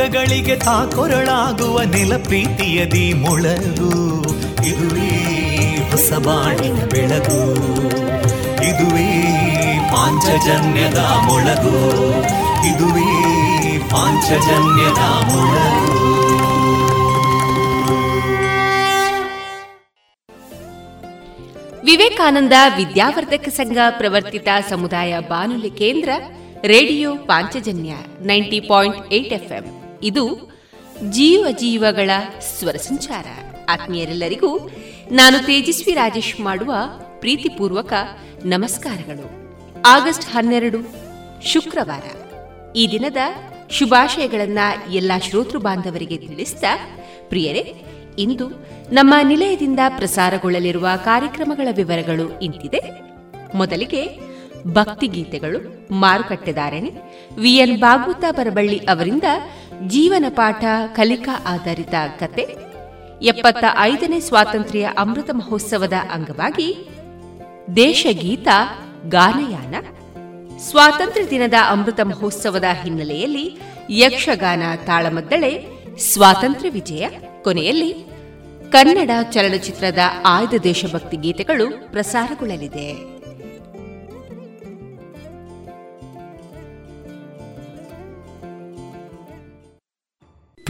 ದುಃಖಗಳಿಗೆ ತಾಕೊರಳಾಗುವ ನೆಲ ಪ್ರೀತಿಯದಿ ಮೊಳಗು. ಇದುವೇ ಹೊಸಬಾಣಿನ ಬೆಳಗು. ಇದುವೇ ಪಾಂಚಜನ್ಯದ ಮೊಳಗು. ಇದುವೇ ಪಾಂಚಜನ್ಯದ ಮೊಳಗು. ವಿವೇಕಾನಂದ ವಿದ್ಯಾವರ್ಧಕ ಸಂಘ ಪ್ರವರ್ತಿತ ಸಮುದಾಯ ಬಾನುಲಿ ಕೇಂದ್ರ radio Panchajanya ninety point eight FM. ಇದು ಜೀವ ಜೀವಗಳ ಸ್ವರ ಸಂಚಾರ. ಆತ್ಮೀಯರೆಲ್ಲರಿಗೂ ನಾನು ತೇಜಸ್ವಿ ರಾಜೇಶ್ ಮಾಡುವ ಪ್ರೀತಿಪೂರ್ವಕ ನಮಸ್ಕಾರಗಳು. ಆಗಸ್ಟ್ ಹನ್ನೆರಡು, ಶುಕ್ರವಾರ. ಈ ದಿನದ ಶುಭಾಶಯಗಳನ್ನ ಎಲ್ಲಾ ಶ್ರೋತೃ ಬಾಂಧವರಿಗೆ ತಿಳಿಸಿದ ಪ್ರಿಯರೇ, ಇಂದು ನಮ್ಮ ನಿಲಯದಿಂದ ಪ್ರಸಾರಗೊಳ್ಳಲಿರುವ ಕಾರ್ಯಕ್ರಮಗಳ ವಿವರಗಳು ಇಂತಿದೆ. ಮೊದಲಿಗೆ ಭಕ್ತಿಗೀತೆಗಳು ಮಾರುಕಟ್ಟೆದಾರಣೆ ವಿಎನ್ ಭಾಗವತ ಬರಬಳ್ಳಿ ಅವರಿಂದ ಜೀವನ ಪಾಠ ಕಲಿಕಾ ಆಧಾರಿತ ಕತೆ ಎಪ್ಪತ್ತ ಐದನೇ ಸ್ವಾತಂತ್ರ್ಯ ಅಮೃತ ಮಹೋತ್ಸವದ ಅಂಗವಾಗಿ ದೇಶಗೀತ ಗಾನಯಾನ. ಸ್ವಾತಂತ್ರ್ಯ ದಿನದ ಅಮೃತ ಮಹೋತ್ಸವದ ಹಿನ್ನೆಲೆಯಲ್ಲಿ ಯಕ್ಷಗಾನ ತಾಳಮದ್ದಳೆ, ಸ್ವಾತಂತ್ರ್ಯ ವಿಜಯ ಕೊನೆಯಲ್ಲಿ ಕನ್ನಡ ಚಲನಚಿತ್ರದ ಆಯ್ದ ದೇಶಭಕ್ತಿ ಗೀತೆಗಳು ಪ್ರಸಾರಗೊಳ್ಳಲಿದೆ.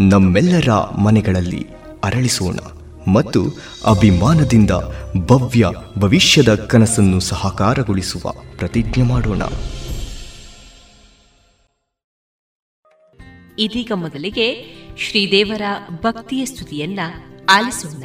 ನಮ್ಮೆಲ್ಲರ ಮನೆಗಳಲ್ಲಿ ಅರಳಿಸೋಣ ಮತ್ತು ಅಭಿಮಾನದಿಂದ ಭವ್ಯ ಭವಿಷ್ಯದ ಕನಸನ್ನು ಸಹಕಾರಗೊಳಿಸುವ ಪ್ರತಿಜ್ಞೆ ಮಾಡೋಣ. ಇದೀಗ ಮೊದಲಿಗೆ ಶ್ರೀದೇವರ ಭಕ್ತಿಯ ಸ್ತುತಿಯನ್ನ ಆಲಿಸೋಣ.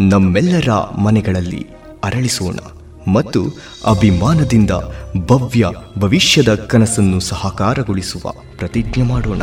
ನಮ್ಮೆಲ್ಲರ ಮನೆಗಳಲ್ಲಿ ಅರಳಿಸೋಣ ಮತ್ತು ಅಭಿಮಾನದಿಂದ ಭವ್ಯ ಭವಿಷ್ಯದ ಕನಸನ್ನು ಸಹಕಾರಗೊಳಿಸುವ ಪ್ರತಿಜ್ಞೆ ಮಾಡೋಣ.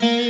Mm-hmm.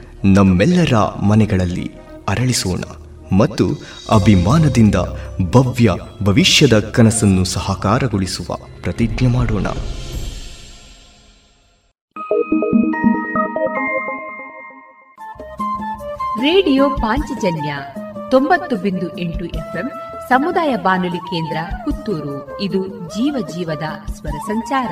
ನಮ್ಮೆಲ್ಲರ ಮನೆಗಳಲ್ಲಿ ಅರಳಿಸೋಣ ಮತ್ತು ಅಭಿಮಾನದಿಂದ ಭವ್ಯ ಭವಿಷ್ಯದ ಕನಸನ್ನು ಸಹಕಾರಗೊಳಿಸುವ ಪ್ರತಿಜ್ಞೆ ಮಾಡೋಣ. ರೇಡಿಯೋ ಪಾಂಚಜನ್ಯ ತೊಂಬತ್ತು ಬಿಂದು ಎಂಟು ಎಫ್ಎಂ ಸಮುದಾಯ ಬಾನುಲಿ ಕೇಂದ್ರ ಪುತ್ತೂರು. ಇದು ಜೀವ ಜೀವದ ಸ್ವರ ಸಂಚಾರ.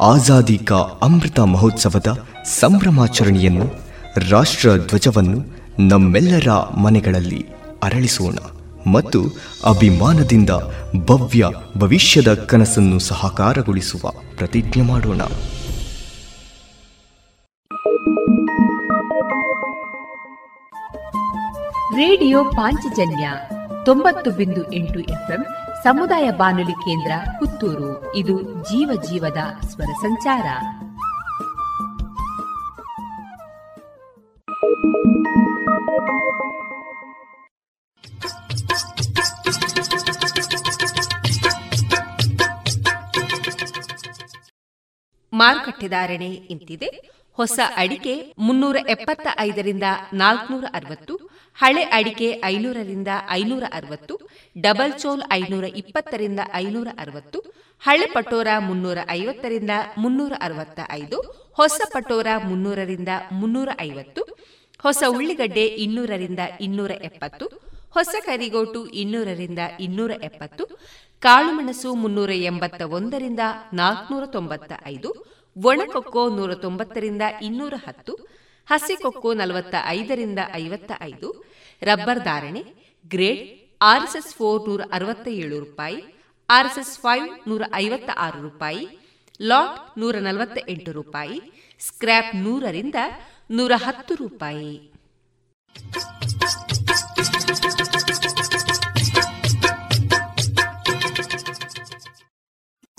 ಆಜಾದಿ ಕಾ ಅಮೃತ ಮಹೋತ್ಸವದ ಸಂಭ್ರಮಾಚರಣೆಯನ್ನು ರಾಷ್ಟ್ರ ಧ್ವಜವನ್ನು ನಮ್ಮೆಲ್ಲರ ಮನೆಗಳಲ್ಲಿ ಅರಳಿಸೋಣ ಮತ್ತು ಅಭಿಮಾನದಿಂದ ಭವ್ಯ ಭವಿಷ್ಯದ ಕನಸನ್ನು ಸಹಕಾರಗೊಳಿಸುವ ಪ್ರತಿಜ್ಞೆ ಮಾಡೋಣ. ರೇಡಿಯೋ ಪಾಂಚಜನ್ಯ ತೊಂಬತ್ತು ಬಿಂದು ಎಂಟು ಎಫ್ಎಂ ಸಮುದಾಯ ಬಾನುಲಿ ಕೇಂದ್ರ ಪುತ್ತೂರು. ಇದು ಜೀವ ಜೀವದ ಸ್ವರ ಸಂಚಾರ. ಮಾರುಕಟ್ಟೆಧಾರಣೆ ಇಂತಿದೆ. ಹೊಸ ಅಡಿಕೆ ಮುನ್ನೂರ ಎಪ್ಪತ್ತ ಐದರಿಂದ ನಾಲ್ಕನೂರ ಅರವತ್ತು ಹಳೆ ಅಡಿಕೆ ಐನೂರರಿಂದ ಐನೂರ ಅರವತ್ತು ಡಬಲ್ ಚೋಲ್ ಐನೂರ ಇಪ್ಪತ್ತರಿಂದ ಐನೂರ ಅರವತ್ತು ಹಳೆ ಪಟೋರ ಮುನ್ನೂರ ಐವತ್ತರಿಂದ ಮುನ್ನೂರ ಅರವತ್ತ ಐದು ಹೊಸ ಪಟೋರ ಮುನ್ನೂರರಿಂದ ಮುನ್ನೂರ ಐವತ್ತು ಹೊಸ ಉಳ್ಳಿಗಡ್ಡೆ ಇನ್ನೂರರಿಂದ ಇನ್ನೂರ ಎಪ್ಪತ್ತು ಹೊಸ ಕರಿಗೋಟು ಇನ್ನೂರರಿಂದ ಇನ್ನೂರ ಎಪ್ಪತ್ತು ಕಾಳುಮೆಣಸು ಮುನ್ನೂರ ಎಂಬತ್ತ ಒಂದರಿಂದ ನಾಲ್ಕುನೂರ ತೊಂಬತ್ತ ಐದು ಒಣಕೊಕ್ಕೋ ನೂರ ತೊಂಬತ್ತರಿಂದ ಇನ್ನೂರ ಹತ್ತು ಹಸಿಕೊಕ್ಕೋ ನಲವತ್ತ ಐದರಿಂದ ಐವತ್ತ ಐದು ರಬ್ಬರ್ ಧಾರಣೆ, ಗ್ರೇಡ್, ಆರ್ಎಸ್ಎಸ್ ಫೋರ್ ನೂರ ಅರವತ್ತ ಏಳು ರೂಪಾಯಿ, ಆರ್ಎಸ್ಎಸ್ ಫೈವ್ ನೂರ ಐವತ್ತ ಆರು ರೂಪಾಯಿ, ಲಾಟ್ ನೂರ ನಲವತ್ತ ಎಂಟು ರೂಪಾಯಿ, ಸ್ಕ್ರ್ಯಾಪ್ ನೂರರಿಂದ ನೂರ ಹತ್ತು ರೂಪಾಯಿ.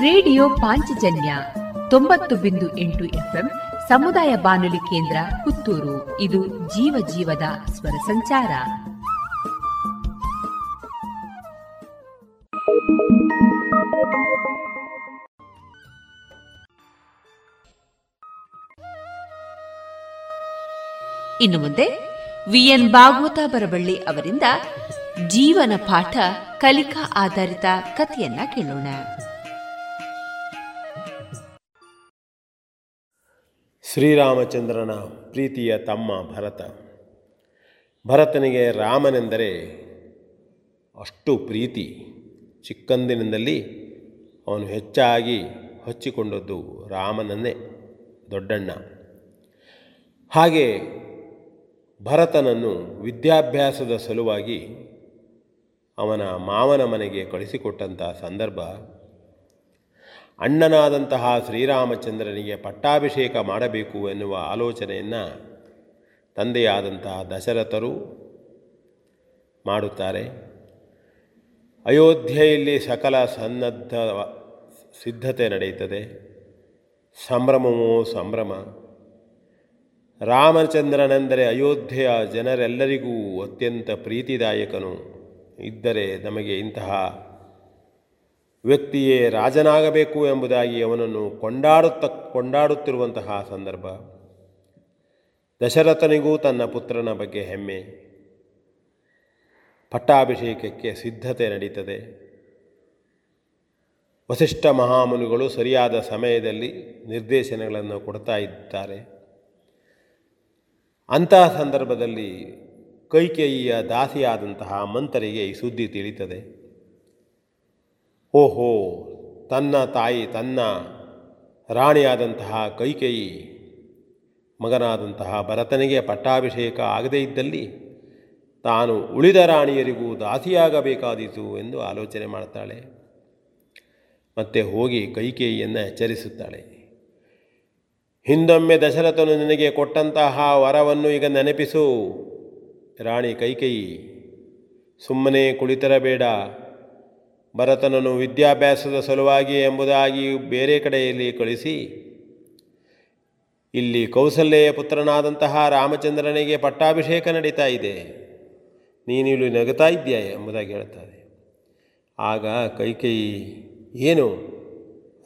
ರೇಡಿಯೋ ಪಾಂಚಜನ್ಯ ತೊಂಬತ್ತು ಬಿಂದು ಎಂಟು ಎಫ್ಎಂ ಸಮುದಾಯ ಬಾನುಲಿ ಕೇಂದ್ರ ಪುತ್ತೂರು. ಇದು ಜೀವ ಜೀವದ ಸ್ವರ ಸಂಚಾರ. ಇನ್ನು ಮುಂದೆ ವಿಎನ್ ಭಾಗವತ ಬರಬಳ್ಳಿ ಅವರಿಂದ ಜೀವನ ಪಾಠ ಕಲಿಕಾ ಆಧಾರಿತ ಕಥೆಯನ್ನ ಕೇಳೋಣ. ಶ್ರೀರಾಮಚಂದ್ರನ ಪ್ರೀತಿಯ ತಮ್ಮ ಭರತ. ಭರತನಿಗೆ ರಾಮನೆಂದರೆ ಅಷ್ಟು ಪ್ರೀತಿ. ಚಿಕ್ಕಂದಿನಿಂದಲೇ ಅವನು ಹೆಚ್ಚಾಗಿ ಹಚ್ಚಿಕೊಂಡದ್ದು ರಾಮನನ್ನೇ, ದೊಡ್ಡಣ್ಣ. ಹಾಗೆ ಭರತನನ್ನು ವಿದ್ಯಾಭ್ಯಾಸದ ಸಲುವಾಗಿ ಅವನ ಮಾವನ ಮನೆಗೆ ಕಳಿಸಿಕೊಟ್ಟಂಥ ಸಂದರ್ಭ ಅಣ್ಣನಾದಂತಹ ಶ್ರೀರಾಮಚಂದ್ರನಿಗೆ ಪಟ್ಟಾಭಿಷೇಕ ಮಾಡಬೇಕು ಎನ್ನುವ ಆಲೋಚನೆಯನ್ನು ತಂದೆಯಾದಂತಹ ದಶರಥರು ಮಾಡುತ್ತಾರೆ. ಅಯೋಧ್ಯೆಯಲ್ಲಿ ಸಕಲ ಸನ್ನದ್ಧ ಸಿದ್ಧತೆ ನಡೆಯುತ್ತದೆ. ಸಂಭ್ರಮವೋ ಸಂಭ್ರಮ. ರಾಮಚಂದ್ರನೆಂದರೆ ಅಯೋಧ್ಯೆಯ ಜನರೆಲ್ಲರಿಗೂ ಅತ್ಯಂತ ಪ್ರೀತಿದಾಯಕನು. ಇದ್ದರೆ ನಮಗೆ ಇಂತಹ ವ್ಯಕ್ತಿಯೇ ರಾಜನಾಗಬೇಕು ಎಂಬುದಾಗಿ ಅವನನ್ನು ಕೊಂಡಾಡುತ್ತ ಕೊಂಡಾಡುತ್ತಿರುವಂತಹ ಸಂದರ್ಭ. ದಶರಥನಿಗೂ ತನ್ನ ಪುತ್ರನ ಬಗ್ಗೆ ಹೆಮ್ಮೆ. ಪಟ್ಟಾಭಿಷೇಕಕ್ಕೆ ಸಿದ್ಧತೆ ನಡೀತದೆ. ವಸಿಷ್ಠ ಮಹಾಮುನಿಗಳು ಸರಿಯಾದ ಸಮಯದಲ್ಲಿ ನಿರ್ದೇಶನಗಳನ್ನು ಕೊಡ್ತಾ ಇದ್ದಾರೆ. ಅಂತಹ ಸಂದರ್ಭದಲ್ಲಿ ಕೈಕೇಯಿಯ ದಾಸಿಯಾದಂತಹ ಮಂತರಿಗೆ ಈ ಸುದ್ದಿ ತಿಳಿತದೆ. ಓಹೋ, ತನ್ನ ತಾಯಿ ತನ್ನ ರಾಣಿಯಾದಂತಹ ಕೈಕೇಯಿ, ಮಗನಾದಂತಹ ಭರತನಿಗೆ ಪಟ್ಟಾಭಿಷೇಕ ಆಗದೇ ಇದ್ದಲ್ಲಿ ತಾನು ಉಳಿದ ರಾಣಿಯರಿಗೂ ದಾಸಿಯಾಗಬೇಕಾದೀತು ಎಂದು ಆಲೋಚನೆ ಮಾಡ್ತಾಳೆ. ಮತ್ತೆ ಹೋಗಿ ಕೈಕೇಯಿಯನ್ನು ಎಚ್ಚರಿಸುತ್ತಾಳೆ. ಹಿಂದೊಮ್ಮೆ ದಶರಥನು ನಿನಗೆ ಕೊಟ್ಟಂತಹ ವರವನ್ನು ಈಗ ನೆನಪಿಸು. ರಾಣಿ ಕೈಕೇಯಿ, ಸುಮ್ಮನೆ ಕುಳಿತರಬೇಡ. ಭರತನನ್ನು ವಿದ್ಯಾಭ್ಯಾಸದ ಸಲುವಾಗಿ ಎಂಬುದಾಗಿ ಬೇರೆ ಕಡೆಯಲ್ಲಿ ಕಳಿಸಿ, ಇಲ್ಲಿ ಕೌಸಲ್ಯೆಯ ಪುತ್ರನಾದಂತಹ ರಾಮಚಂದ್ರನಿಗೆ ಪಟ್ಟಾಭಿಷೇಕ ನಡೀತಾ ಇದೆ. ನೀನು ಇಲ್ಲಿ ನಗುತ್ತಾ ಇದ್ದೀಯ ಎಂಬುದಾಗಿ ಹೇಳ್ತಾರೆ ಆಗ ಕೈಕೇಯಿ ಏನು?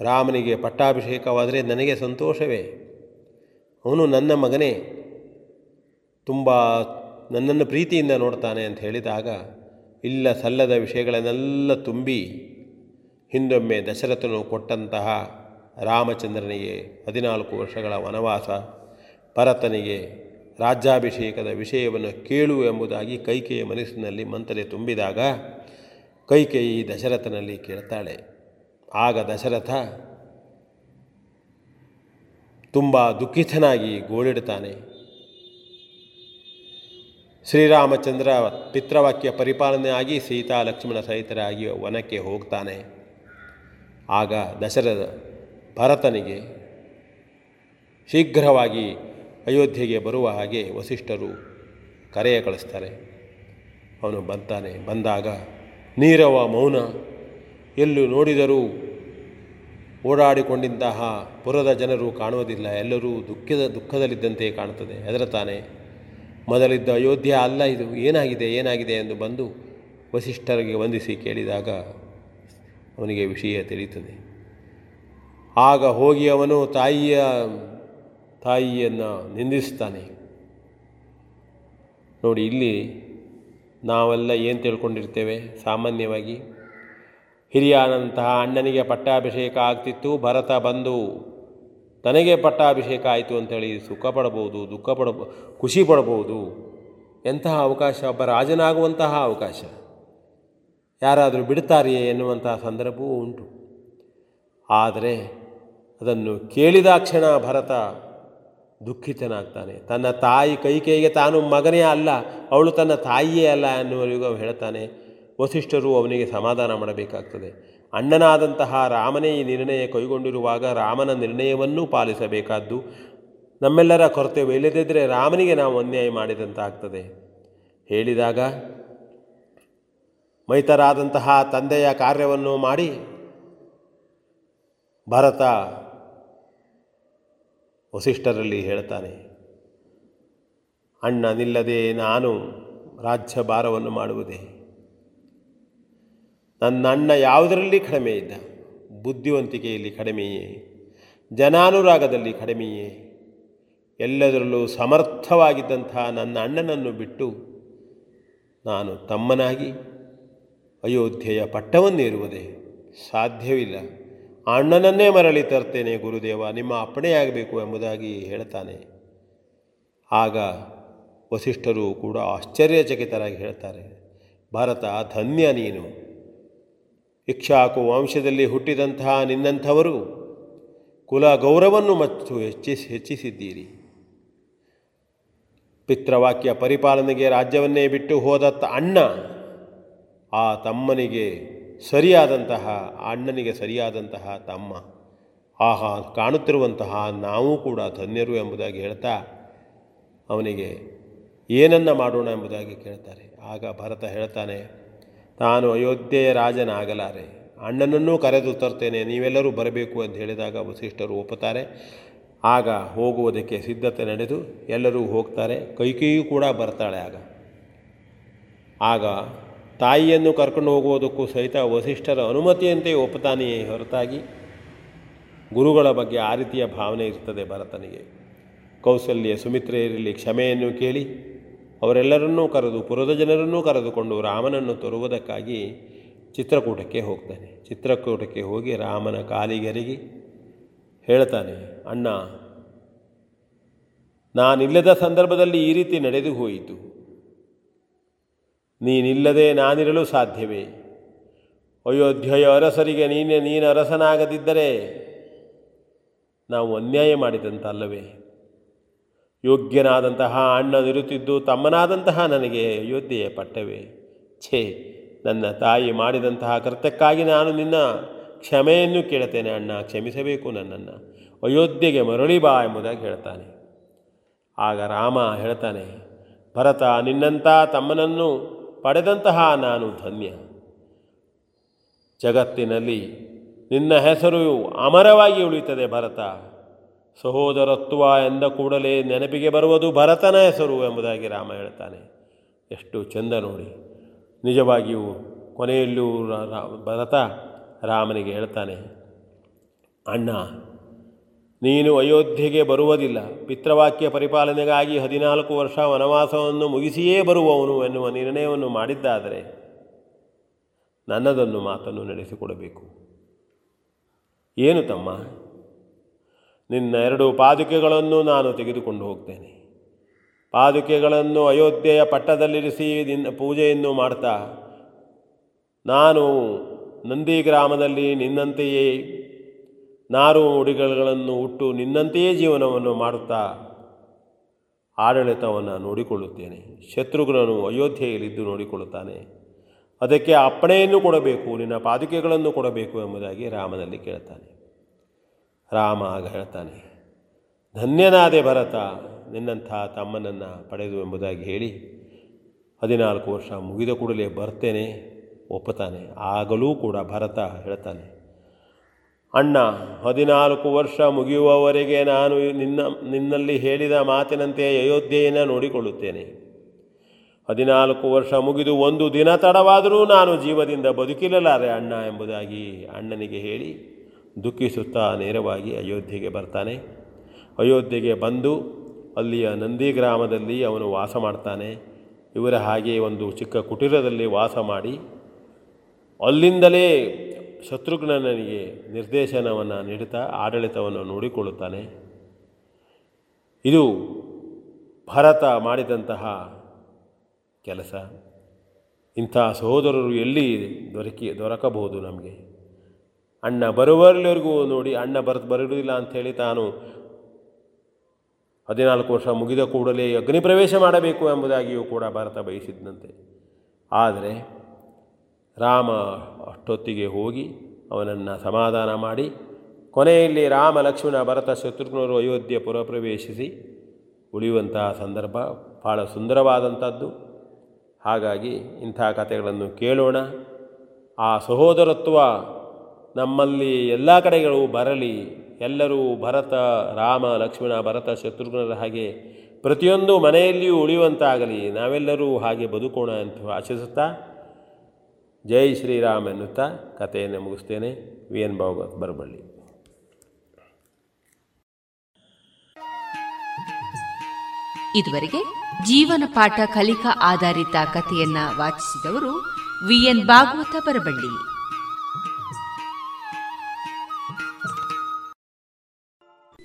ರಾಮನಿಗೆ ಪಟ್ಟಾಭಿಷೇಕವಾದರೆ ನನಗೆ ಸಂತೋಷವೇ? ಅವನು ನನ್ನ ಮಗನೇ. ತುಂಬ ನನ್ನನ್ನು ಪ್ರೀತಿಯಿಂದ ನೋಡ್ತಾನೆ ಅಂತ ಹೇಳಿದಾಗ ಇಲ್ಲ ಸಲ್ಲದ ವಿಷಯಗಳನ್ನೆಲ್ಲ ತುಂಬಿ ಹಿಂದೊಮ್ಮೆ ದಶರಥನು ಕೊಟ್ಟಂತಹ ರಾಮಚಂದ್ರನಿಗೆ ಹದಿನಾಲ್ಕು ವರ್ಷಗಳ ವನವಾಸ, ಭರತನಿಗೆ ರಾಜ್ಯಾಭಿಷೇಕದ ವಿಷಯವನ್ನು ಕೇಳು ಎಂಬುದಾಗಿ ಕೈಕೆಯ ಮನಸ್ಸಿನಲ್ಲಿ ಮಂತ್ರೆ ತುಂಬಿದಾಗ ಕೈಕೇಯಿ ದಶರಥನಲ್ಲಿ ಕೇಳ್ತಾಳೆ. ಆಗ ದಶರಥ ತುಂಬ ದುಃಖಿತನಾಗಿ ಗೋಳಿಡ್ತಾನೆ. ಶ್ರೀರಾಮಚಂದ್ರ ಪಿತೃವಾಕ್ಯ ಪರಿಪಾಲನೆಯಾಗಿ ಸೀತಾ ಲಕ್ಷ್ಮಣ ಸಹಿತರಾಗಿ ವನಕ್ಕೆ ಹೋಗ್ತಾನೆ. ಆಗ ದಶರಥ ಭರತನಿಗೆ ಶೀಘ್ರವಾಗಿ ಅಯೋಧ್ಯೆಗೆ ಬರುವ ಹಾಗೆ ವಸಿಷ್ಠರು ಕರೆಯ ಕಳಿಸ್ತಾರೆ. ಅವನು ಬಂತಾನೆ. ಬಂದಾಗ ನೀರವ ಮೌನ, ಎಲ್ಲೂ ನೋಡಿದರೂ ಓಡಾಡಿಕೊಂಡಿದ್ದ ಪುರದ ಜನರು ಕಾಣುವುದಿಲ್ಲ. ಎಲ್ಲರೂ ದುಃಖದ, ದುಃಖದಲ್ಲಿದ್ದಂತೆ ಕಾಣುತ್ತದೆ. ಹೆದರುತ್ತಾನೆ. ಮೊದಲಿದ್ದ ಅಯೋಧ್ಯ ಅಲ್ಲ ಇದು. ಏನಾಗಿದೆ ಏನಾಗಿದೆ ಎಂದು ಬಂದು ವಸಿಷ್ಠರಿಗೆ ವಂದಿಸಿ ಕೇಳಿದಾಗ ಅವನಿಗೆ ವಿಷಯ ತಿಳಿಯುತ್ತದೆ. ಆಗ ಹೋಗಿ ಅವನು ತಾಯಿಯ, ತಾಯಿಯನ್ನು ನಿಂದಿಸ್ತಾನೆ. ನೋಡಿ, ಇಲ್ಲಿ ನಾವೆಲ್ಲ ಏನು ತಿಳ್ಕೊಂಡಿರ್ತೇವೆ? ಸಾಮಾನ್ಯವಾಗಿ ಹಿರಿಯನಂತಹ ಅಣ್ಣನಿಗೆ ಪಟ್ಟಾಭಿಷೇಕ ಆಗ್ತಿತ್ತು, ಭರತ ಬಂದು ತನಗೆ ಪಟ್ಟಾಭಿಷೇಕ ಆಯಿತು ಅಂಥೇಳಿ ಸುಖ ಪಡಬಹುದು ದುಃಖ ಪಡಬ ಖುಷಿ ಪಡಬಹುದು ಎಂತಹ ಅವಕಾಶ? ಒಬ್ಬ ರಾಜನಾಗುವಂತಹ ಅವಕಾಶ. ಯಾರಾದರೂ ಬಿಡ್ತಾರೆಯೇ ಎನ್ನುವಂತಹ ಸಂದರ್ಭವೂ ಉಂಟು. ಆದರೆ ಅದನ್ನು ಕೇಳಿದಾಕ್ಷಣ ಭರತ ದುಃಖಿತನಾಗ್ತಾನೆ. ತನ್ನ ತಾಯಿ ಕೈಕೈಗೆ ತಾನು ಮಗನೇ ಅಲ್ಲ, ಅವಳು ತನ್ನ ತಾಯಿಯೇ ಅಲ್ಲ ಎನ್ನುವರಿಗೂ ಹೇಳ್ತಾನೆ, ವಸಿಷ್ಠರು ಅವನಿಗೆ ಸಮಾಧಾನ ಮಾಡಬೇಕಾಗ್ತದೆ. ಅಣ್ಣನಾದಂತಹ ರಾಮನೇ ಈ ನಿರ್ಣಯ ಕೈಗೊಂಡಿರುವಾಗ ರಾಮನ ನಿರ್ಣಯವನ್ನೂ ಪಾಲಿಸಬೇಕಾದ್ದು. ನಮ್ಮೆಲ್ಲರ ಕರ್ತವ್ಯ ಇಲ್ಲದಿದ್ದರೆ ರಾಮನಿಗೆ ನಾವು ಅನ್ಯಾಯ ಮಾಡಿದಂತಾಗ್ತದೆ. ಹೇಳಿದಾಗ, ಮೈತರಾದಂತಹ ತಂದೆಯ ಕಾರ್ಯವನ್ನು ಮಾಡಿ, ಭರತ ವಸಿಷ್ಠರಲ್ಲಿ ಹೇಳ್ತಾನೆ, ಅಣ್ಣ ನಿಲ್ಲದೆ ನಾನು ರಾಜ್ಯ ಭಾರವನ್ನು ಮಾಡುವುದೇ ನನ್ನ ಅಣ್ಣ ಯಾವುದರಲ್ಲಿ ಕಡಿಮೆ ಇದ್ದ? ಬುದ್ಧಿವಂತಿಕೆಯಲ್ಲಿ ಕಡಿಮೆಯೇ? ಜನಾನುರಾಗದಲ್ಲಿ ಕಡಿಮೆಯೇ? ಎಲ್ಲದರಲ್ಲೂ ಸಮರ್ಥವಾಗಿದ್ದಂತಹ ನನ್ನ ಅಣ್ಣನನ್ನು ಬಿಟ್ಟು ನಾನು ತಮ್ಮನಾಗಿ ಅಯೋಧ್ಯೆಯ ಪಟ್ಟವನ್ನೇರುವುದೇ ಸಾಧ್ಯವಿಲ್ಲ. ಅಣ್ಣನನ್ನೇ ಮರಳಿ ತರ್ತೇನೆ ಗುರುದೇವ, ನಿಮ್ಮ ಅಪ್ಪಣೆಯಾಗಬೇಕು ಎಂಬುದಾಗಿ ಹೇಳ್ತಾನೆ. ಆಗ ವಸಿಷ್ಠರು ಕೂಡ ಆಶ್ಚರ್ಯಚಕಿತರಾಗಿ ಹೇಳ್ತಾರೆ, ಭಾರತ ಧನ್ಯ ನೀನು. ಇಕ್ಷಾಕು ವಂಶದಲ್ಲಿ ಹುಟ್ಟಿದಂತಹ ನಿನ್ನಂಥವರು ಕುಲ ಗೌರವನ್ನು ಮತ್ತು ಹೆಚ್ಚಿಸಿ ಹೆಚ್ಚಿಸಿದ್ದೀರಿ. ಪಿತೃವಾಕ್ಯ ಪರಿಪಾಲನೆಗೆ ರಾಜ್ಯವನ್ನೇ ಬಿಟ್ಟು ಹೋದ ಅಣ್ಣ, ಆ ತಮ್ಮನಿಗೆ ಸರಿಯಾದಂತಹ, ಅಣ್ಣನಿಗೆ ಸರಿಯಾದಂತಹ ತಮ್ಮ. ಆಹಾ, ಕಾಣುತ್ತಿರುವಂತಹ ನಾವು ಕೂಡ ಧನ್ಯರು ಎಂಬುದಾಗಿ ಹೇಳ್ತಾ ಅವನಿಗೆ, ಏನನ್ನ ಮಾಡೋಣ? ಎಂಬುದಾಗಿ ಕೇಳ್ತಾರೆ. ಆಗ ಭರತ ಹೇಳ್ತಾನೆ ತಾನು ಅಯೋಧ್ಯೆಯ ರಾಜನಾಗಲಾರೆ. ಅಣ್ಣನನ್ನೂ ಕರೆದು ತರ್ತೇನೆ, ನೀವೆಲ್ಲರೂ ಬರಬೇಕು ಅಂತ ಹೇಳಿದಾಗ ವಸಿಷ್ಠರು ಒಪ್ಪುತ್ತಾರೆ. ಆಗ ಹೋಗುವುದಕ್ಕೆ ಸಿದ್ಧತೆ ನಡೆದು ಎಲ್ಲರೂ ಹೋಗ್ತಾರೆ. ಕೈಕೇಯೂ ಕೂಡ ಬರ್ತಾಳೆ ಆಗ. ಆಗ ತಾಯಿಯನ್ನು ಕರ್ಕೊಂಡು ಹೋಗುವುದಕ್ಕೂ ಸಹಿತ ವಸಿಷ್ಠರ ಅನುಮತಿಯಂತೆ ಒಪ್ಪುತ್ತಾನೆಯೇ ಹೊರತಾಗಿ ಗುರುಗಳ ಬಗ್ಗೆ ಆ ರೀತಿಯ ಭಾವನೆ ಇರ್ತದೆ ಭರತನಿಗೆ. ಕೌಸಲ್ಯ ಸುಮಿತ್ರೆಯರಲ್ಲಿ ಕ್ಷಮೆಯನ್ನು ಕೇಳಿ ಅವರೆಲ್ಲರನ್ನೂ ಕರೆದು, ಪುರದ ಜನರನ್ನೂ ಕರೆದುಕೊಂಡು ರಾಮನನ್ನು ತರುವುದಕ್ಕಾಗಿ ಚಿತ್ರಕೂಟಕ್ಕೆ ಹೋಗ್ತಾನೆ. ಚಿತ್ರಕೂಟಕ್ಕೆ ಹೋಗಿ ರಾಮನ ಕಾಲಿಗರಿಗೆ ಹೇಳ್ತಾನೆ, ಅಣ್ಣ, ನಾನಿಲ್ಲದ ಸಂದರ್ಭದಲ್ಲಿ ಈ ರೀತಿ ನಡೆದು ಹೋಯಿತು. ನೀನಿಲ್ಲದೆ ನಾನಿರಲು ಸಾಧ್ಯವೇ? ಅಯೋಧ್ಯೆಯ ಅರಸರಿಗೆ ನೀನೆ, ನೀನು ಅರಸನಾಗದಿದ್ದರೆ ನಾವು ಅನ್ಯಾಯ ಮಾಡಿದಂತಲ್ಲವೇ? ಯೋಗ್ಯನಾದಂತಹ ಅಣ್ಣನಿರುತ್ತಿದ್ದು ತಮ್ಮನಾದಂತಹ ನನಗೆ ಅಯೋಧ್ಯೆಯ ಪಟ್ಟವೇ. ಛೇ, ನನ್ನ ತಾಯಿ ಮಾಡಿದಂತಹ ಕೃತ್ಯಕ್ಕಾಗಿ ನಾನು ನಿನ್ನ ಕ್ಷಮೆಯನ್ನು ಕೇಳುತ್ತೇನೆ ಅಣ್ಣ, ಕ್ಷಮಿಸಬೇಕು ನನ್ನನ್ನು. ಅಯೋಧ್ಯೆಗೆ ಮರಳಿ ಬಾ ಎಂಬುದಾಗಿ ಹೇಳ್ತಾನೆ. ಆಗ ರಾಮ ಹೇಳ್ತಾನೆ, ಭರತ ನಿನ್ನಂಥ ತಮ್ಮನನ್ನು ಪಡೆದಂತಹ ನಾನು ಧನ್ಯ. ಜಗತ್ತಿನಲ್ಲಿ ನಿನ್ನ ಹೆಸರು ಅಮರವಾಗಿ ಉಳಿಯುತ್ತದೆ ಭರತ. ಸಹೋದರತ್ವ ಎಂದ ಕೂಡಲೇ ನೆನಪಿಗೆ ಬರುವುದು ಭರತನ ಹೆಸರು ಎಂಬುದಾಗಿ ರಾಮ ಹೇಳ್ತಾನೆ. ಎಷ್ಟು ಚೆಂದ ನೋಡಿ. ನಿಜವಾಗಿಯೂ ಕೊನೆಯಲ್ಲೂ ಭರತ ರಾಮನಿಗೆ ಹೇಳ್ತಾನೆ, ಅಣ್ಣ, ನೀನು ಅಯೋಧ್ಯೆಗೆ ಬರುವುದಿಲ್ಲ. ಪಿತೃವಾಕ್ಯ ಪರಿಪಾಲನೆಗಾಗಿ ಹದಿನಾಲ್ಕು ವರ್ಷ ವನವಾಸವನ್ನು ಮುಗಿಸಿಯೇ ಬರುವವನು ಎನ್ನುವ ನಿರ್ಣಯವನ್ನು ಮಾಡಿದ್ದಾದರೆ ನನ್ನದನ್ನು ಮಾತನ್ನು ನಡೆಸಿಕೊಡಬೇಕು. ಏನು ತಮ್ಮ? ನಿನ್ನ ಎರಡು ಪಾದುಕೆಗಳನ್ನು ನಾನು ತೆಗೆದುಕೊಂಡು ಹೋಗ್ತೇನೆ. ಪಾದುಕೆಗಳನ್ನು ಅಯೋಧ್ಯೆಯ ಪಟ್ಟದಲ್ಲಿರಿಸಿ ನಿನ್ನ ಪೂಜೆಯನ್ನು ಮಾಡ್ತಾ, ನಾನು ನಂದಿ ಗ್ರಾಮದಲ್ಲಿ ನಿನ್ನಂತೆಯೇ ನಾರು ಉಡಿಗಳನ್ನು ಹುಟ್ಟು ನಿನ್ನಂತೆಯೇ ಜೀವನವನ್ನು ಮಾಡುತ್ತಾ, ಆಡಳಿತವನ್ನು ನೋಡಿಕೊಳ್ಳುತ್ತೇನೆ. ಶತ್ರುಘ್ನನು ಅಯೋಧ್ಯೆಯಲ್ಲಿದ್ದು ನೋಡಿಕೊಳ್ಳುತ್ತಾನೆ. ಅದಕ್ಕೆ ಅಪ್ಪಣೆಯನ್ನು ಕೊಡಬೇಕು, ನಿನ್ನ ಪಾದುಕೆಗಳನ್ನು ಕೊಡಬೇಕು ಎಂಬುದಾಗಿ ರಾಮನಲ್ಲಿ ಕೇಳ್ತಾನೆ ರಾಮ ಆಗ ಹೇಳ್ತಾನೆ, ಧನ್ಯನಾದೆ ಭರತ, ನಿನ್ನಂಥ ತಮ್ಮನನ್ನು ಪಡೆದು ಎಂಬುದಾಗಿ ಹೇಳಿ ಹದಿನಾಲ್ಕು ವರ್ಷ ಮುಗಿದ ಕೂಡಲೇ ಬರ್ತೇನೆ ಒಪ್ಪತಾನೆ ಆಗಲೂ ಕೂಡ ಭರತ ಹೇಳ್ತಾನೆ, ಅಣ್ಣ, ಹದಿನಾಲ್ಕು ವರ್ಷ ಮುಗಿಯುವವರೆಗೆ ನಾನು ನಿನ್ನ, ನಿನ್ನಲ್ಲಿ ಹೇಳಿದ ಮಾತಿನಂತೆ ಅಯೋಧ್ಯೆಯನ್ನು ನೋಡಿಕೊಳ್ಳುತ್ತೇನೆ. ಹದಿನಾಲ್ಕು ವರ್ಷ ಮುಗಿದು ಒಂದು ದಿನ ತಡವಾದರೂ ನಾನು ಜೀವದಿಂದ ಬದುಕಿರಲಾರೆ ಅಣ್ಣ ಎಂಬುದಾಗಿ ಅಣ್ಣನಿಗೆ ಹೇಳಿ ದುಃಖಿಸುತ್ತಾ ನೇರವಾಗಿ ಅಯೋಧ್ಯೆಗೆ ಬರ್ತಾನೆ. ಅಯೋಧ್ಯೆಗೆ ಬಂದು ಅಲ್ಲಿಯ ನಂದಿ ಗ್ರಾಮದಲ್ಲಿ ಅವನು ವಾಸ ಮಾಡ್ತಾನೆ. ಇವರ ಹಾಗೆ ಒಂದು ಚಿಕ್ಕ ಕುಟೀರದಲ್ಲಿ ವಾಸ ಮಾಡಿ ಅಲ್ಲಿಂದಲೇ ಶತ್ರುಘ್ನನಿಗೆ ನಿರ್ದೇಶನವನ್ನು ನೀಡುತ್ತಾ ಆಡಳಿತವನ್ನು ನೋಡಿಕೊಳ್ಳುತ್ತಾನೆ. ಇದು ಭರತ ಮಾಡಿದಂತಹ ಕೆಲಸ. ಇಂಥ ಸಹೋದರರು ಎಲ್ಲಿ ದೊರಕಿ ದೊರಕಬಹುದು ನಮಗೆ? ಅಣ್ಣ ಬರುವವರೆಗೂ ನೋಡಿ ಅಣ್ಣ ಬರ್ತ್ ಬರುವುದಿಲ್ಲ ಅಂಥೇಳಿ ತಾನು ಹದಿನಾಲ್ಕು ವರ್ಷ ಮುಗಿದ ಕೂಡಲೇ ಅಗ್ನಿ ಪ್ರವೇಶ ಮಾಡಬೇಕು ಎಂಬುದಾಗಿಯೂ ಕೂಡ ಭಾರತ ಬಯಸಿದ್ದಂತೆ ಆದರೆ ರಾಮ ಅಷ್ಟೊತ್ತಿಗೆ ಹೋಗಿ ಅವನನ್ನು ಸಮಾಧಾನ ಮಾಡಿ ಕೊನೆಯಲ್ಲಿ ರಾಮ, ಲಕ್ಷ್ಮಣ, ಭರತ, ಶತ್ರುಘ್ನರು ಅಯೋಧ್ಯೆ ಪುರಪ್ರವೇಶಿಸಿ ಉಳಿಯುವಂತಹ ಸಂದರ್ಭ ಭಾಳ ಸುಂದರವಾದಂಥದ್ದು. ಹಾಗಾಗಿ ಇಂಥ ಕಥೆಗಳನ್ನು ಕೇಳೋಣ. ಆ ಸಹೋದರತ್ವ ನಮ್ಮಲ್ಲಿ ಎಲ್ಲ ಕಡೆಗಳು ಬರಲಿ, ಎಲ್ಲರೂ ಭರತ, ರಾಮ, ಲಕ್ಷ್ಮಣ, ಭರತ, ಶತ್ರುಘ್ನರ ಹಾಗೆ ಪ್ರತಿಯೊಂದು ಮನೆಯಲ್ಲಿಯೂ ಉಳಿಯುವಂತಾಗಲಿ, ನಾವೆಲ್ಲರೂ ಹಾಗೆ ಬದುಕೋಣ ಅಂತ ಆಶಿಸುತ್ತಾ, ಜೈ ಶ್ರೀರಾಮ್ ಎನ್ನುತ್ತಾ ಕಥೆಯನ್ನು ಮುಗಿಸ್ತೇನೆ. V N Bhagavat Baraballi. ಇದುವರೆಗೆ ಜೀವನ ಪಾಠ ಕಲಿಕಾ ಆಧಾರಿತ ಕಥೆಯನ್ನ ವಾಚಿಸಿದವರು ವಿಎನ್ ಭಾಗವತ ಬರಬಳ್ಳಿ.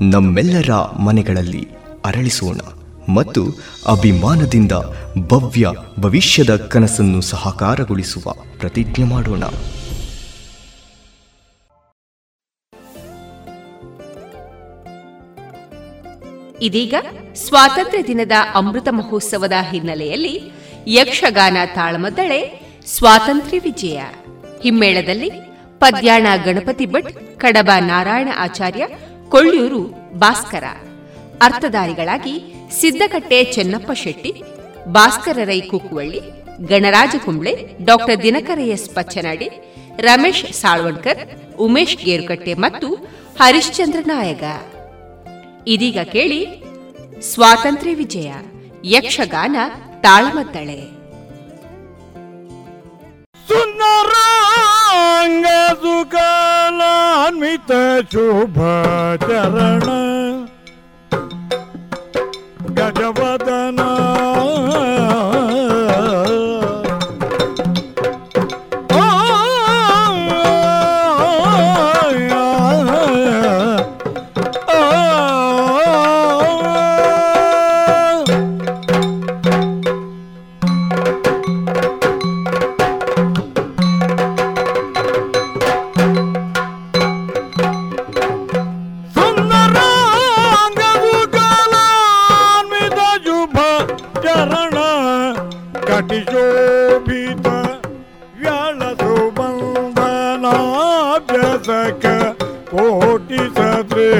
ನಮ್ಮೆಲ್ಲರ ಮನೆಗಳಲ್ಲಿ ಅರಳಿಸೋಣ ಮತ್ತು ಅಭಿಮಾನದಿಂದ ಭವ್ಯ ಭವಿಷ್ಯದ ಕನಸನ್ನು ಸಹಕಾರಗೊಳಿಸುವ ಪ್ರತಿಜ್ಞೆ ಮಾಡೋಣ. ಇದೀಗ ಸ್ವಾತಂತ್ರ್ಯ ದಿನದ ಅಮೃತ ಮಹೋತ್ಸವದ ಹಿನ್ನೆಲೆಯಲ್ಲಿ ಯಕ್ಷಗಾನ ತಾಳಮದ್ದಳೆ ಸ್ವಾತಂತ್ರ್ಯ ವಿಜಯ. ಹಿಮ್ಮೇಳದಲ್ಲಿ ಪದ್ಯಾಣ ಗಣಪತಿ ಭಟ್, ಕಡಬ ನಾರಾಯಣ ಆಚಾರ್ಯ ಕೊಳ್ಳೂರು ಭಾಸ್ಕರ. ಅರ್ಥಧಾರಿಗಳಾಗಿ ಸಿದ್ದಕಟ್ಟೆ ಚೆನ್ನಪ್ಪ ಶೆಟ್ಟಿ, ಭಾಸ್ಕರ ರೈ ಕುಕ್ಕುವಳ್ಳಿ, ಗಣರಾಜ ಕುಂಬ್ಳೆ, ಡಾಕ್ಟರ್ ದಿನಕರ ಎಸ್ ಪಚ್ಚನಾಡಿ, ರಮೇಶ್ ಸಾಳ್ವಣ್ಕರ್, ಉಮೇಶ್ ಗೇರುಕಟ್ಟೆ ಮತ್ತು ಹರಿಶ್ಚಂದ್ರ ನಾಯಗ. ಇದೀಗ ಕೇಳಿ ಸ್ವಾತಂತ್ರ್ಯ ವಿಜಯ, ಯಕ್ಷಗಾನ ತಾಳಮದ್ದಳೆ. ಗಂಗ ಸುಕಾಲಾನ್ವಿತ ಶುಭ ಚರಣ ಗಜವದನ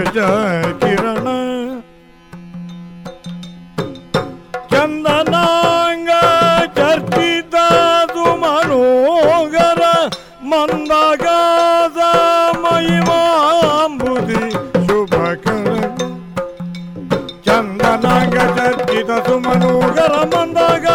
ಕಿರಣ. ಚಂದನಾಂಗ ಚರ್ಚಿತ ಮನೋಗರ ಮಂದಗಾದ ಮಹಿಮಾಂಬುದಿ ಶುಭಕರ. ಚಂದನಾಂಗ ಚರ್ಚಿತ ಸುಮನೋಗರ ಮಂದಗಾದ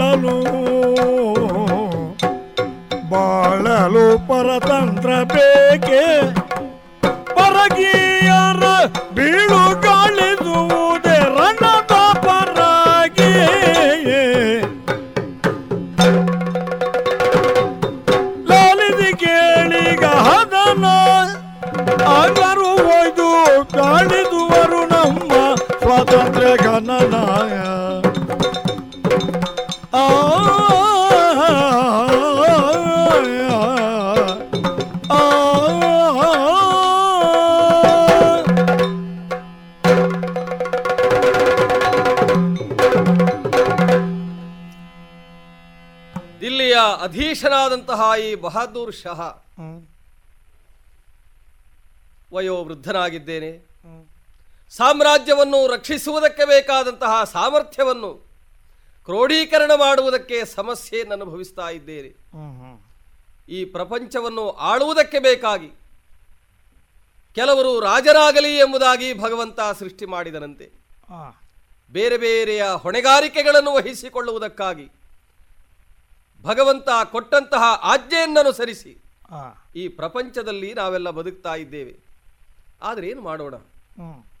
ಬಾಳಲು ಬಾಳಲು ಪರತಂತ್ರ ಬೇಕೆ? ಪರಗೀಯರ ಬಹದ್ದೂರ್ ಶಹ ವಯೋವೃದ್ಧನಾಗಿದ್ದೇನೆ. ಸಾಮ್ರಾಜ್ಯವನ್ನು ರಕ್ಷಿಸುವುದಕ್ಕೆ ಬೇಕಾದಂತಹ ಸಾಮರ್ಥ್ಯವನ್ನು ಕ್ರೋಢೀಕರಣ ಮಾಡುವುದಕ್ಕೆ ಸಮಸ್ಯೆಯನ್ನು ಅನುಭವಿಸ್ತಾ ಇದ್ದೇನೆ. ಈ ಪ್ರಪಂಚವನ್ನು ಆಳುವುದಕ್ಕೆ ಬೇಕಾಗಿ ಕೆಲವರು ರಾಜರಾಗಲಿ ಎಂಬುದಾಗಿ ಭಗವಂತ ಸೃಷ್ಟಿ ಮಾಡಿದನಂತೆ. ಬೇರೆ ಬೇರೆಯ ಹೊಣೆಗಾರಿಕೆಗಳನ್ನು ವಹಿಸಿಕೊಳ್ಳುವುದಕ್ಕಾಗಿ ಭಗವಂತ ಕೊಟ್ಟಂತಹ ಆಜ್ಞೆಯನ್ನನುಸರಿಸಿ ಈ ಪ್ರಪಂಚದಲ್ಲಿ ನಾವೆಲ್ಲ ಬದುಕ್ತಾ ಇದ್ದೇವೆ. ಆದರೆ ಏನು ಮಾಡೋಣ?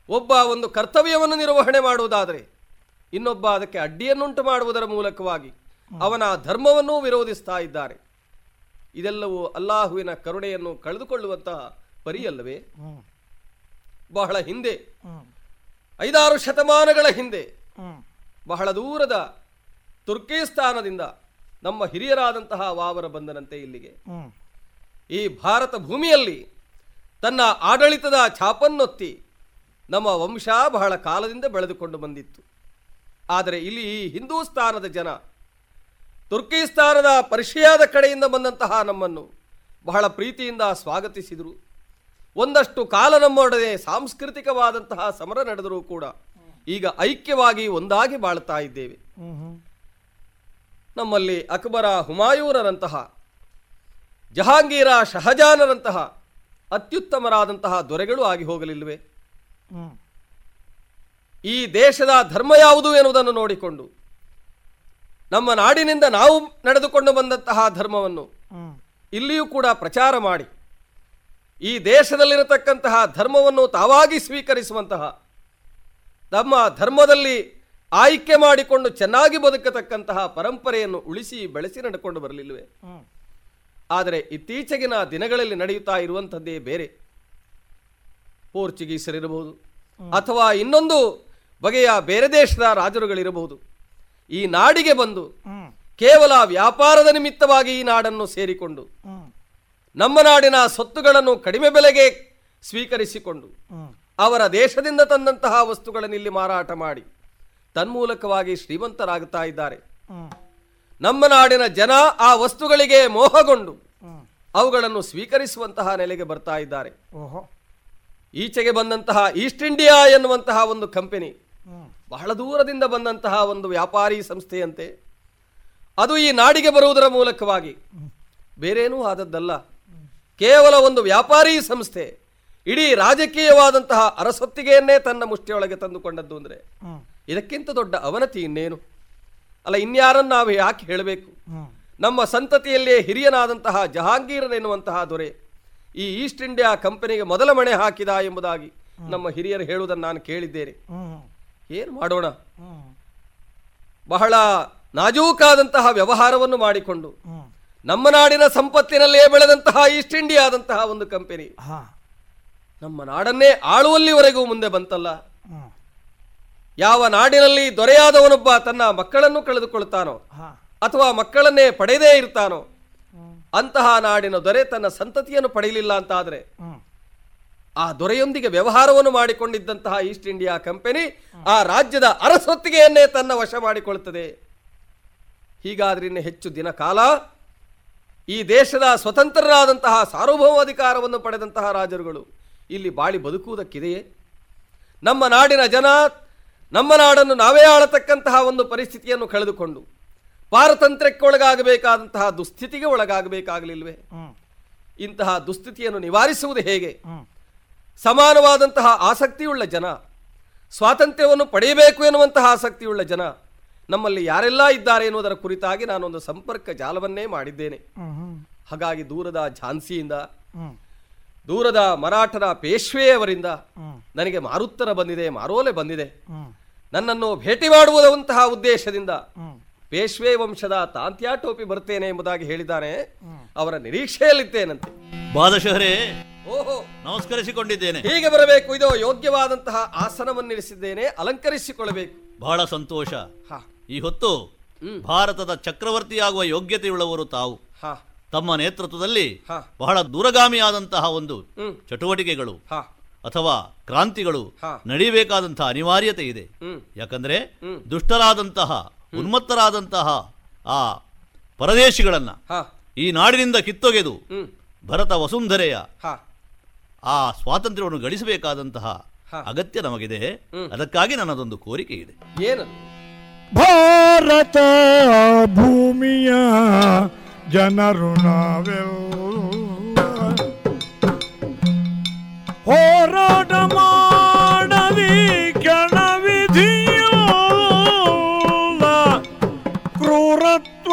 ಒಬ್ಬ ಒಂದು ಕರ್ತವ್ಯವನ್ನು ನಿರ್ವಹಣೆ ಮಾಡುವುದಾದರೆ ಇನ್ನೊಬ್ಬ ಅದಕ್ಕೆ ಅಡ್ಡಿಯನ್ನುಂಟು ಮಾಡುವುದರ ಮೂಲಕವಾಗಿ ಅವನ ಧರ್ಮವನ್ನೂ ವಿರೋಧಿಸ್ತಾ ಇದ್ದಾರೆ. ಇದೆಲ್ಲವೂ ಅಲ್ಲಾಹುವಿನ ಕರುಣೆಯನ್ನು ಕಳೆದುಕೊಳ್ಳುವಂತಹ ಪರಿಯಲ್ಲವೇ? ಬಹಳ ಹಿಂದೆ. ಐದಾರು ಶತಮಾನಗಳ ಹಿಂದೆ. ಬಹಳ ದೂರದ ತುರ್ಕಿಸ್ತಾನದಿಂದ ನಮ್ಮ ಹಿರಿಯರಾದಂತಹ ವಾವರ ಬಂದನಂತೆ ಇಲ್ಲಿಗೆ. ಈ ಭಾರತ ಭೂಮಿಯಲ್ಲಿ ತನ್ನ ಆಡಳಿತದ ಛಾಪನ್ನೊತ್ತಿ ನಮ್ಮ ವಂಶ ಬಹಳ ಕಾಲದಿಂದ ಬೆಳೆದುಕೊಂಡು ಬಂದಿತ್ತು. ಆದರೆ ಇಲ್ಲಿ ಈ ಹಿಂದೂಸ್ತಾನದ ಜನ ತುರ್ಕಿಸ್ತಾನದ ಪರ್ಷಿಯಾದ ಕಡೆಯಿಂದ ಬಂದಂತಹ ನಮ್ಮನ್ನು ಬಹಳ ಪ್ರೀತಿಯಿಂದ ಸ್ವಾಗತಿಸಿದರು. ಒಂದಷ್ಟು ಕಾಲ ನಮ್ಮೊಡನೆ ಸಾಂಸ್ಕೃತಿಕವಾದಂತಹ ಸಮರ ನಡೆದರೂ ಕೂಡ ಈಗ ಐಕ್ಯವಾಗಿ ಒಂದಾಗಿ ಬಾಳ್ತಾ ಇದ್ದೇವೆ. ನಮ್ಮಲ್ಲಿ ಅಕ್ಬರ ಹುಮಾಯೂರರಂತಹ, ಜಹಾಂಗೀರ ಶಹಜಾನರಂತಹ ಅತ್ಯುತ್ತಮರಾದಂತಹ ದೊರೆಗಳು ಆಗಿ ಹೋಗಲಿಲ್ಲವೆ? ಈ ದೇಶದ ಧರ್ಮ ಯಾವುದು ಎನ್ನುವುದನ್ನು ನೋಡಿಕೊಂಡು, ನಮ್ಮ ನಾಡಿನಿಂದ ನಾವು ನಡೆದುಕೊಂಡು ಬಂದಂತಹ ಧರ್ಮವನ್ನು ಇಲ್ಲಿಯೂ ಕೂಡ ಪ್ರಚಾರ ಮಾಡಿ, ಈ ದೇಶದಲ್ಲಿರತಕ್ಕಂತಹ ಧರ್ಮವನ್ನು ತಾವಾಗಿ ಸ್ವೀಕರಿಸುವಂತಹ, ನಮ್ಮ ಧರ್ಮದಲ್ಲಿ ಆಯ್ಕೆ ಮಾಡಿಕೊಂಡು ಚೆನ್ನಾಗಿ ಬದುಕತಕ್ಕಂತಹ ಪರಂಪರೆಯನ್ನು ಉಳಿಸಿ ಬೆಳೆಸಿ ನಡ್ಕೊಂಡು ಬರಲಿಲ್ಲವೇ? ಆದರೆ ಇತ್ತೀಚೆಗಿನ ದಿನಗಳಲ್ಲಿ ನಡೆಯುತ್ತಾ ಇರುವಂಥದ್ದೇ ಬೇರೆ. ಪೋರ್ಚುಗೀಸರಿರಬಹುದು ಅಥವಾ ಇನ್ನೊಂದು ಬಗೆಯ ಬೇರೆ ದೇಶದ ರಾಜರುಗಳಿರಬಹುದು. ಈ ನಾಡಿಗೆ ಬಂದು ಕೇವಲ ವ್ಯಾಪಾರದ ನಿಮಿತ್ತವಾಗಿ ಈ ನಾಡನ್ನು ಸೇರಿಕೊಂಡು, ನಮ್ಮ ನಾಡಿನ ಸೊತ್ತುಗಳನ್ನು ಕಡಿಮೆ ಬೆಲೆಗೆ ಸ್ವೀಕರಿಸಿಕೊಂಡು, ಅವರ ದೇಶದಿಂದ ತಂದಂತಹ ವಸ್ತುಗಳನ್ನು ಇಲ್ಲಿ ಮಾರಾಟ ಮಾಡಿ ತನ್ಮೂಲಕವಾಗಿ ಶ್ರೀಮಂತರಾಗುತ್ತಾ ಇದ್ದಾರೆ. ನಮ್ಮ ನಾಡಿನ ಜನ ಆ ವಸ್ತುಗಳಿಗೆ ಮೋಹಗೊಂಡು ಅವುಗಳನ್ನು ಸ್ವೀಕರಿಸುವಂತಹ ನೆಲೆಗೆ ಬರ್ತಾ ಇದ್ದಾರೆ. ಈಚೆಗೆ ಬಂದಂತಹ ಈಸ್ಟ್ ಇಂಡಿಯಾ ಎನ್ನುವಂತಹ ಒಂದು ಕಂಪನಿ ಬಹಳ ದೂರದಿಂದ ಬಂದಂತಹ ಒಂದು ವ್ಯಾಪಾರಿ ಸಂಸ್ಥೆಯಂತೆ. ಅದು ಈ ನಾಡಿಗೆ ಬರುವುದರ ಮೂಲಕವಾಗಿ ಬೇರೇನೂ ಆದದ್ದಲ್ಲ. ಕೇವಲ ಒಂದು ವ್ಯಾಪಾರಿ ಸಂಸ್ಥೆ ಇಡೀ ರಾಜಕೀಯವಾದಂತಹ ಅರಸೊತ್ತಿಗೆಯನ್ನೇ ತನ್ನ ಮುಷ್ಟಿಯೊಳಗೆ ತಂದುಕೊಂಡದ್ದು ಅಂದರೆ ಇದಕ್ಕಿಂತ ದೊಡ್ಡ ಅವನತಿ ಇನ್ನೇನು? ಅಲ್ಲ ಇನ್ಯಾರನ್ನು ನಾವು ಯಾಕೆ ಹೇಳಬೇಕು? ನಮ್ಮ ಸಂತತಿಯಲ್ಲೇ ಹಿರಿಯನಾದಂತಹ ಜಹಾಂಗೀರನ್ ಎನ್ನುವಂತಹ ದೊರೆ ಈ ಈಸ್ಟ್ ಇಂಡಿಯಾ ಕಂಪನಿಗೆ ಮೊದಲ ಮಣೆ ಹಾಕಿದ ಎಂಬುದಾಗಿ ನಮ್ಮ ಹಿರಿಯರು ಹೇಳುವುದನ್ನು ನಾನು ಕೇಳಿದ್ದೇನೆ. ಏನು ಮಾಡೋಣ? ಬಹಳ ನಾಜೂಕಾದಂತಹ ವ್ಯವಹಾರವನ್ನು ಮಾಡಿಕೊಂಡು ನಮ್ಮ ನಾಡಿನ ಸಂಪತ್ತಿನಲ್ಲೇ ಬೆಳೆದಂತಹ ಈಸ್ಟ್ ಇಂಡಿಯಾದಂತಹ ಒಂದು ಕಂಪನಿ. ನಮ್ಮ ನಾಡನ್ನೇ ಆಳುವಲ್ಲಿವರೆಗೂ ಮುಂದೆ ಬಂತಲ್ಲ? ಯಾವ ನಾಡಿನಲ್ಲಿ ದೊರೆಯಾದವನೊಬ್ಬ ತನ್ನ ಮಕ್ಕಳನ್ನು ಕಳೆದುಕೊಳ್ಳುತ್ತಾನೋ ಅಥವಾ ಮಕ್ಕಳನ್ನೇ ಪಡೆಯದೇ ಇರ್ತಾನೋ ಅಂತಹ ನಾಡಿನ ದೊರೆ ತನ್ನ ಸಂತತಿಯನ್ನು ಪಡೆಯಲಿಲ್ಲ ಅಂತಾದ್ರೆ ಆ ದೊರೆಯೊಂದಿಗೆ ವ್ಯವಹಾರವನ್ನು ಮಾಡಿಕೊಂಡಿದ್ದಂತಹ ಈಸ್ಟ್ ಇಂಡಿಯಾ ಕಂಪನಿ ಆ ರಾಜ್ಯದ ಅರಸೊತ್ತಿಗೆಯನ್ನೇ ತನ್ನ ವಶ ಮಾಡಿಕೊಳ್ಳುತ್ತದೆ. ಹೀಗಾದ್ರೆ ಇನ್ನು ಹೆಚ್ಚು ದಿನ ಕಾಲ ಈ ದೇಶದ ಸ್ವತಂತ್ರರಾದಂತಹ ಸಾರ್ವಭೌಮಾಧಿಕಾರವನ್ನು ಪಡೆದಂತಹ ರಾಜರುಗಳು ಇಲ್ಲಿ ಬಾಳಿ ಬದುಕುವುದಕ್ಕಿದೆಯೇ? ನಮ್ಮ ನಾಡಿನ ಜನ ನಮ್ಮ ನಾಡನ್ನು ನಾವೇ ಆಳತಕ್ಕಂತಹ ಒಂದು ಪರಿಸ್ಥಿತಿಯನ್ನು ಕಳೆದುಕೊಂಡು ಪಾರತಂತ್ರಕ್ಕೆ ಒಳಗಾಗಬೇಕಾದಂತಹ ದುಸ್ಥಿತಿಗೆ ಒಳಗಾಗಬೇಕಾಗಲಿಲ್ವೇ? ಇಂತಹ ದುಸ್ಥಿತಿಯನ್ನು ನಿವಾರಿಸುವುದು ಹೇಗೆ? ಸಮಾನವಾದಂತಹ ಆಸಕ್ತಿಯುಳ್ಳ ಜನ ಸ್ವಾತಂತ್ರ್ಯವನ್ನು ಪಡೆಯಬೇಕು ಎನ್ನುವಂತಹ ಆಸಕ್ತಿಯುಳ್ಳ ಜನ ನಮ್ಮಲ್ಲಿ ಯಾರೆಲ್ಲ ಇದ್ದಾರೆ ಎನ್ನುವುದರ ಕುರಿತಾಗಿ ನಾನೊಂದು ಸಂಪರ್ಕ ಜಾಲವನ್ನೇ ಮಾಡಿದ್ದೇನೆ. ಹಾಗಾಗಿ ದೂರದ ಝಾನ್ಸಿಯಿಂದ ದೂರದ ಮರಾಠರ ಪೇಶ್ವೆಯವರಿಂದ ನನಗೆ ಮಾರುತ್ತರ ಬಂದಿದೆ ಮಾರೋಲೆ ಬಂದಿದೆ. ನನ್ನನ್ನು ಭೇಟಿ ಮಾಡುವುದಂತಹ ಉದ್ದೇಶದಿಂದ ಪೇಶ್ವೆ ವಂಶದ ತಾಂತ್ಯಾ ಟೋಪಿ ಬರ್ತೇನೆ ಎಂಬುದಾಗಿ ಹೇಳಿದ್ದಾನೆ. ಅವರ ನಿರೀಕ್ಷೆಯಲ್ಲಿದ್ದೇನಂತೆ. ಬಾದಶಹರೇ ಓಹೋ. ನಮಸ್ಕರಿಸಿಕೊಂಡಿದ್ದೇನೆ. ಹೀಗೆ ಬರಬೇಕು ಇದು ಯೋಗ್ಯವಾದಂತಹ ಆಸನವನ್ನಿರಿಸಿದ್ದೇನೆ ಅಲಂಕರಿಸಿಕೊಳ್ಳಬೇಕು. ಬಹಳ ಸಂತೋಷ. ಹಾ. ಈ ಹೊತ್ತು ಭಾರತದ ಚಕ್ರವರ್ತಿಯಾಗುವ ಯೋಗ್ಯತೆಯುಳ್ಳವರು ತಾವು. ತಮ್ಮ ನೇತೃತ್ವದಲ್ಲಿ. ಬಹಳ ದೂರಗಾಮಿಯಾದಂತಹ ಒಂದು ಚಟುವಟಿಕೆಗಳು. ಹಾ. ಅಥವಾ ಕ್ರಾಂತಿಗಳು. ನಡೀಬೇಕಾದಂತಹ ಅನಿವಾರ್ಯತೆ ಇದೆ. ಯಾಕಂದ್ರೆ. ದುಷ್ಟರಾದಂತಹ ಉನ್ಮತ್ತರಾದಂತಹ ಆ ಪರದೇಶಿಗಳನ್ನ ಈ ನಾಡಿನಿಂದ ಕಿತ್ತೊಗೆದು ಭರತ ವಸುಂಧರೆಯ ಆ ಸ್ವಾತಂತ್ರ್ಯವನ್ನು ಗಳಿಸಬೇಕಾದಂತಹ ಅಗತ್ಯ ನಮಗಿದೆ. ಅದಕ್ಕಾಗಿ ನನ್ನದೊಂದು ಕೋರಿಕೆ ಇದೆ. ಏನು? ಭಾರತ ಭೂಮಿಯ ಜನರು ನಾವೆಲ್ಲ ಹೋರಾಟ ಮಾಡವಿ ಕೆಣವಿಧಿಯೋ ಕ್ರೂರತ್ವ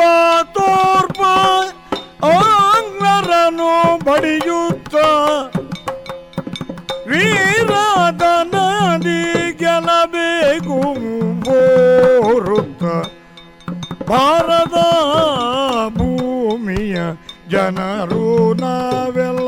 ತೋರ್ಪ ಆಂಗ್ಲರನು ಬಡಿಯುತ್ತ. ವೀರದನದಿ ಗೆಲ್ಲಬೇಕು ಬೋರುತ್ತ ಭಾರತ ಭೂಮಿಯ ಜನರು ನಾವೆಲ್ಲ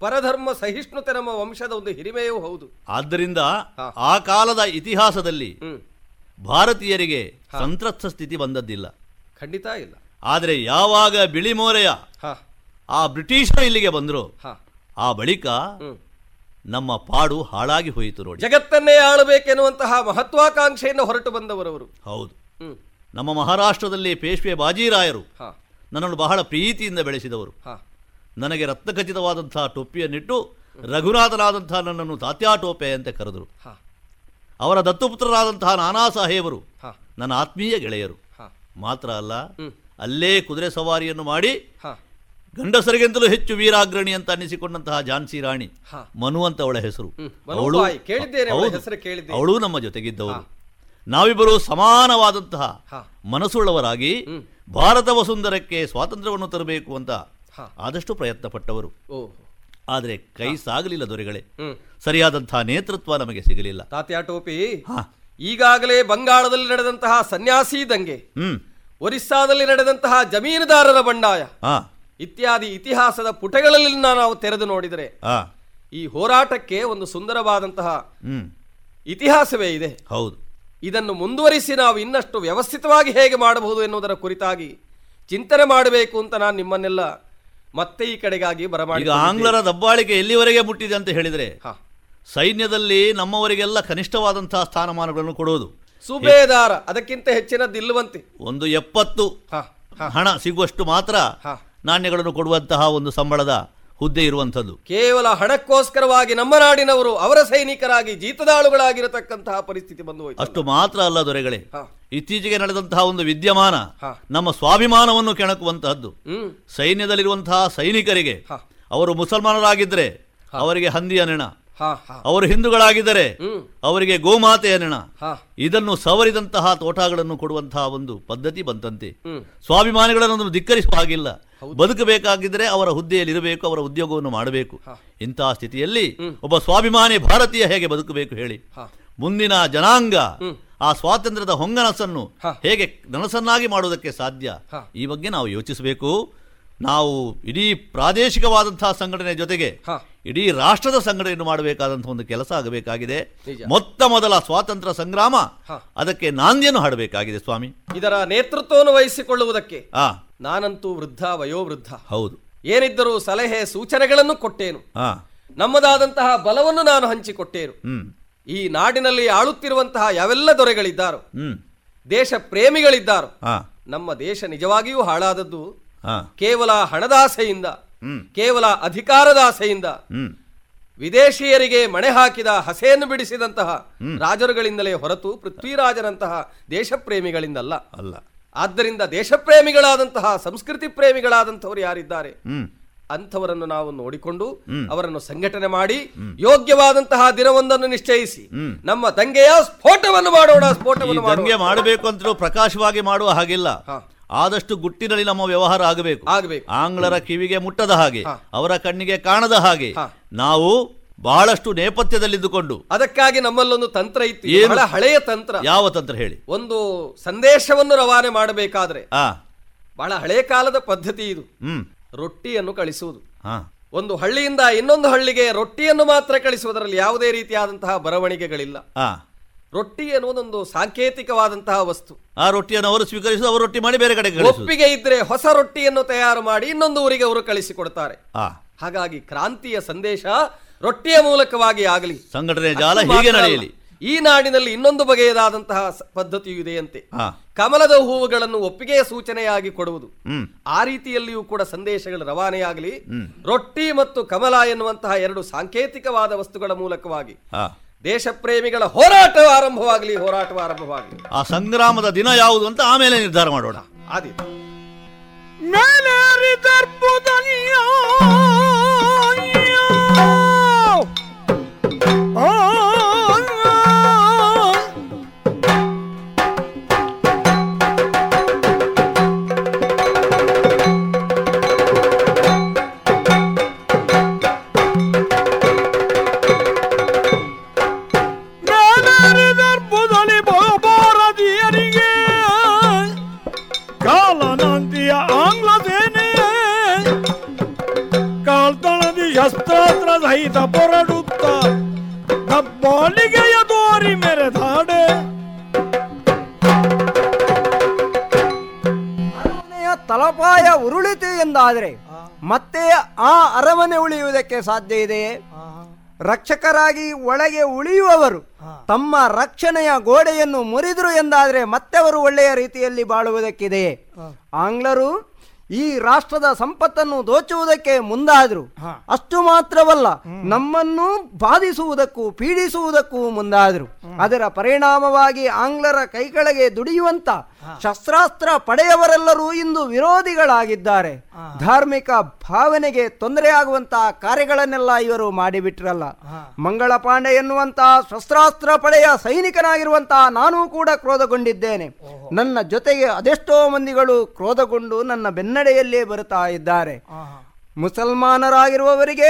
ಪರಧರ್ಮ ಸಹಿಷ್ಣುತೆ ನಮ್ಮ ವಂಶದ ಒಂದು ಹಿರಿಮೆಯೂ ಹೌದು. ಆದ್ದರಿಂದ ಆ ಕಾಲದ ಇತಿಹಾಸದಲ್ಲಿ ಭಾರತೀಯರಿಗೆ ಸಂತ್ರಸ್ತ ಸ್ಥಿತಿ ಬಂದದ್ದಿಲ್ಲ. ಖಂಡಿತ ಇಲ್ಲ. ಆದರೆ ಯಾವಾಗ ಬಿಳಿಮೋರೆಯ ಮೋರೆಯ ಆ ಬ್ರಿಟಿಷರು ಇಲ್ಲಿಗೆ ಬಂದರು ಆ ಬಳಿಕ ನಮ್ಮ ಪಾಡು ಹಾಳಾಗಿ ಹೋಯಿತು ನೋಡಿ. ಜಗತ್ತನ್ನೇ ಆಳಬೇಕೆನ್ನುವಂತಹ ಮಹತ್ವಾಕಾಂಕ್ಷೆಯನ್ನು ಹೊರಟು ಬಂದವರವರು. ಹೌದು. ನಮ್ಮ ಮಹಾರಾಷ್ಟ್ರದಲ್ಲಿ ಪೇಶ್ವೆ ಬಾಜಿರಾಯರು ನನ್ನನ್ನು ಬಹಳ ಪ್ರೀತಿಯಿಂದ ಬೆಳೆಸಿದವರು. ನನಗೆ ರತ್ನಖಚಿತವಾದಂತಹ ಟೊಪ್ಪಿಯನ್ನಿಟ್ಟು ರಘುನಾಥನಾದಂತಹ ನನ್ನನ್ನು ತಾತ್ಯಾ ಟೋಪೆ ಅಂತ ಕರೆದರು. ಅವರ ದತ್ತುಪುತ್ರರಾದಂತಹ ನಾನಾ ಸಾಹೇಬರು ನನ್ನ ಆತ್ಮೀಯ ಗೆಳೆಯರು. ಮಾತ್ರ ಅಲ್ಲ ಅಲ್ಲೇ ಕುದುರೆ ಸವಾರಿಯನ್ನು ಮಾಡಿ ಗಂಡಸರಿಗಿಂತಲೂ ಹೆಚ್ಚು ವೀರಾಗ್ರಣಿ ಅಂತ ಅನ್ನಿಸಿಕೊಂಡಂತಹ ಝಾನ್ಸಿ ರಾಣಿ. ಮನು ಅಂತ ಅವಳ ಹೆಸರು. ಅವಳು ಅವಳ ನಮ್ಮ ಜೊತೆಗಿದ್ದವರು ನಾವಿಬ್ಬರು ಸಮಾನವಾದಂತಹ. ಮನಸ್ಸುಳ್ಳವರಾಗಿ. ಭಾರತ ವಸುಂಧರಕ್ಕೆ ಸ್ವಾತಂತ್ರ್ಯವನ್ನು ತರಬೇಕು ಅಂತ. ಆದಷ್ಟು ಪ್ರಯತ್ನ ಪಟ್ಟವರು ಆದರೆ ಕೈ ಸಾಗಲಿಲ್ಲ ದೊರೆಗಳೇ. ಸರಿಯಾದಂತಹ ನೇತೃತ್ವ ನಮಗೆ ಸಿಗಲಿಲ್ಲ. ತಾತ್ಯಾ ಟೋಪಿ? ಈಗಾಗಲೇ ಬಂಗಾಳದಲ್ಲಿ ನಡೆದಂತಹ ಸನ್ಯಾಸಿ ದಂಗೆ ಒರಿಸ್ಸಾದಲ್ಲಿ ನಡೆದಂತಹ ಜಮೀನುದಾರರ ಬಂಡಾಯ ಇತ್ಯಾದಿ ಇತಿಹಾಸದ ಪುಟಗಳಲ್ಲಿ ನಾವು ತೆರೆದು ನೋಡಿದರೆ ಈ ಹೋರಾಟಕ್ಕೆ ಒಂದು ಸುಂದರವಾದಂತಹ ಇತಿಹಾಸವೇ ಇದೆ. ಹೌದು. ಇದನ್ನು ಮುಂದುವರಿಸಿ ನಾವು ಇನ್ನಷ್ಟು ವ್ಯವಸ್ಥಿತವಾಗಿ ಹೇಗೆ ಮಾಡಬಹುದು ಎನ್ನುವುದರ ಕುರಿತಾಗಿ ಚಿಂತನೆ ಮಾಡಬೇಕು ಅಂತ ನಾನು ನಿಮ್ಮನ್ನೆಲ್ಲ ಮತ್ತೆ ಈ ಕಡೆಗಾಗಿ ಈಗ ಬರಮಾಡಿ ಆಂಗ್ಲರ ದಬ್ಬಾಳಿಕೆ ಎಲ್ಲಿವರೆಗೆ ಮುಟ್ಟಿದೆ ಅಂತ ಹೇಳಿದ್ರೆ ಸೈನ್ಯದಲ್ಲಿ ನಮ್ಮವರಿಗೆಲ್ಲ ಕನಿಷ್ಠವಾದಂತಹ ಸ್ಥಾನಮಾನಗಳನ್ನು ಕೊಡುವುದು. ಸುಬೇದಾರ ಅದಕ್ಕಿಂತ ಹೆಚ್ಚಿನದಿಲ್ಲವಂತೆ ಒಂದು ಎಪ್ಪತ್ತು ಹಣ ಸಿಗುವಷ್ಟು ಮಾತ್ರ ನಾಣ್ಯಗಳನ್ನು ಕೊಡುವಂತಹ ಒಂದು ಸಂಬಳದ ಹುದ್ದೆ ಇರುವಂಥದ್ದು. ಕೇವಲ ಹಣಕ್ಕೋಸ್ಕರವಾಗಿ ನಮ್ಮ ನಾಡಿನವರು ಅವರ ಸೈನಿಕರಾಗಿ ಜೀತದಾಳುಗಳಾಗಿರತಕ್ಕಂತಹ ಪರಿಸ್ಥಿತಿ ಬಂದು ಹೋಯ್ತು ಅಷ್ಟು ಮಾತ್ರ ಅಲ್ಲ ದೊರೆಗಳೇ. ಇತ್ತೀಚೆಗೆ ನಡೆದಂತಹ ಒಂದು ವಿದ್ಯಮಾನ ನಮ್ಮ ಸ್ವಾಭಿಮಾನವನ್ನು ಕೆಣಕುವಂತಹದ್ದು. ಸೈನ್ಯದಲ್ಲಿರುವಂತಹ ಸೈನಿಕರಿಗೆ ಅವರು ಮುಸಲ್ಮಾನರಾಗಿದ್ದರೆ ಅವರಿಗೆ ಹಂದಿಯ ನೆಣ. ಅವರು ಹಿಂದೂಗಳಾಗಿದ್ದರೆ ಅವರಿಗೆ ಗೋಮಾತೆ ನೆಣ ಇದನ್ನು ಸವರಿದಂತಹ ತೋಟಗಳನ್ನು ಕೊಡುವಂತಹ ಒಂದು ಪದ್ಧತಿ ಬಂತಂತೆ. ಸ್ವಾಭಿಮಾನಿಗಳನ್ನು ಧಿಕ್ಕರಿಸುವ ಹಾಗಿಲ್ಲ. ಬದುಕಬೇಕಾಗಿದ್ದರೆ ಅವರ ಹುದ್ದೆಯಲ್ಲಿ ಇರಬೇಕು ಅವರ ಉದ್ಯೋಗವನ್ನು ಮಾಡಬೇಕು. ಇಂತಹ ಸ್ಥಿತಿಯಲ್ಲಿ ಒಬ್ಬ ಸ್ವಾಭಿಮಾನಿ ಭಾರತೀಯ ಹೇಗೆ ಬದುಕಬೇಕು ಹೇಳಿ. ಮುಂದಿನ ಜನಾಂಗ ಆ ಸ್ವಾತಂತ್ರ್ಯದ ಹೊಂಗನಸನ್ನು ಹೇಗೆ ನನಸನ್ನಾಗಿ ಮಾಡುವುದಕ್ಕೆ ಸಾಧ್ಯ? ಈ ಬಗ್ಗೆ ನಾವು ಯೋಚಿಸಬೇಕು. ನಾವು ಇಡೀ ಪ್ರಾದೇಶಿಕವಾದಂತಹ ಸಂಘಟನೆ ಜೊತೆಗೆ ಇಡೀ ರಾಷ್ಟ್ರದ ಸಂಘಟನೆಯನ್ನು ಮಾಡಬೇಕಾದಂತಹ ಒಂದು ಕೆಲಸ ಆಗಬೇಕಾಗಿದೆ. ಮೊತ್ತ ಮೊದಲ ಸ್ವಾತಂತ್ರ್ಯ ಸಂಗ್ರಾಮ ಅದಕ್ಕೆ ನಾಂದಿಯನ್ನು ಹಾಡಬೇಕಾಗಿದೆ ಸ್ವಾಮಿ. ಇದರ ನೇತೃತ್ವವನ್ನು ವಹಿಸಿಕೊಳ್ಳುವುದಕ್ಕೆ ನಾನಂತೂ ವೃದ್ಧ ವಯೋವೃದ್ಧ. ಹೌದು. ಏನಿದ್ದರೂ ಸಲಹೆ ಸೂಚನೆಗಳನ್ನು ಕೊಟ್ಟೇನು. ನಮ್ಮದಾದಂತಹ ಬಲವನ್ನು ನಾನು ಹಂಚಿಕೊಟ್ಟೇನು. ಈ ನಾಡಿನಲ್ಲಿ ಆಳುತ್ತಿರುವಂತಹ ಯಾವೆಲ್ಲ ದೊರೆಗಳಿದ್ದಾರೋ ದೇಶ ಪ್ರೇಮಿಗಳಿದ್ದಾರೋ ನಮ್ಮ ದೇಶ ನಿಜವಾಗಿಯೂ ಹಾಳಾದದ್ದು ಕೇವಲ ಹಣದಾಸೆಯಿಂದ. ಕೇವಲ ಅಧಿಕಾರದಾಸೆಯಿಂದ ಆಸೆಯಿಂದ ವಿದೇಶಿಯರಿಗೆ ಮಣೆ ಹಾಕಿದ ಹಸೆಯನ್ನು ಬಿಡಿಸಿದಂತಹ ರಾಜರುಗಳಿಂದಲೇ ಹೊರತು ಪೃಥ್ವಿರಾಜರಂತಹ ದೇಶಪ್ರೇಮಿಗಳಿಂದಲ್ಲ. ಅಲ್ಲ. ಆದ್ದರಿಂದ ದೇಶ ಪ್ರೇಮಿಗಳಾದಂತಹ ಸಂಸ್ಕೃತಿ ಪ್ರೇಮಿಗಳಾದಂಥವರು ಯಾರಿದ್ದಾರೆ? ಅಂಥವರನ್ನು ನಾವು ನೋಡಿಕೊಂಡು ಅವರನ್ನು ಸಂಘಟನೆ ಮಾಡಿ ಯೋಗ್ಯವಾದಂತಹ ದಿನವೊಂದನ್ನು ನಿಶ್ಚಯಿಸಿ. ನಮ್ಮ ದಂಗೆಯ ಸ್ಫೋಟವನ್ನು ಮಾಡೋಣ ಸ್ಫೋಟವನ್ನು ಮಾಡಬೇಕು ಅಂತ ಪ್ರಕಾಶವಾಗಿ ಮಾಡುವ ಹಾಗಿಲ್ಲ. ಆದಷ್ಟು ಗುಟ್ಟಿನಲ್ಲಿ ನಮ್ಮ ವ್ಯವಹಾರ ಆಗಬೇಕು. ಆಗಬೇಕು. ಆಂಗ್ಲರ ಕಿವಿಗೆ ಮುಟ್ಟದ ಹಾಗೆ ಅವರ ಕಣ್ಣಿಗೆ ಕಾಣದ ಹಾಗೆ ನಾವು ಬಹಳಷ್ಟು ನೇಪಥ್ಯದಲ್ಲಿದ್ದುಕೊಂಡು ಅದಕ್ಕಾಗಿ ನಮ್ಮಲ್ಲೊಂದು ತಂತ್ರ ಇತ್ತು. ಹಳೆಯ ತಂತ್ರ. ಯಾವ ತಂತ್ರ ಹೇಳಿ? ಒಂದು ಸಂದೇಶವನ್ನು ರವಾನೆ ಮಾಡಬೇಕಾದ್ರೆ ಬಹಳ ಹಳೆಯ ಕಾಲದ ಪದ್ಧತಿ ಇದು. ರೊಟ್ಟಿಯನ್ನು ಕಳಿಸುವುದು. ಹಾ. ಒಂದು ಹಳ್ಳಿಯಿಂದ ಇನ್ನೊಂದು ಹಳ್ಳಿಗೆ ರೊಟ್ಟಿಯನ್ನು ಮಾತ್ರ ಕಳಿಸುವುದರಲ್ಲಿ ಯಾವುದೇ ರೀತಿಯಾದಂತಹ ಬರವಣಿಗೆಗಳಿಲ್ಲ. ರೊಟ್ಟಿ ಅನ್ನೋದೊಂದು ಸಾಂಕೇತಿಕವಾದಂತಹ ವಸ್ತು. ಆ ರೊಟ್ಟಿಯನ್ನು ಅವರು ಸ್ವೀಕರಿಸಿ ಅವರು ರೊಟ್ಟಿ ಮಾಡಿ ಬೇರೆ ಕಡೆ ಒಪ್ಪಿಗೆ ಇದ್ರೆ ಹೊಸ ರೊಟ್ಟಿಯನ್ನು ತಯಾರು ಮಾಡಿ ಇನ್ನೊಂದು ಊರಿಗೆ ಅವರು ಕಳಿಸಿಕೊಡ್ತಾರೆ. ಹಾಗಾಗಿ ಕ್ರಾಂತಿಯ ಸಂದೇಶ ರೊಟ್ಟಿಯ ಮೂಲಕವಾಗಿ ಆಗಲಿ. ಸಂಘಟನೆ ಜಾಲ ಹೀಗೆ ನಡೆಯಲಿ. ಈ ನಾಡಿನಲ್ಲಿ ಇನ್ನೊಂದು ಬಗೆಯದಾದಂತಹ ಪದ್ಧತಿಯು ಇದೆಯಂತೆ. ಕಮಲದ ಹೂವುಗಳನ್ನು ಒಪ್ಪಿಗೆಯ ಸೂಚನೆಯಾಗಿ ಕೊಡುವುದು. ಆ ರೀತಿಯಲ್ಲಿಯೂ ಕೂಡ ಸಂದೇಶಗಳು ರವಾನೆಯಾಗಲಿ. ರೊಟ್ಟಿ ಮತ್ತು ಕಮಲ ಎನ್ನುವಂತಹ ಎರಡು ಸಾಂಕೇತಿಕವಾದ ವಸ್ತುಗಳ ಮೂಲಕವಾಗಿ. ಆ ದೇಶ ಪ್ರೇಮಿಗಳ ಹೋರಾಟ ಆರಂಭವಾಗಲಿ ಹೋರಾಟ ಆರಂಭವಾಗಲಿ. ಆ ಸಂಗ್ರಾಮದ ದಿನ ಯಾವುದು ಅಂತ ಆಮೇಲೆ ನಿರ್ಧಾರ ಮಾಡೋಣ. ಆದಿ. ಮೇಲೇರಿ ಪೊರಡುತ್ತ ದಬ್ಬಾಳಿಗೆಯ ದೋರಿ ಮೆರೆದಾಡೆ. ತಲಪಾಯ ಉರುಳಿತು ಎಂದಾದರೆ ಮತ್ತೆ ಆ ಅರಮನೆ ಉಳಿಯುವುದಕ್ಕೆ ಸಾಧ್ಯ ಇದೆಯೇ ರಕ್ಷಕರಾಗಿ ಒಳಗೆ ಉಳಿಯುವವರು ತಮ್ಮ ರಕ್ಷಣೆಯ ಗೋಡೆಯನ್ನು ಮುರಿದ್ರು ಎಂದಾದರೆ ಮತ್ತೆ ಅವರು ಒಳ್ಳೆಯ ರೀತಿಯಲ್ಲಿ ಬಾಳುವುದಕ್ಕಿದೆಯೇ ಆಂಗ್ಲರು ಈ ರಾಷ್ಟ್ರದ ಸಂಪತ್ತನ್ನು ದೋಚುವುದಕ್ಕೆ ಮುಂದಾದ್ರು. ಅಷ್ಟು ಮಾತ್ರವಲ್ಲ ನಮ್ಮನ್ನು ಬಾಧಿಸುವುದಕ್ಕೂ ಪೀಡಿಸುವುದಕ್ಕೂ ಮುಂದಾದ್ರು. ಅದರ ಪರಿಣಾಮವಾಗಿ ಆಂಗ್ಲರ ಕೈಕೆಳಗೆ ದುಡಿಯುವಂತ ಶಸ್ತ್ರಾಸ್ತ್ರ ಪಡೆಯವರೆಲ್ಲರೂ ಇಂದು ವಿರೋಧಿಗಳಾಗಿದ್ದಾರೆ. ಧಾರ್ಮಿಕ ಭಾವನೆಗೆ ತೊಂದರೆಯಾಗುವಂತಹ ಕಾರ್ಯಗಳನ್ನೆಲ್ಲ ಇವರು ಮಾಡಿಬಿಟ್ರಲ್ಲ. ಮಂಗಳ ಪಾಂಡೆ ಎನ್ನುವಂತಹ ಶಸ್ತ್ರಾಸ್ತ್ರ ಪಡೆಯ ಸೈನಿಕನಾಗಿರುವಂತಹ ನಾನೂ ಕೂಡ ಕ್ರೋಧಗೊಂಡಿದ್ದೇನೆ. ನನ್ನ ಜೊತೆಗೆ ಅದೆಷ್ಟೋ ಮಂದಿಗಳು ಕ್ರೋಧಗೊಂಡು ನನ್ನ ಬೆನ್ನಡೆಯಲ್ಲೇ ಬರುತ್ತಾ ಇದ್ದಾರೆ. ಮುಸಲ್ಮಾನರಾಗಿರುವವರಿಗೆ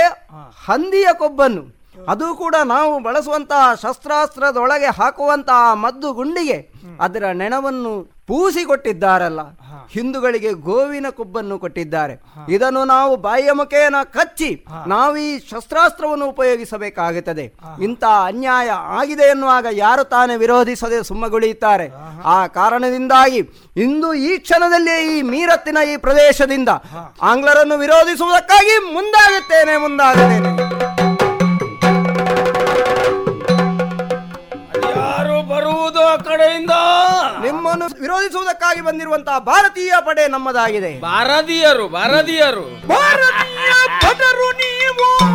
ಹಂದಿಯ ಕೊಬ್ಬನ್ನು ಅದು ಕೂಡ ನಾವು ಬಳಸುವಂತಹ ಶಸ್ತ್ರಾಸ್ತ್ರದೊಳಗೆ ಹಾಕುವಂತಹ ಮದ್ದು ಗುಂಡಿಗೆ. ಅದರ ನೆಣವನ್ನು ಪೂಸಿ ಕೊಟ್ಟಿದ್ದಾರಲ್ಲ ಹಿಂದೂಗಳಿಗೆ ಗೋವಿನ ಕೊಬ್ಬನ್ನು ಕೊಟ್ಟಿದ್ದಾರೆ. ಇದನ್ನು ನಾವು ಬಾಯಿಯ ಮುಖೇನ ಕಚ್ಚಿ ನಾವು ಈ ಶಸ್ತ್ರಾಸ್ತ್ರವನ್ನು ಉಪಯೋಗಿಸಬೇಕಾಗುತ್ತದೆ. ಇಂಥ ಅನ್ಯಾಯ ಆಗಿದೆ ಎನ್ನುವಾಗ ಯಾರು ತಾನೇ ವಿರೋಧಿಸದೆ ಸುಮ್ಮಗುಳಿಯುತ್ತಾರೆ. ಆ ಕಾರಣದಿಂದಾಗಿ ಇಂದು ಈ ಕ್ಷಣದಲ್ಲಿ ಈ ಮೀರತ್ತಿನ ಈ ಪ್ರದೇಶದಿಂದ ಆಂಗ್ಲರನ್ನು ವಿರೋಧಿಸುವುದಕ್ಕಾಗಿ ಮುಂದಾಗುತ್ತೇನೆ ಮುಂದಾಗುತ್ತೇನೆ. ಕಡೆಯಿಂದ ನಿಮ್ಮನ್ನು ವಿರೋಧಿಸುವುದಕ್ಕಾಗಿ ಬಂದಿರುವಂತಹ ಭಾರತೀಯ ಪಡೆ ನಮ್ಮದಾಗಿದೆ. ಭಾರತೀಯರು ಭಾರತೀಯರು. ಭಾರತೀಯ ಪದರು ನೀವು.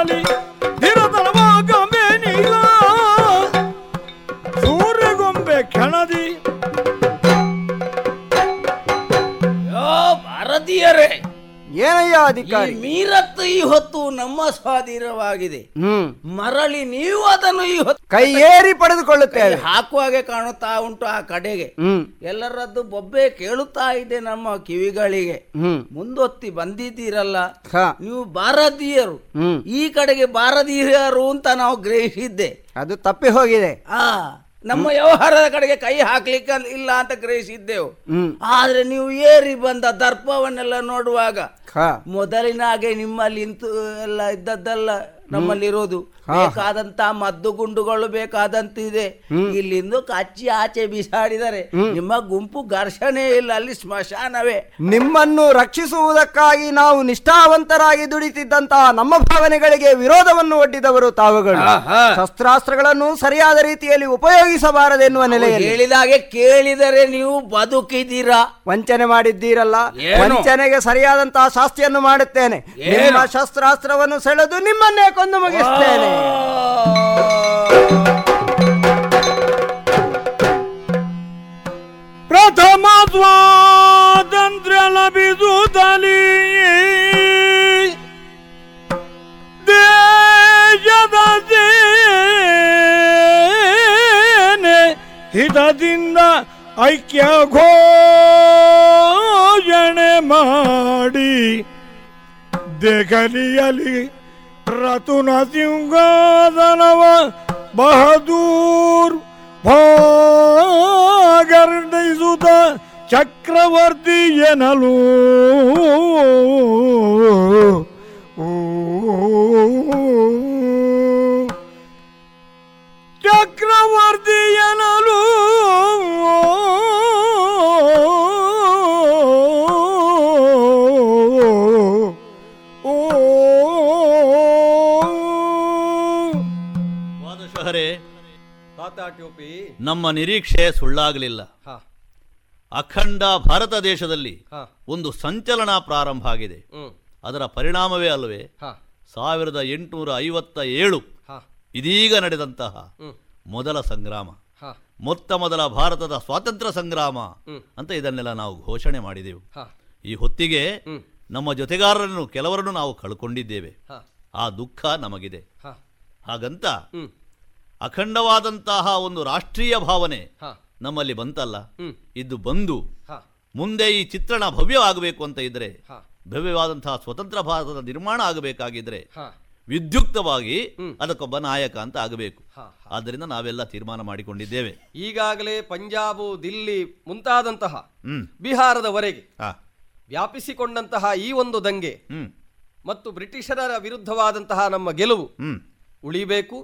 ಕ್ಷಣದಲ್ಲಿ ಏನಯ್ಯ ಅಧಿಕಾರಿ. ಮೀರತ್ ಮೀರತ್ತು ಈ ಹೊತ್ತು ನಮ್ಮ ಸ್ವಾಧೀನವಾಗಿದೆ. ಹ್ಮ್. ಮರಳಿ ನೀವು ಅದನ್ನು ಈ ಹೊತ್ತು ಕೈ ಏರಿ ಪಡೆದುಕೊಳ್ಳುತ್ತೇವೆ. ಹಾಕುವಾಗೆ ಕಾಣುತ್ತಾ ಉಂಟು ಆ ಕಡೆಗೆ. ಎಲ್ಲರದ್ದು ಬೊಬ್ಬೆ ಕೇಳುತ್ತಾ ಇದೆ ನಮ್ಮ ಕಿವಿಗಳಿಗೆ. ಮುಂದೊತ್ತಿ ಬಂದಿದ್ದೀರಲ್ಲ. ನೀವು ಭಾರತೀಯರು. ಈ ಕಡೆಗೆ ಭಾರತೀಯರು ಅಂತ ನಾವು ಗ್ರಹಿಸಿದ್ದೆ. ಅದು ತಪ್ಪಿ ಹೋಗಿದೆ. ಆ ನಮ್ಮ ವ್ಯವಹಾರದ ಕಡೆಗೆ ಕೈ ಹಾಕ್ಲಿಕ್ಕೆ ಇಲ್ಲ ಅಂತ ಗ್ರಹಿಸಿದ್ದೆವು. ಆದ್ರೆ ನೀವು ಏರಿ ಬಂದ ದರ್ಪವನ್ನೆಲ್ಲ ನೋಡುವಾಗ. ಮೊದಲಿನ ಹಾಗೆ ನಿಮ್ಮಲ್ಲಿ ಇಂತು ಎಲ್ಲ ಇದ್ದದ್ದೆಲ್ಲ ನಮ್ಮಲ್ಲಿ ಇರೋದು. ಬೇಕಾದಂತ ಮದ್ದು ಗುಂಡುಗಳು ಬೇಕಾದಂತಿದೆ. ಇಲ್ಲಿಂದು ಕಚ್ಚಿ ಆಚೆ ಬಿಸಾಡಿದರೆ ನಿಮ್ಮ ಗುಂಪು ಘರ್ಷಣೆ ಇಲ್ಲ ಅಲ್ಲಿ ಸ್ಮಶಾನವೇ. ನಿಮ್ಮನ್ನು ರಕ್ಷಿಸುವುದಕ್ಕಾಗಿ ನಾವು ನಿಷ್ಠಾವಂತರಾಗಿ ದುಡಿತಿದ್ದಂತಹ ನಮ್ಮ ಭಾವನೆಗಳಿಗೆ ವಿರೋಧವನ್ನು ಒಡ್ಡಿದವರು ತಾವುಗಳು. ಶಸ್ತ್ರಾಸ್ತ್ರಗಳನ್ನು ಸರಿಯಾದ ರೀತಿಯಲ್ಲಿ ಉಪಯೋಗಿಸಬಾರದು ಎನ್ನುವ ನೆಲೆಯಲ್ಲಿ. ಹೇಳಿದಾಗೆ ಕೇಳಿದರೆ ನೀವು ಬದುಕಿದ್ದೀರಾ? ವಂಚನೆ ಮಾಡಿದ್ದೀರಲ್ಲ? ವಂಚನೆಗೆ ಸರಿಯಾದಂತಹ ಶಾಸ್ತಿಯನ್ನು ಮಾಡುತ್ತೇನೆ. ನಿಮ್ಮ ಶಸ್ತ್ರಾಸ್ತ್ರವನ್ನು ಸೆಳೆದು ನಿಮ್ಮನ್ನೇ ಕೊಂದು ಮುಗಿಸ್ತೇನೆ. ಪ್ರಥಮ ಸ್ವಾತಂತ್ರ್ಯ ಲಭಿಸುತ್ತಲೀ ದೇಶದ ಸೇನೆ ಹಿತದಿಂದ ಐಕ್ಯ ಘೋಷಣೆ ಮಾಡಿ ದೆಹಲಿಯಲ್ಲಿ ರತುನ ಸಿಂಹಾಸನವ ಬಹದೂರ್ ಭಾಗರ್ಣಿಸುತ್ತ ಚಕ್ರವರ್ತಿ ಎನಲು. ಚಕ್ರವರ್ತಿ ಎನಲು. ನಮ್ಮ ನಿರೀಕ್ಷೆ ಸುಳ್ಳಾಗಲಿಲ್ಲ. ಅಖಂಡ ಭಾರತ ದೇಶದಲ್ಲಿ ಒಂದು ಸಂಚಲನ ಪ್ರಾರಂಭ ಆಗಿದೆ. ಅದರ ಪರಿಣಾಮವೇ ಅಲ್ಲವೇ ಹಾ. ಸಾವಿರದ ಎಂಟುನೂರ ಐವತ್ತ ಏಳು ಇದೀಗ ನಡೆದಂತಹ ಮೊದಲ ಸಂಗ್ರಾಮ. ಮೊತ್ತ ಮೊದಲ ಭಾರತದ ಸ್ವಾತಂತ್ರ್ಯ ಸಂಗ್ರಾಮ ಅಂತ ಇದನ್ನೆಲ್ಲ ನಾವು ಘೋಷಣೆ ಮಾಡಿದೆವು. ಈ ಹೊತ್ತಿಗೆ ನಮ್ಮ ಜೊತೆಗಾರರನ್ನು ಕೆಲವರನ್ನು ನಾವು ಕಳ್ಕೊಂಡಿದ್ದೇವೆ. ಆ ದುಃಖ ನಮಗಿದೆ. ಹಾಗಂತ ಅಖಂಡವಾದಂತಹ ಒಂದು ರಾಷ್ಟ್ರೀಯ ಭಾವನೆ ನಮ್ಮಲ್ಲಿ ಬಂತಲ್ಲ. ಇದು ಬಂದು ಮುಂದೆ ಈ ಚಿತ್ರಣ ಭವ್ಯವಾಗಬೇಕು ಅಂತ ಇದ್ರೆ ಭವ್ಯವಾದಂತಹ ಸ್ವತಂತ್ರ ಭಾರತದ ನಿರ್ಮಾಣ ಆಗಬೇಕಾಗಿದ್ರೆ ವಿದ್ಯುಕ್ತವಾಗಿ. ಅದಕ್ಕೊಬ್ಬ ನಾಯಕ ಅಂತ ಆಗಬೇಕು. ಆದ್ದರಿಂದ ನಾವೆಲ್ಲ ತೀರ್ಮಾನ ಮಾಡಿಕೊಂಡಿದ್ದೇವೆ. ಈಗಾಗಲೇ ಪಂಜಾಬು ದಿಲ್ಲಿ ಮುಂತಾದಂತಹ ಹ್ಮ್. ಬಿಹಾರದವರೆಗೆ ವ್ಯಾಪಿಸಿಕೊಂಡಂತಹ ಈ ಒಂದು ದಂಗೆ ಮತ್ತು ಬ್ರಿಟಿಷರ ವಿರುದ್ಧವಾದಂತಹ ನಮ್ಮ ಗೆಲುವು ಉಳಿಬೇಕು.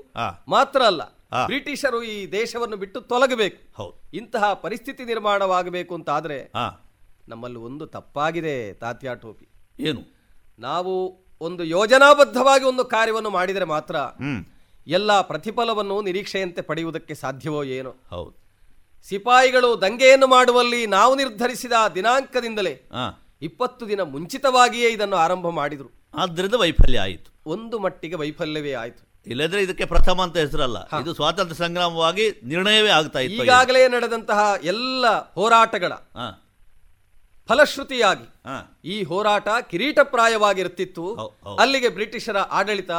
ಮಾತ್ರ ಅಲ್ಲ ಬ್ರಿಟಿಷರು ಈ ದೇಶವನ್ನು ಬಿಟ್ಟು ತೊಲಗಬೇಕು. ಹೌದು. ಇಂತಹ ಪರಿಸ್ಥಿತಿ ನಿರ್ಮಾಣವಾಗಬೇಕು ಅಂತ ಆದ್ರೆ ನಮ್ಮಲ್ಲಿ ಒಂದು ತಪ್ಪಾಗಿದೆ ತಾತ್ಯಾ ಟೋಪಿ. ಏನು? ನಾವು ಒಂದು ಯೋಜನಾಬದ್ಧವಾಗಿ ಒಂದು ಕಾರ್ಯವನ್ನು ಮಾಡಿದರೆ ಮಾತ್ರ ಎಲ್ಲ ಪ್ರತಿಫಲವನ್ನು ನಿರೀಕ್ಷೆಯಂತೆ ಪಡೆಯುವುದಕ್ಕೆ ಸಾಧ್ಯವೋ ಏನೋ? ಹೌದು. ಸಿಪಾಯಿಗಳು ದಂಗೆಯನ್ನು ಮಾಡುವಲ್ಲಿ ನಾವು ನಿರ್ಧರಿಸಿದ ದಿನಾಂಕದಿಂದಲೇ ಇಪ್ಪತ್ತು ದಿನ ಮುಂಚಿತವಾಗಿಯೇ ಇದನ್ನು ಆರಂಭ ಮಾಡಿದರು. ಆದ್ದರಿಂದ ವೈಫಲ್ಯ ಆಯಿತು. ಒಂದು ಮಟ್ಟಿಗೆ ವೈಫಲ್ಯವೇ ಆಯಿತು. ಇಲ್ಲದ್ರೆ ಇದಕ್ಕೆ ಪ್ರಥಮ ಅಂತ ಹೆಸರಲ್ಲ. ಇದು ಸ್ವಾತಂತ್ರ್ಯ ಸಂಗ್ರಾಮವಾಗಿ ನಿರ್ಣಯವೇ ಆಗ್ತಾ ಇತ್ತು ಈಗಾಗಲೇ ನಡೆದಂತಹ ಎಲ್ಲ ಹೋರಾಟಗಳ. ಫಲಶ್ರುತಿಯಾಗಿ. ಈ ಹೋರಾಟ ಕಿರೀಟಪ್ರಾಯವಾಗಿರುತ್ತಿತ್ತು ಅಲ್ಲಿಗೆ ಬ್ರಿಟಿಷರ ಆಡಳಿತ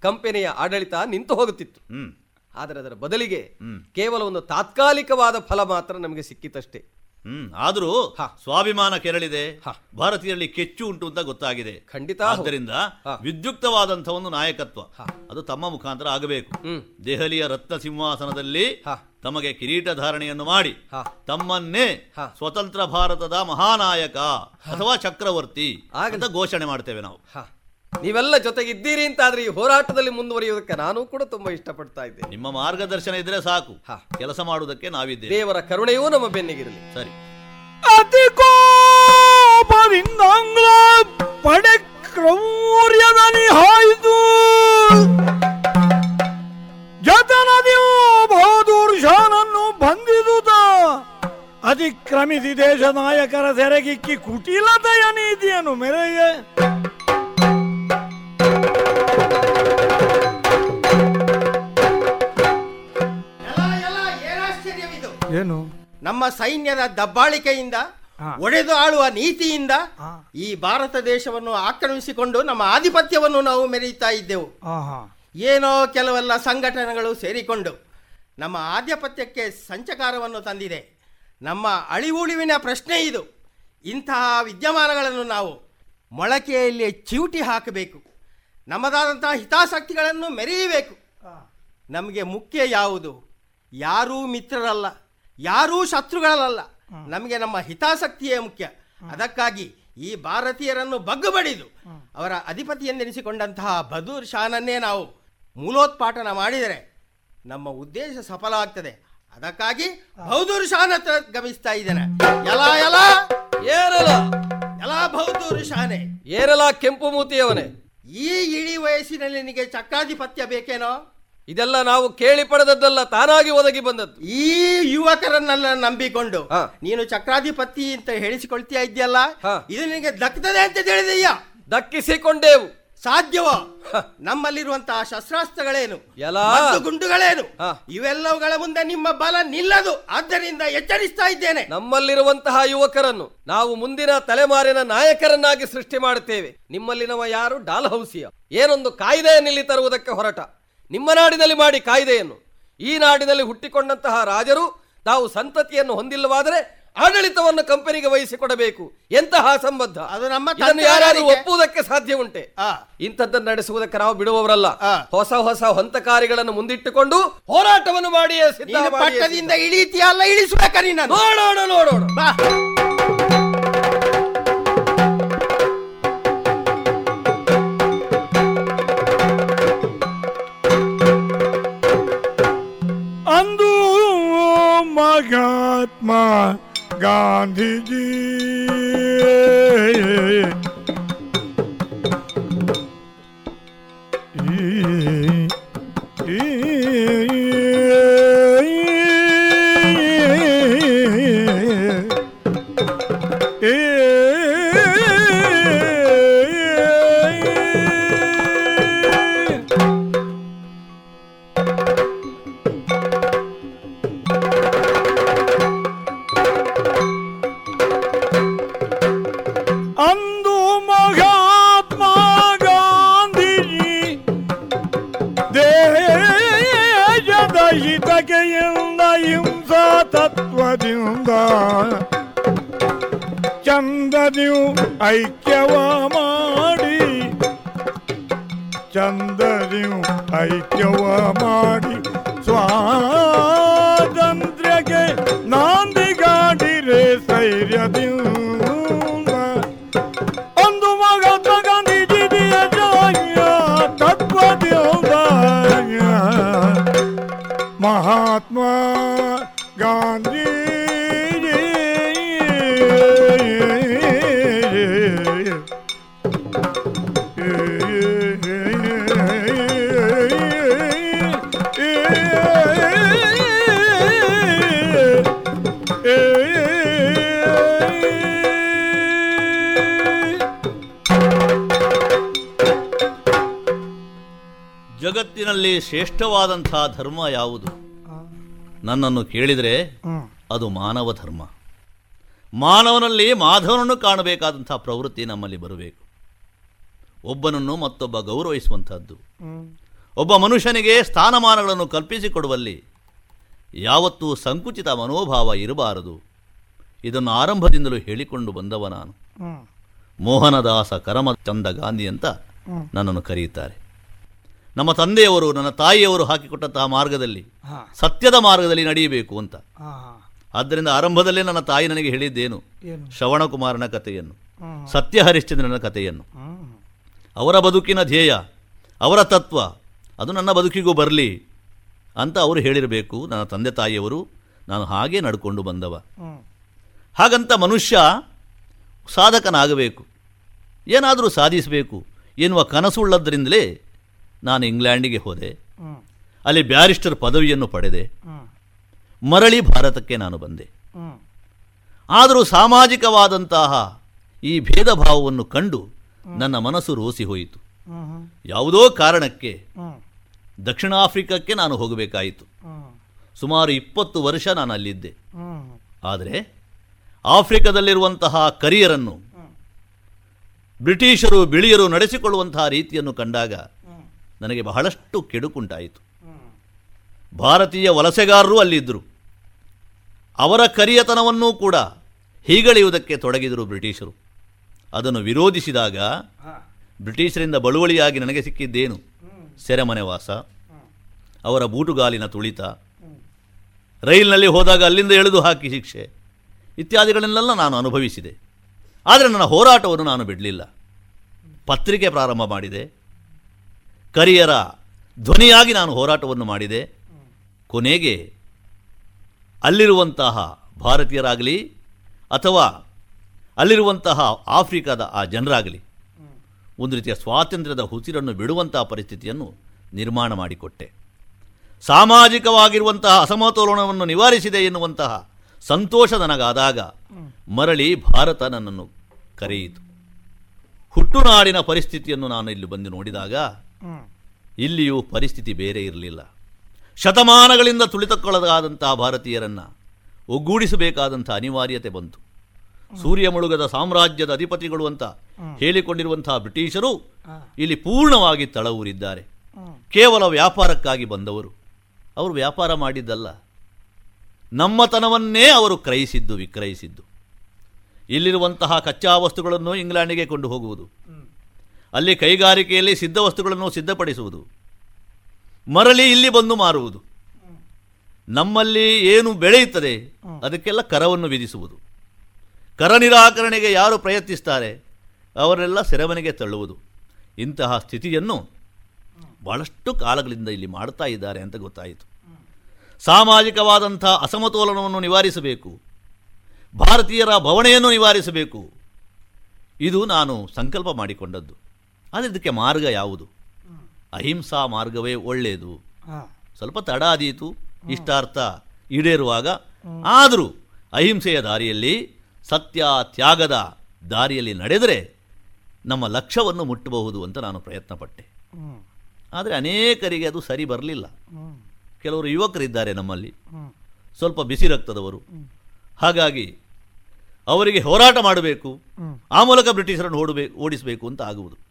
ಕಂಪನಿಯ ಆಡಳಿತ ನಿಂತು ಹೋಗುತ್ತಿತ್ತು. ಹ್ಮ್. ಆದರೆ ಅದರ ಬದಲಿಗೆ. ಕೇವಲ ಒಂದು ತಾತ್ಕಾಲಿಕವಾದ ಫಲ ಮಾತ್ರ ನಮಗೆ ಸಿಕ್ಕಿತಷ್ಟೇ. ಹ್ಮ್ ಆದ್ರೂ ಸ್ವಾಭಿಮಾನ ಕೆರಳಿದೆ. ಭಾರತೀಯರಲ್ಲಿ ಕೆಚ್ಚು ಉಂಟು ಅಂತ ಗೊತ್ತಾಗಿದೆ. ಖಂಡಿತ. ಆದ್ದರಿಂದ ವಿದ್ಯುಕ್ತವಾದಂತಹ ಒಂದು ನಾಯಕತ್ವ. ಅದು ತಮ್ಮ ಮುಖಾಂತರ ಆಗಬೇಕು. ದೆಹಲಿಯ ರತ್ನ ಸಿಂಹಾಸನದಲ್ಲಿ ತಮಗೆ ಕಿರೀಟ ಧಾರಣೆಯನ್ನು ಮಾಡಿ. ತಮ್ಮನ್ನೇ ಸ್ವತಂತ್ರ ಭಾರತದ ಮಹಾನಾಯಕ ಅಥವಾ ಚಕ್ರವರ್ತಿ ಅಂತ ಘೋಷಣೆ ಮಾಡ್ತೇವೆ ನಾವು. ನೀವೆಲ್ಲ ಜೊತೆಗಿದ್ದೀರಿ ಅಂತಾದ್ರೆ ಈ ಹೋರಾಟದಲ್ಲಿ ಮುಂದುವರಿಯುವುದಕ್ಕೆ ನಾನು ಕೂಡ ತುಂಬಾ ಇಷ್ಟಪಡ್ತಾ ಇದ್ದೆ ನಿಮ್ಮ ಮಾರ್ಗದರ್ಶನ ಇದ್ರೆ ಸಾಕು. ಕೆಲಸ ಮಾಡುವುದಕ್ಕೆ ನಾವಿದ್ದೇವೆ. ದೇವರ ಕರುಣೆಯೂ ನಮ್ಮ ಬೆನ್ನಿಗಿರಲಿ. ಸರಿ. ಅತಿ ಕೋಪದಿಂದ ಆಂಗ್ಲ ಪಡೆ ಜತನದಿಯು ಶಾನನ್ನು ಬಂಧಿಸುತ್ತ ಅತಿಕ್ರಮಿಸಿ ದೇಶ ನಾಯಕರ ಸೆರೆಗಿಕ್ಕಿ ಕುಟಿಲತೆಯ ನೀತಿಯನ್ನು ಏನು? ನಮ್ಮ ಸೈನ್ಯದ ದಬ್ಬಾಳಿಕೆಯಿಂದ ಒಡೆದು ಆಳುವ ನೀತಿಯಿಂದ ಈ ಭಾರತ ದೇಶವನ್ನು ಆಕ್ರಮಿಸಿಕೊಂಡು ನಮ್ಮ ಆಧಿಪತ್ಯವನ್ನು ನಾವು ಮೆರೆಯುತ್ತಾ ಇದ್ದೆವು. ಏನೋ ಕೆಲವೆಲ್ಲ ಸಂಘಟನೆಗಳು ಸೇರಿಕೊಂಡು ನಮ್ಮ ಆಧಿಪತ್ಯಕ್ಕೆ ಸಂಚಕಾರವನ್ನು ತಂದಿದೆ. ನಮ್ಮ ಅಳಿವುಳಿವಿನ ಪ್ರಶ್ನೆ ಇದು. ಇಂತಹ ವಿದ್ಯಮಾನಗಳನ್ನು ನಾವು ಮೊಳಕೆಯಲ್ಲಿ ಚಿವುಟಿ ಹಾಕಬೇಕು. ನಮ್ಮದಾದಂತಹ ಹಿತಾಸಕ್ತಿಗಳನ್ನು ಮೆರೆಯಬೇಕು. ನಮಗೆ ಮುಖ್ಯ ಯಾವುದು? ಯಾರೂ ಮಿತ್ರರಲ್ಲ. ಯಾರೂ ಶತ್ರುಗಳಲ್ಲ. ನಮಗೆ ನಮ್ಮ ಹಿತಾಸಕ್ತಿಯೇ ಮುಖ್ಯ. ಅದಕ್ಕಾಗಿ ಈ ಭಾರತೀಯರನ್ನು ಬಗ್ಗುಬಡಿದು ಅವರ ಅಧಿಪತಿಯೆಂದೆನಿಸಿಕೊಂಡಂತಹ ಬದೂರ್ ಶಾನನ್ನೇ ನಾವು ಮೂಲೋತ್ಪಾಟನ ಮಾಡಿದರೆ ನಮ್ಮ ಉದ್ದೇಶ ಸಫಲ ಆಗ್ತದೆ. ಅದಕ್ಕಾಗಿ ಬೌದೂರ್ ಶಾನ್ ಹತ್ರ ಗಮಿಸ್ತಾ ಇದ್ದೇನೆ. ಎಲ ಎಲ ಏರಲ. ಎಲ ಬೌದೂರ್ ಶಾನೆ ಏರಲ ಕೆಂಪು ಮೂತಿಯವನೇ. ಈ ಇಳಿ ವಯಸ್ಸಿನಲ್ಲಿ ನಿನಗೆ ಚಕ್ರಾಧಿಪತ್ಯ ಬೇಕೇನೋ? ಇದೆಲ್ಲ ನಾವು ಕೇಳಿ ಪಡೆದದ್ದಲ್ಲ ತಾನಾಗಿ ಒದಗಿ ಬಂದದ್ದು. ಈ ಯುವಕರನ್ನೆಲ್ಲ ನಂಬಿಕೊಂಡು ನೀನು ಚಕ್ರಾಧಿಪತಿ ಅಂತ ಹೇಳಿಸಿಕೊಳ್ತೀಯ ಇದೆಯಲ್ಲ ಇದು ನಿನಗೆ ದಕ್ತದೆ ಅಂತ ತಿಳಿದೀಯ? ದಕ್ಕಿಸಿಕೊಂಡೇವು. ಸಾಧ್ಯವೋ? ನಮ್ಮಲ್ಲಿರುವಂತಹ ಶಸ್ತ್ರಾಸ್ತ್ರಗಳೇನು? ಎಲ್ಲ. ಮದ್ದು ಗುಂಡುಗಳೇನು? ಇವೆಲ್ಲವುಗಳ ಮುಂದೆ ನಿಮ್ಮ ಬಲ ನಿಲ್ಲದು. ಆದ್ದರಿಂದ ಎಚ್ಚರಿಸ್ತಾ ಇದ್ದೇನೆ. ನಮ್ಮಲ್ಲಿರುವಂತಹ ಯುವಕರನ್ನು ನಾವು ಮುಂದಿನ ತಲೆಮಾರಿನ ನಾಯಕರನ್ನಾಗಿ ಸೃಷ್ಟಿ ಮಾಡುತ್ತೇವೆ. ನಿಮ್ಮಲ್ಲಿನವ ಯಾರು? ಡಾಲ್ ಹೌಸಿಯ ಏನೊಂದು ಕಾಯ್ದೆಯನ್ನಿಲ್ಲಿ ತರುವುದಕ್ಕೆ ಹೊರಟ. ನಿಮ್ಮ ನಾಡಿನಲ್ಲಿ ಮಾಡಿ ಕಾಯ್ದೆಯನ್ನು. ಈ ನಾಡಿನಲ್ಲಿ ಹುಟ್ಟಿಕೊಂಡಂತಹ ರಾಜರು ತಾವು ಸಂತತಿಯನ್ನು ಹೊಂದಿಲ್ಲವಾದರೆ ಆಡಳಿತವನ್ನು ಕಂಪನಿಗೆ ವಹಿಸಿಕೊಡಬೇಕು. ಎಂತಹ ಸಂಬಂಧ? ಅದು ನಮ್ಮ ಇದನ್ನು ಯಾರು ಒಪ್ಪುವುದಕ್ಕೆ ಸಾಧ್ಯ ಉಂಟೆ ಇಂಥದ್ದನ್ನು ನಡೆಸುವುದಕ್ಕೆ ನಾವು ಬಿಡುವವರಲ್ಲ. ಹೊಸ ಹೊಸ ಹಂತಕಾರಿಗಳನ್ನು ಮುಂದಿಟ್ಟುಕೊಂಡು ಹೋರಾಟವನ್ನು ನೀನು ನೋಡೋಣ ನೋಡೋಣ. ಮಹಾತ್ಮ ಗಾಂಧೀಜಿ ಅಂದು ಶ್ರೇಷ್ಠವಾದಂಥ ಧರ್ಮ ಯಾವುದು? ನನ್ನನ್ನು ಕೇಳಿದರೆ ಅದು ಮಾನವ ಧರ್ಮ. ಮಾನವನಲ್ಲಿ ಮಾಧವನನ್ನು ಕಾಣಬೇಕಾದಂತಹ ಪ್ರವೃತ್ತಿ ನಮ್ಮಲ್ಲಿ ಬರಬೇಕು. ಒಬ್ಬನನ್ನು ಮತ್ತೊಬ್ಬ ಗೌರವಿಸುವಂಥದ್ದು. ಒಬ್ಬ ಮನುಷ್ಯನಿಗೆ ಸ್ಥಾನಮಾನಗಳನ್ನು ಕಲ್ಪಿಸಿಕೊಡುವಲ್ಲಿ ಯಾವತ್ತೂ ಸಂಕುಚಿತ ಮನೋಭಾವ ಇರಬಾರದು. ಇದನ್ನು ಆರಂಭದಿಂದಲೂ ಹೇಳಿಕೊಂಡು ಬಂದವ ನಾನು. ಮೋಹನದಾಸ ಕರಮಚಂದ ಗಾಂಧಿ ಅಂತ ನನ್ನನ್ನು ಕರೆಯುತ್ತಾರೆ. ನಮ್ಮ ತಂದೆಯವರು ನನ್ನ ತಾಯಿಯವರು ಹಾಕಿಕೊಟ್ಟಂತಹ ಮಾರ್ಗದಲ್ಲಿ ಸತ್ಯದ ಮಾರ್ಗದಲ್ಲಿ ನಡೆಯಬೇಕು ಅಂತ. ಆದ್ದರಿಂದ ಆರಂಭದಲ್ಲೇ ನನ್ನ ತಾಯಿ ನನಗೆ ಹೇಳಿದ್ದೇನು? ಶ್ರವಣಕುಮಾರನ ಕಥೆಯನ್ನು ಸತ್ಯ ಹರಿಶ್ಚಂದ್ರನ ಕಥೆಯನ್ನು. ಅವರ ಬದುಕಿನ ಧ್ಯೇಯ ಅವರ ತತ್ವ ಅದು ನನ್ನ ಬದುಕಿಗೂ ಬರಲಿ ಅಂತ ಅವರು ಹೇಳಿರಬೇಕು. ನನ್ನ ತಂದೆ ತಾಯಿಯವರು ನಾನು ಹಾಗೆ ನಡ್ಕೊಂಡು ಬಂದವ. ಹಾಗಂತ ಮನುಷ್ಯ ಸಾಧಕನಾಗಬೇಕು. ಏನಾದರೂ ಸಾಧಿಸಬೇಕು ಎನ್ನುವ ಕನಸುಳ್ಳದ್ದರಿಂದಲೇ ನಾನು ಇಂಗ್ಲೆಂಡಿಗೆ ಹೋದೆ. ಅಲ್ಲಿ ಬ್ಯಾರಿಸ್ಟರ್ ಪದವಿಯನ್ನು ಪಡೆದೆ. ಮರಳಿ ಭಾರತಕ್ಕೆ ನಾನು ಬಂದೆ. ಆದರೂ ಸಾಮಾಜಿಕವಾದಂತಹ ಈ ಭೇದ ಭಾವವನ್ನು ಕಂಡು ನನ್ನ ಮನಸ್ಸು ರೋಸಿ ಹೋಯಿತು. ಯಾವುದೋ ಕಾರಣಕ್ಕೆ ದಕ್ಷಿಣ ಆಫ್ರಿಕಕ್ಕೆ ನಾನು ಹೋಗಬೇಕಾಯಿತು. ಸುಮಾರು ಇಪ್ಪತ್ತು ವರ್ಷ ನಾನು ಅಲ್ಲಿದ್ದೆ. ಆದರೆ ಆಫ್ರಿಕಾದಲ್ಲಿರುವಂತಹ ಕರಿಯರನ್ನು ಬ್ರಿಟಿಷರು ಬಿಳಿಯರು ನಡೆಸಿಕೊಳ್ಳುವಂತಹ ರೀತಿಯನ್ನು ಕಂಡಾಗ ನನಗೆ ಬಹಳಷ್ಟು ಕೆಡುಕುಂಟಾಯಿತು. ಭಾರತೀಯ ವಲಸೆಗಾರರು ಅಲ್ಲಿದ್ದರು. ಅವರ ಕರಿಯತನವನ್ನೂ ಕೂಡ ಹೀಗಳೆಯುವುದಕ್ಕೆ ತೊಡಗಿದರು ಬ್ರಿಟಿಷರು. ಅದನ್ನು ವಿರೋಧಿಸಿದಾಗ ಬ್ರಿಟಿಷರಿಂದ ಬಳುವಳಿಯಾಗಿ ನನಗೆ ಸಿಕ್ಕಿದ್ದೇನು? ಸೆರೆಮನೆವಾಸ ಅವರ ಬೂಟುಗಾಲಿನ ತುಳಿತ ರೈಲಿನಲ್ಲಿ ಹೋದಾಗ ಅಲ್ಲಿಂದ ಎಳೆದು ಹಾಕಿ ಶಿಕ್ಷೆ ಇತ್ಯಾದಿಗಳನ್ನೆಲ್ಲ ನಾನು ಅನುಭವಿಸಿದೆ. ಆದರೆ ನನ್ನ ಹೋರಾಟವನ್ನು ನಾನು ಬಿಡಲಿಲ್ಲ. ಪತ್ರಿಕೆ ಪ್ರಾರಂಭ ಮಾಡಿದೆ. ಕರಿಯರ ಧ್ವನಿಯಾಗಿ ನಾನು ಹೋರಾಟವನ್ನು ಮಾಡಿದೆ. ಕೊನೆಗೆ ಅಲ್ಲಿರುವಂತಹ ಭಾರತೀಯರಾಗಲಿ ಅಥವಾ ಅಲ್ಲಿರುವಂತಹ ಆಫ್ರಿಕಾದ ಆ ಜನರಾಗಲಿ ಒಂದು ರೀತಿಯ ಸ್ವಾತಂತ್ರ್ಯದ ಹುಸಿರನ್ನು ಬಿಡುವಂತಹ ಪರಿಸ್ಥಿತಿಯನ್ನು ನಿರ್ಮಾಣ ಮಾಡಿಕೊಟ್ಟೆ. ಸಾಮಾಜಿಕವಾಗಿರುವಂತಹ ಅಸಮತೋಲನವನ್ನು ನಿವಾರಿಸಿದೆ ಎನ್ನುವಂತಹ ಸಂತೋಷ ನನಗಾದಾಗ ಮರಳಿ ಭಾರತ ನನ್ನನ್ನು ಕರೆಯಿತು. ಹುಟ್ಟುನಾಡಿನ ಪರಿಸ್ಥಿತಿಯನ್ನು ನಾನು ಇಲ್ಲಿ ಬಂದು ನೋಡಿದಾಗ ಇಲ್ಲಿಯೂ ಪರಿಸ್ಥಿತಿ ಬೇರೆ ಇರಲಿಲ್ಲ. ಶತಮಾನಗಳಿಂದ ತುಳಿತಕ್ಕೊಳಗಾದಂತಹ ಭಾರತೀಯರನ್ನು ಒಗ್ಗೂಡಿಸಬೇಕಾದಂಥ ಅನಿವಾರ್ಯತೆ ಬಂತು. ಸೂರ್ಯ ಮುಳುಗದ ಸಾಮ್ರಾಜ್ಯದ ಅಧಿಪತಿಗಳು ಅಂತ ಹೇಳಿಕೊಂಡಿರುವಂತಹ ಬ್ರಿಟಿಷರು ಇಲ್ಲಿ ಪೂರ್ಣವಾಗಿ ತಳವೂರಿದ್ದಾರೆ. ಕೇವಲ ವ್ಯಾಪಾರಕ್ಕಾಗಿ ಬಂದವರು. ಅವರು ವ್ಯಾಪಾರ ಮಾಡಿದ್ದಲ್ಲ. ನಮ್ಮತನವನ್ನೇ ಅವರು ಕ್ರಯಿಸಿದ್ದು, ವಿಕ್ರಯಿಸಿದ್ದು. ಇಲ್ಲಿರುವಂತಹ ಕಚ್ಚಾ ವಸ್ತುಗಳನ್ನು ಇಂಗ್ಲೆಂಡಿಗೆ ಕೊಂಡು ಹೋಗುವುದು. ಅಲ್ಲಿ ಕೈಗಾರಿಕೆಯಲ್ಲಿ ಸಿದ್ಧ ವಸ್ತುಗಳನ್ನು ಸಿದ್ಧಪಡಿಸುವುದು. ಮರಳಿ ಇಲ್ಲಿ ಬಂದು ಮಾರುವುದು. ನಮ್ಮಲ್ಲಿ ಏನು ಬೆಳೆಯುತ್ತದೆ ಅದಕ್ಕೆಲ್ಲ ಕರವನ್ನು ವಿಧಿಸುವುದು. ಕರ ನಿರಾಕರಣೆಗೆ ಯಾರು ಪ್ರಯತ್ನಿಸ್ತಾರೆ ಅವರೆಲ್ಲ ಸೆರೆಮನೆಗೆ ತಳ್ಳುವುದು. ಇಂತಹ ಸ್ಥಿತಿಯನ್ನು ಬಹಳಷ್ಟು ಕಾಲಗಳಿಂದ ಇಲ್ಲಿ ಮಾಡ್ತಾ ಇದ್ದಾರೆ ಅಂತ ಗೊತ್ತಾಯಿತು. ಸಾಮಾಜಿಕವಾದಂಥ ಅಸಮತೋಲನವನ್ನು ನಿವಾರಿಸಬೇಕು. ಭಾರತೀಯರ ಭವಣೆಯನ್ನು ನಿವಾರಿಸಬೇಕು. ಇದು ನಾನು ಸಂಕಲ್ಪ ಮಾಡಿಕೊಂಡದ್ದು. ಆದರೆ ಇದಕ್ಕೆ ಮಾರ್ಗ ಯಾವುದು? ಅಹಿಂಸಾ ಮಾರ್ಗವೇ ಒಳ್ಳೆಯದು ಸ್ವಲ್ಪ ತಡ ಆದೀತು ಇಷ್ಟಾರ್ಥ ಈಡೇರುವಾಗ. ಆದರೂ ಅಹಿಂಸೆಯ ದಾರಿಯಲ್ಲಿ ಸತ್ಯ ತ್ಯಾಗದ ದಾರಿಯಲ್ಲಿ ನಡೆದರೆ ನಮ್ಮ ಲಕ್ಷ್ಯವನ್ನು ಮುಟ್ಟಬಹುದು ಅಂತ ನಾನು ಪ್ರಯತ್ನಪಟ್ಟೆ. ಆದರೆ ಅನೇಕರಿಗೆ ಅದು ಸರಿ ಬರಲಿಲ್ಲ. ಕೆಲವರು ಯುವಕರಿದ್ದಾರೆ ನಮ್ಮಲ್ಲಿ. ಸ್ವಲ್ಪ ಬಿಸಿ ರಕ್ತದವರು. ಹಾಗಾಗಿ ಅವರಿಗೆ ಹೋರಾಟ ಮಾಡಬೇಕು. ಆ ಮೂಲಕ ಬ್ರಿಟಿಷರನ್ನು ಓಡಬೇಕು ಓಡಿಸಬೇಕು ಅಂತ ಆಗುವುದು.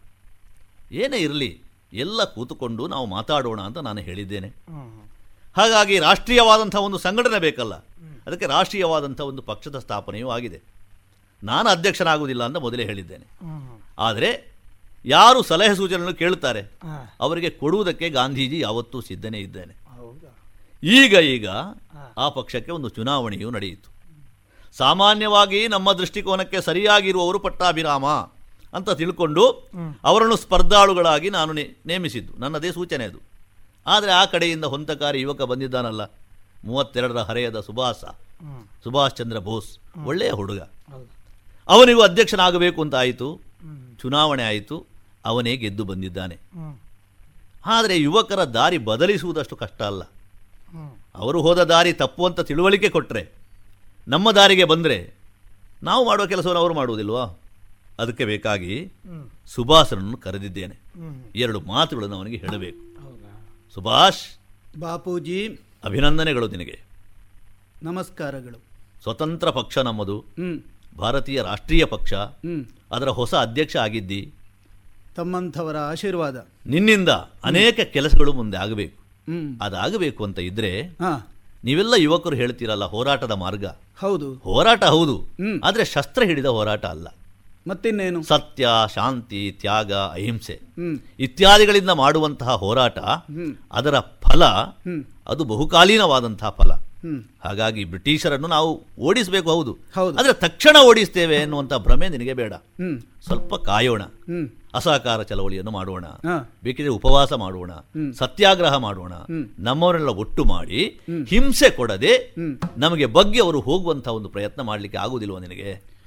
ಏನೇ ಇರಲಿ ಎಲ್ಲ ಕೂತುಕೊಂಡು ನಾವು ಮಾತಾಡೋಣ ಅಂತ ನಾನು ಹೇಳಿದ್ದೇನೆ. ಹಾಗಾಗಿ ರಾಷ್ಟ್ರೀಯವಾದಂಥ ಒಂದು ಸಂಘಟನೆ ಬೇಕಲ್ಲ ಅದಕ್ಕೆ ರಾಷ್ಟ್ರೀಯವಾದಂಥ ಒಂದು ಪಕ್ಷದ ಸ್ಥಾಪನೆಯೂ ಆಗಿದೆ. ನಾನು ಅಧ್ಯಕ್ಷನಾಗುವುದಿಲ್ಲ ಅಂತ ಮೊದಲೇ ಹೇಳಿದ್ದೇನೆ. ಆದರೆ ಯಾರು ಸಲಹೆ ಸೂಚನೆಯನ್ನು ಕೇಳುತ್ತಾರೆ ಅವರಿಗೆ ಕೊಡುವುದಕ್ಕೆ ಗಾಂಧೀಜಿ ಯಾವತ್ತೂ ಸಿದ್ಧನೇ ಇದ್ದೇನೆ. ಈಗ ಈಗ ಆ ಪಕ್ಷಕ್ಕೆ ಒಂದು ಚುನಾವಣೆಯೂ ನಡೆಯಿತು. ಸಾಮಾನ್ಯವಾಗಿ ನಮ್ಮ ದೃಷ್ಟಿಕೋನಕ್ಕೆ ಸರಿಯಾಗಿರುವವರು ಪಟ್ಟಾಭಿರಾಮ. ಅಂತ ತಿಳ್ಕೊಂಡು ಅವರನ್ನು ಸ್ಪರ್ಧಾಳುಗಳಾಗಿ ನಾನು ನೇಮಿಸಿದ್ದು. ನನ್ನದೇ ಸೂಚನೆ ಅದು. ಆದರೆ ಆ ಕಡೆಯಿಂದ ಹೊಂತಕಾರಿ ಯುವಕ ಬಂದಿದ್ದಾನಲ್ಲ. ಮೂವತ್ತೆರಡರ ಹರೆಯದ ಸುಭಾಸ ಸುಭಾಷ್ ಚಂದ್ರ ಬೋಸ್. ಒಳ್ಳೆಯ ಹುಡುಗ. ಅವನಿಗೂ ಅಧ್ಯಕ್ಷನಾಗಬೇಕು ಅಂತ ಆಯಿತು. ಚುನಾವಣೆ ಆಯಿತು. ಅವನೇ ಗೆದ್ದು ಬಂದಿದ್ದಾನೆ. ಆದರೆ ಯುವಕರ ದಾರಿ ಬದಲಿಸುವುದಷ್ಟು ಕಷ್ಟ ಅಲ್ಲ. ಅವರು ಹೋದ ದಾರಿ ತಪ್ಪು ಅಂತ ತಿಳುವಳಿಕೆ ಕೊಟ್ಟರೆ ನಮ್ಮ ದಾರಿಗೆ ಬಂದರೆ ನಾವು ಮಾಡುವ ಕೆಲಸವನ್ನು ಅವರು ಮಾಡುವುದಿಲ್ವಾ? ಅದಕ್ಕೆ ಬೇಕಾಗಿ ಸುಭಾಷನನ್ನು ಕರೆದಿದ್ದೇನೆ. ಎರಡು ಮಾತುಗಳನ್ನು ಅವನಿಗೆ ಹೇಳಬೇಕು. ಸುಭಾಷ್ ಬಾಪೂಜಿ ಅಭಿನಂದನೆಗಳು ನಿನಗೆ. ನಮಸ್ಕಾರಗಳು. ಸ್ವತಂತ್ರ ಪಕ್ಷ ನಮ್ಮದು. ಭಾರತೀಯ ರಾಷ್ಟ್ರೀಯ ಪಕ್ಷ. ಅದರ ಹೊಸ ಅಧ್ಯಕ್ಷ ಆಗಿದ್ದಿ. ತಮ್ಮಂಥವರ ಆಶೀರ್ವಾದ. ನಿನ್ನಿಂದ ಅನೇಕ ಕೆಲಸಗಳು ಮುಂದೆ ಆಗಬೇಕು. ಅದಾಗಬೇಕು ಅಂತ ಇದ್ರೆ ಹಾ. ನೀವೆಲ್ಲ ಯುವಕರು ಹೇಳ್ತೀರಲ್ಲ ಹೋರಾಟದ ಮಾರ್ಗ. ಹೌದು. ಹೋರಾಟ ಹೌದು. ಆದರೆ ಶಸ್ತ್ರ ಹಿಡಿದ ಹೋರಾಟ ಅಲ್ಲ. ಮತ್ತಿನ್ನೇನು? ಸತ್ಯ ಶಾಂತಿ ತ್ಯಾಗ ಅಹಿಂಸೆ. ಇತ್ಯಾದಿಗಳಿಂದ ಮಾಡುವಂತಹ ಹೋರಾಟ ಅದರ ಫಲ ಅದು ಬಹುಕಾಲೀನವಾದಂತಹ ಫಲ. ಹಾಗಾಗಿ ಬ್ರಿಟಿಷರನ್ನು ನಾವು ಓಡಿಸಬೇಕು ಹೌದು. ಆದರೆ ತಕ್ಷಣ ಓಡಿಸ್ತೇವೆ ಎನ್ನುವಂಥ ಭ್ರಮೆ ನಿನಗೆ ಬೇಡ. ಸ್ವಲ್ಪ ಕಾಯೋಣ. ಅಸಹಕಾರ ಚಳವಳಿಯನ್ನು ಮಾಡೋಣ. ಬೇಕಿದ್ರೆ ಉಪವಾಸ ಮಾಡೋಣ. ಸತ್ಯಾಗ್ರಹ ಮಾಡೋಣ. ನಮ್ಮವರೆಲ್ಲ ಒಟ್ಟು ಮಾಡಿ ಹಿಂಸೆ ಕೊಡದೆ ನಮಗೆ ಬಗ್ಗೆ ಅವರು ಹೋಗುವಂತಹ ಒಂದು ಪ್ರಯತ್ನ ಮಾಡಲಿಕ್ಕೆ ಆಗುವುದಿಲ್ವ ನಿನಗೆ?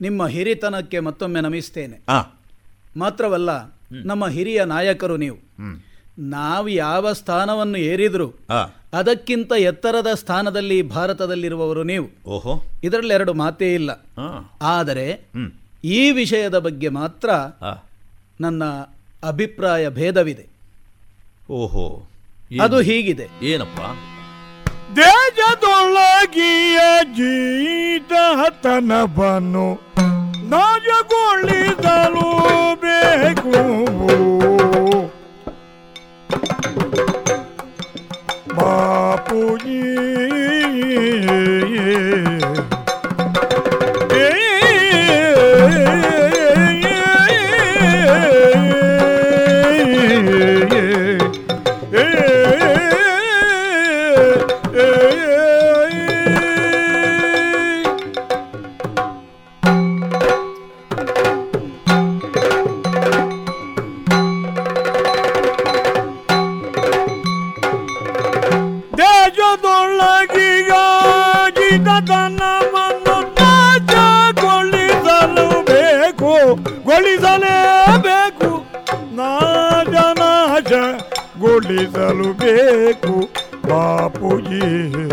ನಿಮ್ಮ ಹಿರಿತನಕ್ಕೆ ಮತ್ತೊಮ್ಮೆ ನಮಿಸ್ತೇನೆ. ಮಾತ್ರವಲ್ಲ ನಮ್ಮ ಹಿರಿಯ ನಾಯಕರು ನೀವು. ನಾವು ಯಾವ ಸ್ಥಾನವನ್ನು ಏರಿದ್ರು. ಅದಕ್ಕಿಂತ ಎತ್ತರದ ಸ್ಥಾನದಲ್ಲಿ ಭಾರತದಲ್ಲಿರುವವರು ನೀವು. ಓಹೋ. ಇದರಲ್ಲಿ ಎರಡು ಮಾತೇ ಇಲ್ಲ. ಆದರೆ ಈ ವಿಷಯದ ಬಗ್ಗೆ ಮಾತ್ರ ನನ್ನ ಅಭಿಪ್ರಾಯ ಭೇದವಿದೆ. ಓಹೋ. ಅದು ಹೀಗಿದೆ. ಏನಪ್ಪ? ದೇಶದೊಳಗಿಯ ಜೀತತನವನ್ನು ನಾಜಗೊಳಿಸಲು ಬೇಕು Bapuji pelo beco pra poder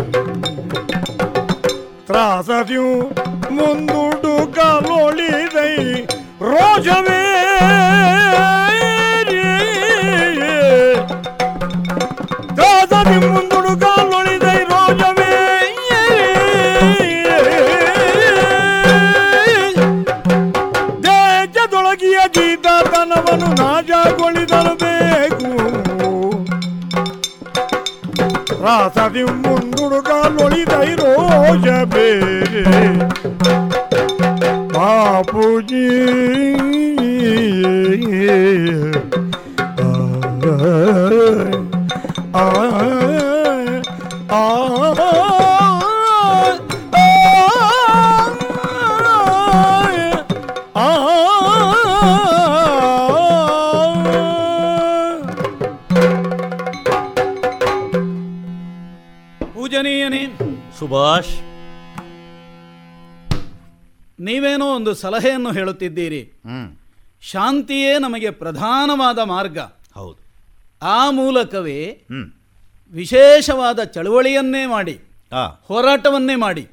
Traz de um mundo do calor e vem roja verde. Traça de um raza de un mundo calolida y roya bere papuji Subhash ನೀವೇನೋ ಒಂದು ಸಲಹೆಯನ್ನು ಹೇಳುತ್ತಿದ್ದೀರಿ. ಶಾಂತಿಯೇ ನಮಗೆ ಪ್ರಧಾನವಾದ ಮಾರ್ಗ. ಹೌದು. ಆ ಮೂಲಕವೇ ವಿಶೇಷವಾದ ಚಳುವಳಿಯನ್ನೇ ಮಾಡಿ ಹೋರಾಟವನ್ನೇ ಮಾಡಿ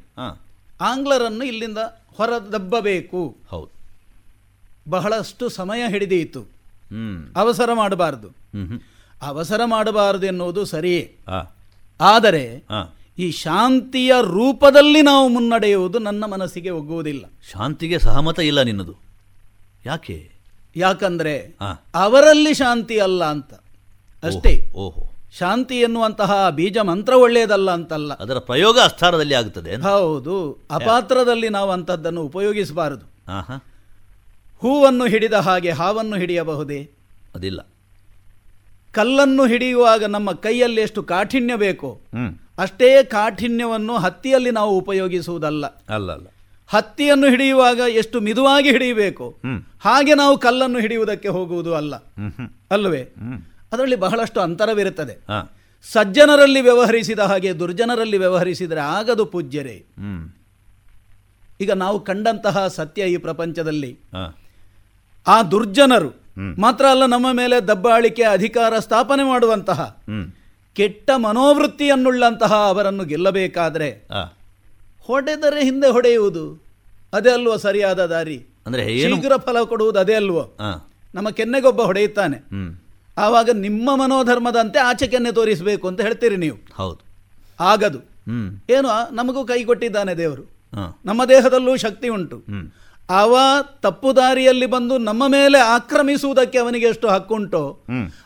ಆಂಗ್ಲರನ್ನು ಇಲ್ಲಿಂದ ಹೊರದಬ್ಬಬೇಕು. ಹೌದು. ಬಹಳಷ್ಟು ಸಮಯ ಹಿಡಿದೀತು. ಅವಸರ ಮಾಡಬಾರದು. ಅವಸರ ಮಾಡಬಾರದು ಎನ್ನುವುದು ಸರಿಯೇ. ಆದರೆ ಈ ಶಾಂತಿಯ ರೂಪದಲ್ಲಿ ನಾವು ಮುನ್ನಡೆಯುವುದು ನನ್ನ ಮನಸ್ಸಿಗೆ ಒಗ್ಗುವುದಿಲ್ಲ. ಶಾಂತಿಗೆ ಸಹಮತ ಇಲ್ಲ ನಿನ್ನದು. ಯಾಕೆ? ಯಾಕಂದ್ರೆ ಅವರಲ್ಲಿ ಶಾಂತಿ ಅಲ್ಲ ಅಂತ. ಅಷ್ಟೇ. ಓಹೋ ಶಾಂತಿ ಎನ್ನುವಂತಹ ಬೀಜ ಮಂತ್ರ ಒಳ್ಳೆಯದಲ್ಲ ಅಂತಲ್ಲ. ಅದರ ಪ್ರಯೋಗ ಅಸ್ಥಾನದಲ್ಲಿ ಆಗುತ್ತದೆ? ಹೌದು. ಅಪಾತ್ರದಲ್ಲಿ ನಾವು ಅಂಥದ್ದನ್ನು ಉಪಯೋಗಿಸಬಾರದು. ಹೂವನ್ನು ಹಿಡಿದ ಹಾಗೆ ಹಾವನ್ನು ಹಿಡಿಯಬಹುದೇ? ಅದಿಲ್ಲ. ಕಲ್ಲನ್ನು ಹಿಡಿಯುವಾಗ ನಮ್ಮ ಕೈಯಲ್ಲಿ ಎಷ್ಟು ಕಾಠಿಣ್ಯ ಬೇಕೋ ಅಷ್ಟೇ ಕಾಠಿಣ್ಯವನ್ನು ಹತ್ತಿಯಲ್ಲಿ ನಾವು ಉಪಯೋಗಿಸುವುದಲ್ಲ. ಅಲ್ಲ ಅಲ್ಲ ಹತ್ತಿಯನ್ನು ಹಿಡಿಯುವಾಗ ಎಷ್ಟು ಮಿದುವಾಗಿ ಹಿಡಿಯಬೇಕು ಹಾಗೆ ನಾವು ಕಲ್ಲನ್ನು ಹಿಡಿಯುವುದಕ್ಕೆ ಹೋಗುವುದು ಅಲ್ಲ. ಅಲ್ವೇ ಅದರಲ್ಲಿ ಬಹಳಷ್ಟು ಅಂತರವಿರುತ್ತದೆ. ಸಜ್ಜನರಲ್ಲಿ ವ್ಯವಹರಿಸಿದ ಹಾಗೆ ದುರ್ಜನರಲ್ಲಿ ವ್ಯವಹರಿಸಿದರೆ ಆಗದು ಪೂಜ್ಯರೇ. ಈಗ ನಾವು ಕಂಡಂತಹ ಸತ್ಯ ಈ ಪ್ರಪಂಚದಲ್ಲಿ. ಆ ದುರ್ಜನರು ಮಾತ್ರ ಅಲ್ಲ ನಮ್ಮ ಮೇಲೆ ದಬ್ಬಾಳಿಕೆ ಅಧಿಕಾರ ಸ್ಥಾಪನೆ ಮಾಡುವಂತಹ ಕೆಟ್ಟ ಮನೋವೃತ್ತಿಯನ್ನುಳ್ಳಂತಹ ಅವರನ್ನು ಗೆಲ್ಲಬೇಕಾದರೆ ಹೊಡೆದರೆ ಹಿಂದೆ ಹೊಡೆಯುವುದು ಅದೇ ಅಲ್ವೋ ಸರಿಯಾದ ದಾರಿ? ಅಂದ್ರೆ ಶೀಘ್ರ ಫಲ ಕೊಡುವುದು ಅದೇ ಅಲ್ವ? ನಮ್ಮ ಕೆನ್ನೆಗೊಬ್ಬ ಹೊಡೆಯುತ್ತಾನೆ. ಆವಾಗ ನಿಮ್ಮ ಮನೋಧರ್ಮದಂತೆ ಆಚೆ ಕೆನ್ನೆ ತೋರಿಸಬೇಕು ಅಂತ ಹೇಳ್ತೀರಿ ನೀವು. ಹೌದು. ಆಗದು. ಏನು ನಮಗೂ ಕೈ ಕೊಟ್ಟಿದ್ದಾನೆ ದೇವರು. ನಮ್ಮ ದೇಹದಲ್ಲೂ ಶಕ್ತಿ ಉಂಟು. ಅವ ತಪ್ಪು ದಾರಿಯಲ್ಲಿ ಬಂದು ನಮ್ಮ ಮೇಲೆ ಆಕ್ರಮಿಸುವುದಕ್ಕೆ ಅವನಿಗೆ ಎಷ್ಟು ಹಕ್ಕುಂಟೋ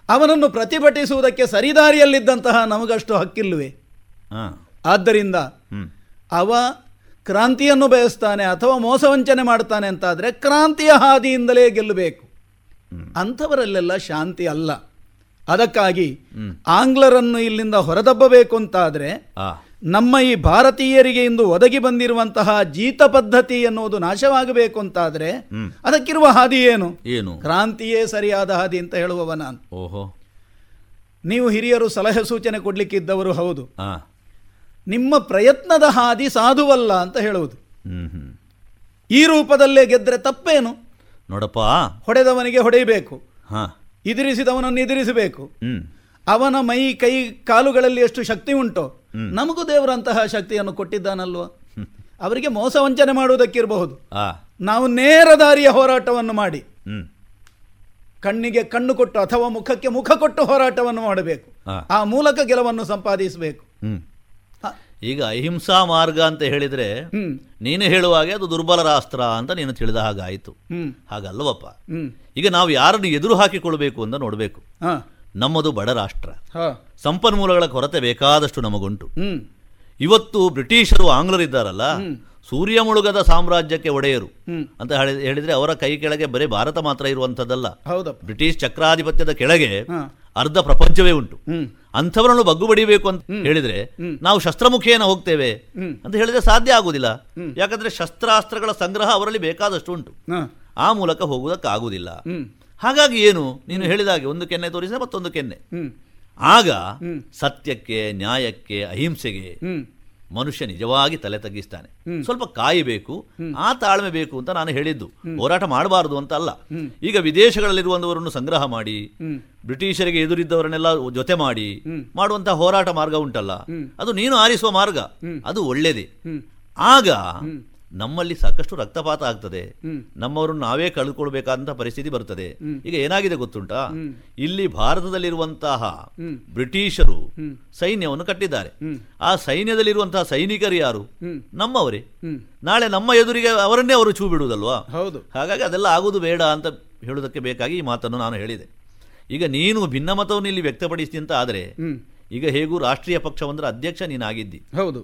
ಅವನನ್ನು ಪ್ರತಿಭಟಿಸುವುದಕ್ಕೆ ಸರಿದಾರಿಯಲ್ಲಿದ್ದಂತಹ ನಮಗಷ್ಟು ಹಕ್ಕಿಲ್ವೇ? ಹಾ. ಆದ್ದರಿಂದ ಅವ ಕ್ರಾಂತಿಯನ್ನು ಬಯಸ್ತಾನೆ ಅಥವಾ ಮೋಸವಂಚನೆ ಮಾಡ್ತಾನೆ ಅಂತಾದರೆ ಕ್ರಾಂತಿಯ ಹಾದಿಯಿಂದಲೇ ಗೆಲ್ಲಬೇಕು. ಅಂಥವರಲ್ಲೆಲ್ಲ ಶಾಂತಿ ಅಲ್ಲ. ಅದಕ್ಕಾಗಿ ಆಂಗ್ಲರನ್ನು ಇಲ್ಲಿಂದ ಹೊರದಬ್ಬಬೇಕು ಅಂತಾದರೆ ನಮ್ಮ ಈ ಭಾರತೀಯರಿಗೆ ಇಂದು ಒದಗಿ ಬಂದಿರುವಂತಹ ಜೀತ ಪದ್ಧತಿ ಎನ್ನುವುದು ನಾಶವಾಗಬೇಕು ಅಂತಾದರೆ. ಅದಕ್ಕಿರುವ ಹಾದಿ ಏನು? ಏನು? ಕ್ರಾಂತಿಯೇ ಸರಿಯಾದ ಹಾದಿ ಅಂತ ಹೇಳುವವ ನಾನು. ಓಹೋ. ನೀವು ಹಿರಿಯರು ಸಲಹೆ ಸೂಚನೆ ಕೊಡ್ಲಿಕ್ಕಿದ್ದವರು ಹೌದು. ನಿಮ್ಮ ಪ್ರಯತ್ನದ ಹಾದಿ ಸಾಧುವಲ್ಲ ಅಂತ ಹೇಳುವುದು. ಈ ರೂಪದಲ್ಲೇ ಗೆದ್ರೆ ತಪ್ಪೇನು? ನೋಡಪ್ಪ. ಹೊಡೆದವನಿಗೆ ಹೊಡೆಯಬೇಕು. ಹಾ. ಎದುರಿಸಿದವನನ್ನು ಎದುರಿಸಬೇಕು ಅವನ ಮೈ ಕೈ ಕಾಲುಗಳಲ್ಲಿ ಎಷ್ಟು ಶಕ್ತಿ ಉಂಟೋ ನಮಗೂ ದೇವರಂತಹ ಶಕ್ತಿಯನ್ನು ಕೊಟ್ಟಿದ್ದಾನಲ್ವ? ಅವರಿಗೆ ಮೋಸ ವಂಚನೆ ಮಾಡುವುದಕ್ಕಿರಬಹುದು. ನಾವು ನೇರ ದಾರಿಯ ಹೋರಾಟವನ್ನು ಮಾಡಿ. ಕಣ್ಣಿಗೆ ಕಣ್ಣು ಕೊಟ್ಟು ಅಥವಾ ಮುಖಕ್ಕೆ ಮುಖ ಕೊಟ್ಟು ಹೋರಾಟವನ್ನು ಮಾಡಬೇಕು. ಆ. ಮೂಲಕ ಗೆಲುವನ್ನು ಸಂಪಾದಿಸಬೇಕು. ಈಗ ಅಹಿಂಸಾ ಮಾರ್ಗ ಅಂತ ಹೇಳಿದ್ರೆ ನೀನು ಹೇಳುವಾಗೆ ಅದು ದುರ್ಬಲರ ಅಸ್ತ್ರ ಅಂತ ನೀನು ತಿಳಿದ ಹಾಗಾಯಿತು. ಹಾಗಲ್ವಪ್ಪ. ಈಗ ನಾವು ಯಾರನ್ನು ಎದುರು ಹಾಕಿಕೊಳ್ಬೇಕು ಅಂತ ನೋಡಬೇಕು. ಹಾ. ನಮ್ಮದು ಬಡ ರಾಷ್ಟ್ರ. ಸಂಪನ್ಮೂಲಗಳ ಕೊರತೆ ಬೇಕಾದಷ್ಟು ನಮಗುಂಟು. ಇವತ್ತು ಬ್ರಿಟಿಷರು ಆಂಗ್ಲರಿದ್ದಾರಲ್ಲ ಸೂರ್ಯ ಮುಳುಗದ ಸಾಮ್ರಾಜ್ಯಕ್ಕೆ ಒಡೆಯರು. ಅಂತ ಹೇಳಿ- ಹೇಳಿದ್ರೆ ಅವರ ಕೈ ಕೆಳಗೆ ಬರೀ ಭಾರತ ಮಾತ್ರ ಇರುವಂಥದ್ದಲ್ಲ. ಬ್ರಿಟಿಷ್ ಚಕ್ರಾಧಿಪತ್ಯದ ಕೆಳಗೆ ಅರ್ಧ ಪ್ರಪಂಚವೇ ಉಂಟು. ಅಂಥವರನ್ನು ಬಗ್ಗು ಬಡಿಬೇಕು ಅಂತ ಹೇಳಿದ್ರೆ ನಾವು ಶಸ್ತ್ರಮುಖೇನ ಹೋಗ್ತೇವೆ ಅಂತ ಹೇಳಿದ್ರೆ ಸಾಧ್ಯ ಆಗುದಿಲ್ಲ. ಯಾಕಂದ್ರೆ ಶಸ್ತ್ರಾಸ್ತ್ರಗಳ ಸಂಗ್ರಹ ಅವರಲ್ಲಿ ಬೇಕಾದಷ್ಟು ಉಂಟು. ಆ ಮೂಲಕ ಹೋಗುವುದಕ್ಕಾಗುವುದಿಲ್ಲ ಹಾಗಾಗಿ ಏನು? ನೀನು ಹೇಳಿದಾಗೆ ಒಂದು ಕೆನ್ನೆ ತೋರಿಸಿದ್ರೆ ಮತ್ತೊಂದು ಕೆನ್ನೆ. ಆಗ ಸತ್ಯಕ್ಕೆ ನ್ಯಾಯಕ್ಕೆ ಅಹಿಂಸೆಗೆ ಮನುಷ್ಯ ನಿಜವಾಗಿ ತಲೆ ತಗ್ಗಿಸ್ತಾನೆ. ಸ್ವಲ್ಪ ಕಾಯಬೇಕು ಆ ತಾಳ್ಮೆ ಬೇಕು ಅಂತ ನಾನು ಹೇಳಿದ್ದು. ಹೋರಾಟ ಮಾಡಬಾರದು ಅಂತ ಅಲ್ಲ. ಈಗ ವಿದೇಶಗಳಲ್ಲಿರುವಂತವರನ್ನು ಸಂಗ್ರಹ ಮಾಡಿ. ಬ್ರಿಟಿಷರಿಗೆ ಎದುರಿದ್ದವರನ್ನೆಲ್ಲ ಜೊತೆ ಮಾಡಿ ಮಾಡುವಂತಹ ಹೋರಾಟ ಮಾರ್ಗ ಉಂಟಲ್ಲ. ಅದು ನೀನು ಆರಿಸುವ ಮಾರ್ಗ. ಅದು ಒಳ್ಳೇದೇ. ಆಗ ನಮ್ಮಲ್ಲಿ ಸಾಕಷ್ಟು ರಕ್ತಪಾತ ಆಗ್ತದೆ. ನಮ್ಮವರನ್ನು ನಾವೇ ಕಳೆದುಕೊಳ್ಬೇಕಾದಂತಹ ಪರಿಸ್ಥಿತಿ ಬರ್ತದೆ ಈಗ ಏನಾಗಿದೆ ಗೊತ್ತುಂಟಾ? ಇಲ್ಲಿ ಭಾರತದಲ್ಲಿರುವಂತಹ ಬ್ರಿಟಿಷರು. ಸೈನ್ಯವನ್ನು ಕಟ್ಟಿದ್ದಾರೆ. ಆ ಸೈನ್ಯದಲ್ಲಿರುವಂತಹ ಸೈನಿಕರು ಯಾರು? ನಮ್ಮವರೇ. ನಾಳೆ ನಮ್ಮ ಎದುರಿಗೆ ಅವರನ್ನೇ ಅವರು ಚೂ ಬಿಡುವುದಲ್ವಾ ಹೌದು. ಹಾಗಾಗಿ ಅದೆಲ್ಲ ಆಗುವುದು ಬೇಡ ಅಂತ ಹೇಳುವುದಕ್ಕೆ ಬೇಕಾಗಿ ಈ ಮಾತನ್ನು ನಾನು ಹೇಳಿದೆ. ಈಗ ನೀನು ಭಿನ್ನಮತವನ್ನು ಇಲ್ಲಿ ವ್ಯಕ್ತಪಡಿಸಿ ಅಂತ ಆದರೆ ಈಗ ಹೇಗೂ ರಾಷ್ಟ್ರೀಯ ಪಕ್ಷವೊಂದರ ಅಧ್ಯಕ್ಷ ನೀನಾಗಿದ್ದಿ. ಹೌದು.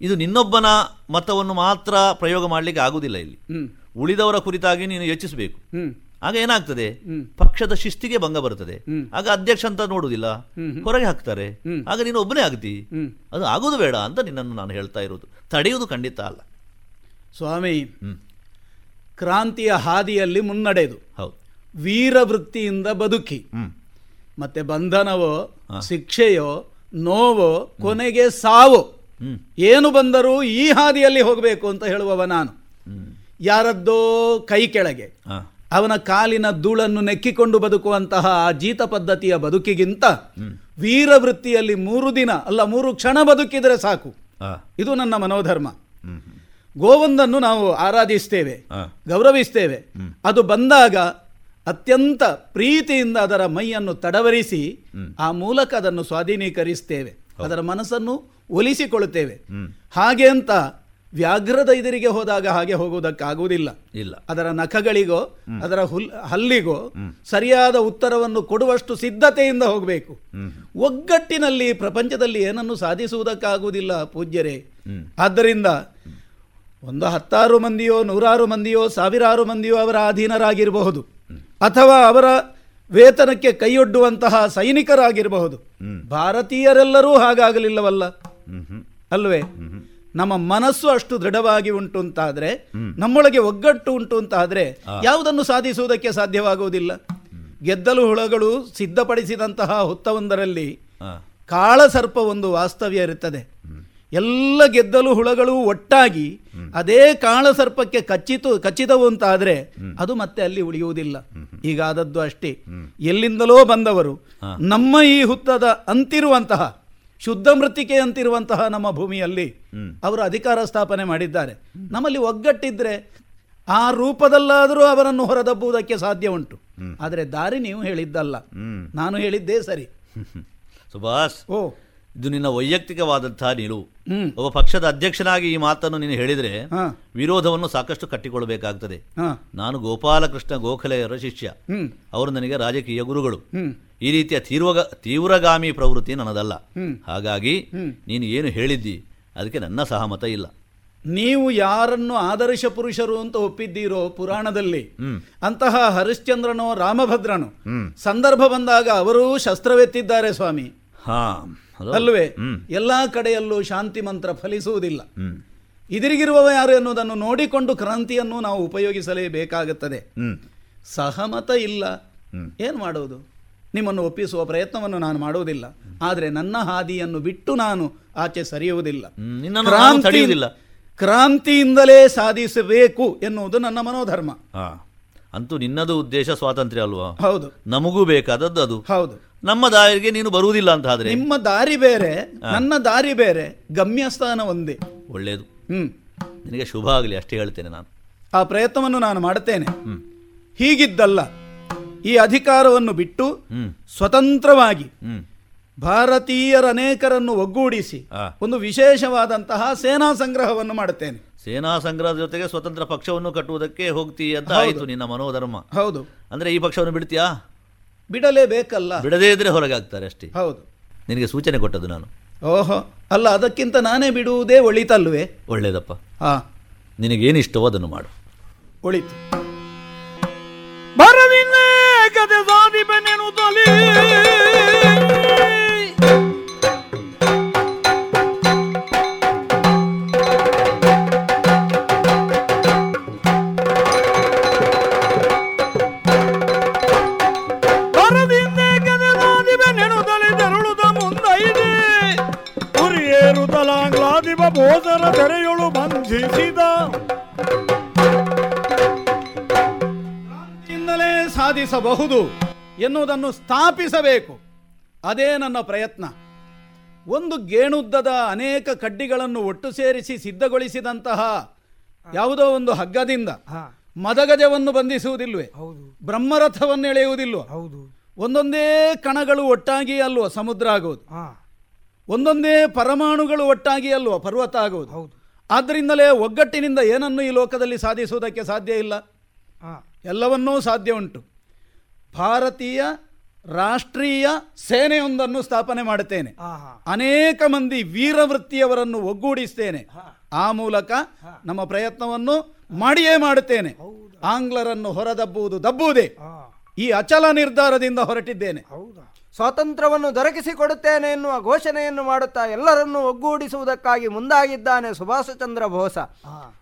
ಇದು ನಿನ್ನೊಬ್ಬನ ಮತವನ್ನು ಮಾತ್ರ ಪ್ರಯೋಗ ಮಾಡಲಿಕ್ಕೆ ಆಗುವುದಿಲ್ಲ ಇಲ್ಲಿ. ಉಳಿದವರ ಕುರಿತಾಗಿ ನೀನು ಯೋಚಿಸಬೇಕು. ಆಗ ಏನಾಗ್ತದೆ? ಪಕ್ಷದ ಶಿಸ್ತಿಗೆ ಭಂಗ ಬರುತ್ತದೆ ಆಗ ಅಧ್ಯಕ್ಷ ಅಂತ ನೋಡುವುದಿಲ್ಲ. ಹೊರಗೆ ಹಾಕ್ತಾರೆ. ಆಗ ನೀನು ಒಬ್ಬನೇ ಆಗ್ತಿ. ಅದು ಆಗೋದು ಬೇಡ ಅಂತ ನಿನ್ನನ್ನು ನಾನು ಹೇಳ್ತಾ ಇರೋದು ತಡೆಯುವುದು ಖಂಡಿತ ಅಲ್ಲ. ಸ್ವಾಮಿ. ಕ್ರಾಂತಿಯ ಹಾದಿಯಲ್ಲಿ ಮುನ್ನಡೆದು. ಹೌದು. ವೀರ ವೃತ್ತಿಯಿಂದ ಬದುಕಿ ಮತ್ತೆ ಬಂಧನವೋ ಶಿಕ್ಷೆಯೋ ನೋವೋ ಕೊನೆಗೆ ಸಾವೋ. ಏನು ಬಂದರೂ ಈ ಹಾದಿಯಲ್ಲಿ ಹೋಗಬೇಕು ಅಂತ ಹೇಳುವವ ನಾನು. ಯಾರದ್ದೋ ಕೈ ಕೆಳಗೆ ಅವನ ಕಾಲಿನ ಧೂಳನ್ನು ನೆಕ್ಕಿಕೊಂಡು ಬದುಕುವಂತಹ ಆ ಜೀತ ಪದ್ಧತಿಯ ಬದುಕಿಗಿಂತ ವೀರವೃತ್ತಿಯಲ್ಲಿ ಮೂರು ದಿನ ಅಲ್ಲ ಮೂರು ಕ್ಷಣ ಬದುಕಿದರೆ ಸಾಕು. ಇದು ನನ್ನ ಮನೋಧರ್ಮ. ಗೋವಂದನ್ನು ನಾವು ಆರಾಧಿಸ್ತೇವೆ. ಗೌರವಿಸ್ತೇವೆ. ಅದು ಬಂದಾಗ ಅತ್ಯಂತ ಪ್ರೀತಿಯಿಂದ ಅದರ ಮೈಯನ್ನು ತಡವರಿಸಿ ಆ ಮೂಲಕ ಅದನ್ನು ಸ್ವಾಧೀನೀಕರಿಸ್ತೇವೆ. ಅದರ ಮನಸ್ಸನ್ನು ಒಲಿಸಿಕೊಳ್ಳುತ್ತೇವೆ. ಹಾಗೆ ಅಂತ ವ್ಯಾಘ್ರದ ಇದರಿಗೆ ಹೋದಾಗ ಹಾಗೆ ಹೋಗುವುದಕ್ಕಾಗುವುದಿಲ್ಲ. ಇಲ್ಲ. ಅದರ ನಖಗಳಿಗೋ ಅದರ ಹುಲ್ ಹಲ್ಲಿಗೋ ಸರಿಯಾದ ಉತ್ತರವನ್ನು ಕೊಡುವಷ್ಟು ಸಿದ್ಧತೆಯಿಂದ ಹೋಗಬೇಕು. ಒಗ್ಗಟ್ಟಿನಲ್ಲಿ ಪ್ರಪಂಚದಲ್ಲಿ ಏನನ್ನು ಸಾಧಿಸುವುದಕ್ಕಾಗುವುದಿಲ್ಲ ಪೂಜ್ಯರೇ. ಆದ್ದರಿಂದ ಒಂದು ಹತ್ತಾರು ಮಂದಿಯೋ ನೂರಾರು ಮಂದಿಯೋ ಸಾವಿರಾರು ಮಂದಿಯೋ ಅವರ ಅಧೀನರಾಗಿರಬಹುದು. ಅಥವಾ ಅವರ ವೇತನಕ್ಕೆ ಕೈಯೊಡ್ಡುವಂತಹ ಸೈನಿಕರಾಗಿರಬಹುದು. ಭಾರತೀಯರೆಲ್ಲರೂ ಹಾಗಾಗಲಿಲ್ಲವಲ್ಲ. ಅಲ್ವೇ? ನಮ್ಮ ಮನಸ್ಸು ಅಷ್ಟು ದೃಢವಾಗಿ ಉಂಟು ಅಂತಾದ್ರೆ ನಮ್ಮೊಳಗೆ ಒಗ್ಗಟ್ಟು ಉಂಟು ಅಂತಾದ್ರೆ ಯಾವುದನ್ನು ಸಾಧಿಸುವುದಕ್ಕೆ ಸಾಧ್ಯವಾಗುವುದಿಲ್ಲ. ಗೆದ್ದಲು ಹುಳಗಳು ಸಿದ್ಧಪಡಿಸಿದಂತಹ ಹುತ್ತವೊಂದರಲ್ಲಿ. ಕಾಳಸರ್ಪ ಒಂದು ವಾಸ್ತವ್ಯ ಇರುತ್ತದೆ. ಎಲ್ಲ ಗೆದ್ದಲು ಹುಳಗಳು ಒಟ್ಟಾಗಿ ಅದೇ ಕಾಳಸರ್ಪಕ್ಕೆ ಕಚ್ಚಿತು ಕಚ್ಚಿದವು ಅಂತಾದ್ರೆ ಅದು ಮತ್ತೆ ಅಲ್ಲಿ ಉಳಿಯುವುದಿಲ್ಲ. ಈಗಾದದ್ದು ಅಷ್ಟೇ. ಎಲ್ಲಿಂದಲೋ ಬಂದವರು ನಮ್ಮ ಈ ಹುತ್ತದ ಅಂತಿರುವಂತಹ ಶುದ್ಧ ಮೃತ್ತಿಕೆ ಅಂತಿರುವಂತಹ ನಮ್ಮ ಭೂಮಿಯಲ್ಲಿ ಅವರು ಅಧಿಕಾರ ಸ್ಥಾಪನೆ ಮಾಡಿದ್ದಾರೆ. ನಮ್ಮಲ್ಲಿ ಒಗ್ಗಟ್ಟಿದ್ರೆ ಆ ರೂಪದಲ್ಲಾದರೂ ಅವರನ್ನು ಹೊರದಬ್ಬುವುದಕ್ಕೆ ಸಾಧ್ಯ ಉಂಟು. ಆದರೆ ದಾರಿ ನೀವು ಹೇಳಿದ್ದಲ್ಲ. ನಾನು ಹೇಳಿದ್ದೇ ಸರಿ. ಸುಭಾಷ್ ಓ. ಇದು ನಿನ್ನ ವೈಯಕ್ತಿಕವಾದಂತಹ ನಿಲುವು. ಒಬ್ಬ ಪಕ್ಷದ ಅಧ್ಯಕ್ಷನಾಗಿ ಈ ಮಾತನ್ನು ನೀನು ಹೇಳಿದರೆ. ವಿರೋಧವನ್ನು ಸಾಕಷ್ಟು ಕಟ್ಟಿಕೊಳ್ಳಬೇಕಾಗ್ತದೆ. ನಾನು ಗೋಪಾಲಕೃಷ್ಣ ಗೋಖಲೆಯವರ ಶಿಷ್ಯ. ಅವರು ನನಗೆ ರಾಜಕೀಯ ಗುರುಗಳು. ಈ ರೀತಿಯ ತೀವ್ರ ತೀವ್ರಗಾಮಿ ಪ್ರವೃತ್ತಿ ನನ್ನದಲ್ಲ. ಹಾಗಾಗಿ ನೀನು ಏನು ಹೇಳಿದ್ದಿ ಅದಕ್ಕೆ ನನ್ನ ಸಹಮತ ಇಲ್ಲ. ನೀವು ಯಾರನ್ನು ಆದರ್ಶ ಪುರುಷರು ಅಂತ ಒಪ್ಪಿದ್ದೀರೋ ಪುರಾಣದಲ್ಲಿ ಅಂತಹ ಹರಿಶ್ಚಂದ್ರನೋ ರಾಮಭದ್ರನು. ಸಂದರ್ಭ ಬಂದಾಗ ಅವರೂ ಶಸ್ತ್ರವೆತ್ತಿದ್ದಾರೆ ಸ್ವಾಮಿ. ಹಾ. ಹ್ಮ್. ಎಲ್ಲಾ ಕಡೆಯಲ್ಲೂ ಶಾಂತಿ ಮಂತ್ರ ಫಲಿಸುವುದಿಲ್ಲ. ಇದಿರಿಗಿರುವವ ಯಾರು ಎನ್ನುವುದನ್ನು ನೋಡಿಕೊಂಡು ಕ್ರಾಂತಿಯನ್ನು ನಾವು ಉಪಯೋಗಿಸಲೇಬೇಕಾಗುತ್ತದೆ. ಹ್ಮ್. ಸಹಮತ ಇಲ್ಲ. ಏನು ಮಾಡುವುದು? ನಿಮ್ಮನ್ನು ಒಪ್ಪಿಸುವ ಪ್ರಯತ್ನವನ್ನು ನಾನು ಮಾಡುವುದಿಲ್ಲ. ಆದರೆ ನನ್ನ ಹಾದಿಯನ್ನು ಬಿಟ್ಟು ನಾನು ಆಚೆ ಸರಿಯುವುದಿಲ್ಲ. ಕ್ರಾಂತಿಯಿಂದಲೇ ಸಾಧಿಸಬೇಕು ಎನ್ನುವುದು ನನ್ನ ಮನೋಧರ್ಮ. ಅಂತೂ ನಿನ್ನದು ಉದ್ದೇಶ ಸ್ವಾತಂತ್ರ್ಯ ಅಲ್ವಾ? ಹೌದು. ನಮಗೂ ಬೇಕಾದದ್ದು ಅದು. ಹೌದು. ನಮ್ಮ ದಾರಿಗೆ ನೀನು ಬರುವುದಿಲ್ಲ ಅಂತ ಆದ್ರೆ. ನಿಮ್ಮ ದಾರಿ ಬೇರೆ ನನ್ನ ದಾರಿ ಬೇರೆ ಗಮ್ಯಸ್ಥಾನ ಒಂದೇ. ಒಳ್ಳೆಯದು ಹ್ಮ್. ನಿನಗೆ ಶುಭ ಆಗಲಿ ಅಷ್ಟೇ ಹೇಳ್ತೇನೆ ನಾನು. ಆ ಪ್ರಯತ್ನವನ್ನು ನಾನು ಮಾಡುತ್ತೇನೆ. ಹೀಗಿದ್ದಲ್ಲ ಈ ಅಧಿಕಾರವನ್ನು ಬಿಟ್ಟು. ಸ್ವತಂತ್ರವಾಗಿ. ಭಾರತೀಯರ ಅನೇಕರನ್ನು ಒಗ್ಗೂಡಿಸಿ. ಒಂದು ವಿಶೇಷವಾದಂತಹ ಸೇನಾ ಸಂಗ್ರಹವನ್ನು ಮಾಡುತ್ತೇನೆ. ಸೇನಾ ಸಂಗ್ರಹದ ಜೊತೆಗೆ ಸ್ವತಂತ್ರ ಪಕ್ಷವನ್ನು ಕಟ್ಟುವುದಕ್ಕೆ ಹೋಗ್ತೀಯ ಅಂತ. ಆಯಿತು ನಿನ್ನ ಮನೋಧರ್ಮ. ಹೌದು. ಅಂದ್ರೆ ಈ ಪಕ್ಷವನ್ನು ಬಿಡ್ತೀಯಾ? ಬಿಡಲೇಬೇಕಲ್ಲ. ಬಿಡದೇ ಇದ್ರೆ ಹೊರಗಾಗ್ತಾರೆ ಅಷ್ಟೇ. ಹೌದು. ನಿನಗೆ ಸೂಚನೆ ಕೊಟ್ಟದ್ದು ನಾನು. ಓಹೋ ಅಲ್ಲ ಅದಕ್ಕಿಂತ ನಾನೇ ಬಿಡುವುದೇ ಒಳಿತಲ್ವೇ? ಒಳ್ಳೇದಪ್ಪ. ಹಾಂ. ನಿನಗೇನಿಷ್ಟವೋ ಅದನ್ನು ಮಾಡು. ಒಳಿತು. ಬರದಿನ್ನೇ ಕದೆ ಸಾಧಿಪನೆನು ತಲಿ. ಉರಿಯೇರುತ್ತಲಾಂಗ್ಲಾದಿಪ ಬೋಧರ ತೆರೆಯೊಳು ಬಂಧಿಸಿದ. ಕ್ರಾಂತಿಯಿಂದಲೇ ಸಾಧಿಸಬಹುದು ಎನ್ನುವುದನ್ನು ಸ್ಥಾಪಿಸಬೇಕು. ಅದೇ ನನ್ನ ಪ್ರಯತ್ನ. ಒಂದು ಗೇಣುದ್ದದ ಅನೇಕ ಕಡ್ಡಿಗಳನ್ನು ಒಟ್ಟು ಸೇರಿಸಿ ಸಿದ್ಧಗೊಳಿಸಿದಂತಹ ಯಾವುದೋ ಒಂದು ಹಗ್ಗದಿಂದ ಮದಗಜವನ್ನು ಬಂಧಿಸುವುದಿಲ್ವೇ? ಬ್ರಹ್ಮರಥವನ್ನು ಎಳೆಯುವುದಿಲ್ವ ಒಂದೊಂದೇ ಕಣಗಳು ಒಟ್ಟಾಗಿ ಅಲ್ವ ಸಮುದ್ರ ಆಗುವುದು ಒಂದೊಂದೇ ಪರಮಾಣುಗಳು ಒಟ್ಟಾಗಿ ಅಲ್ವ? ಪರ್ವತ ಆಗುವುದು ಆದ್ದರಿಂದಲೇ ಒಗ್ಗಟ್ಟಿನಿಂದ ಏನನ್ನು ಈ ಲೋಕದಲ್ಲಿ ಸಾಧಿಸುವುದಕ್ಕೆ ಸಾಧ್ಯ ಇಲ್ಲ? ಎಲ್ಲವನ್ನೂ ಸಾಧ್ಯ ಉಂಟು. ಭಾರತೀಯ ರಾಷ್ಟ್ರೀಯ ಸೇನೆಯೊಂದನ್ನು ಸ್ಥಾಪನೆ ಮಾಡುತ್ತೇನೆ. ಅನೇಕ ಮಂದಿ ವೀರವೃತ್ತಿಯವರನ್ನು ಒಗ್ಗೂಡಿಸ್ತೇನೆ. ಆ ಮೂಲಕ ನಮ್ಮ ಪ್ರಯತ್ನವನ್ನು ಮಾಡಿಯೇ ಮಾಡುತ್ತೇನೆ. ಆಂಗ್ಲರನ್ನು ಹೊರದಬ್ಬುವುದು ದಬ್ಬುವುದೇ. ಈ ಅಚಲ ನಿರ್ಧಾರದಿಂದ ಹೊರಟಿದ್ದೇನೆ. ಸ್ವಾತಂತ್ರ್ಯವನ್ನು ದೊರಕಿಸಿಕೊಡುತ್ತೇನೆ ಎನ್ನುವ ಘೋಷಣೆಯನ್ನು ಮಾಡುತ್ತಾ ಎಲ್ಲರನ್ನೂ ಒಗ್ಗೂಡಿಸುವುದಕ್ಕಾಗಿ ಮುಂದಾಗಿದ್ದಾನೆ ಸುಭಾಷ ಚಂದ್ರ ಬೋಸ.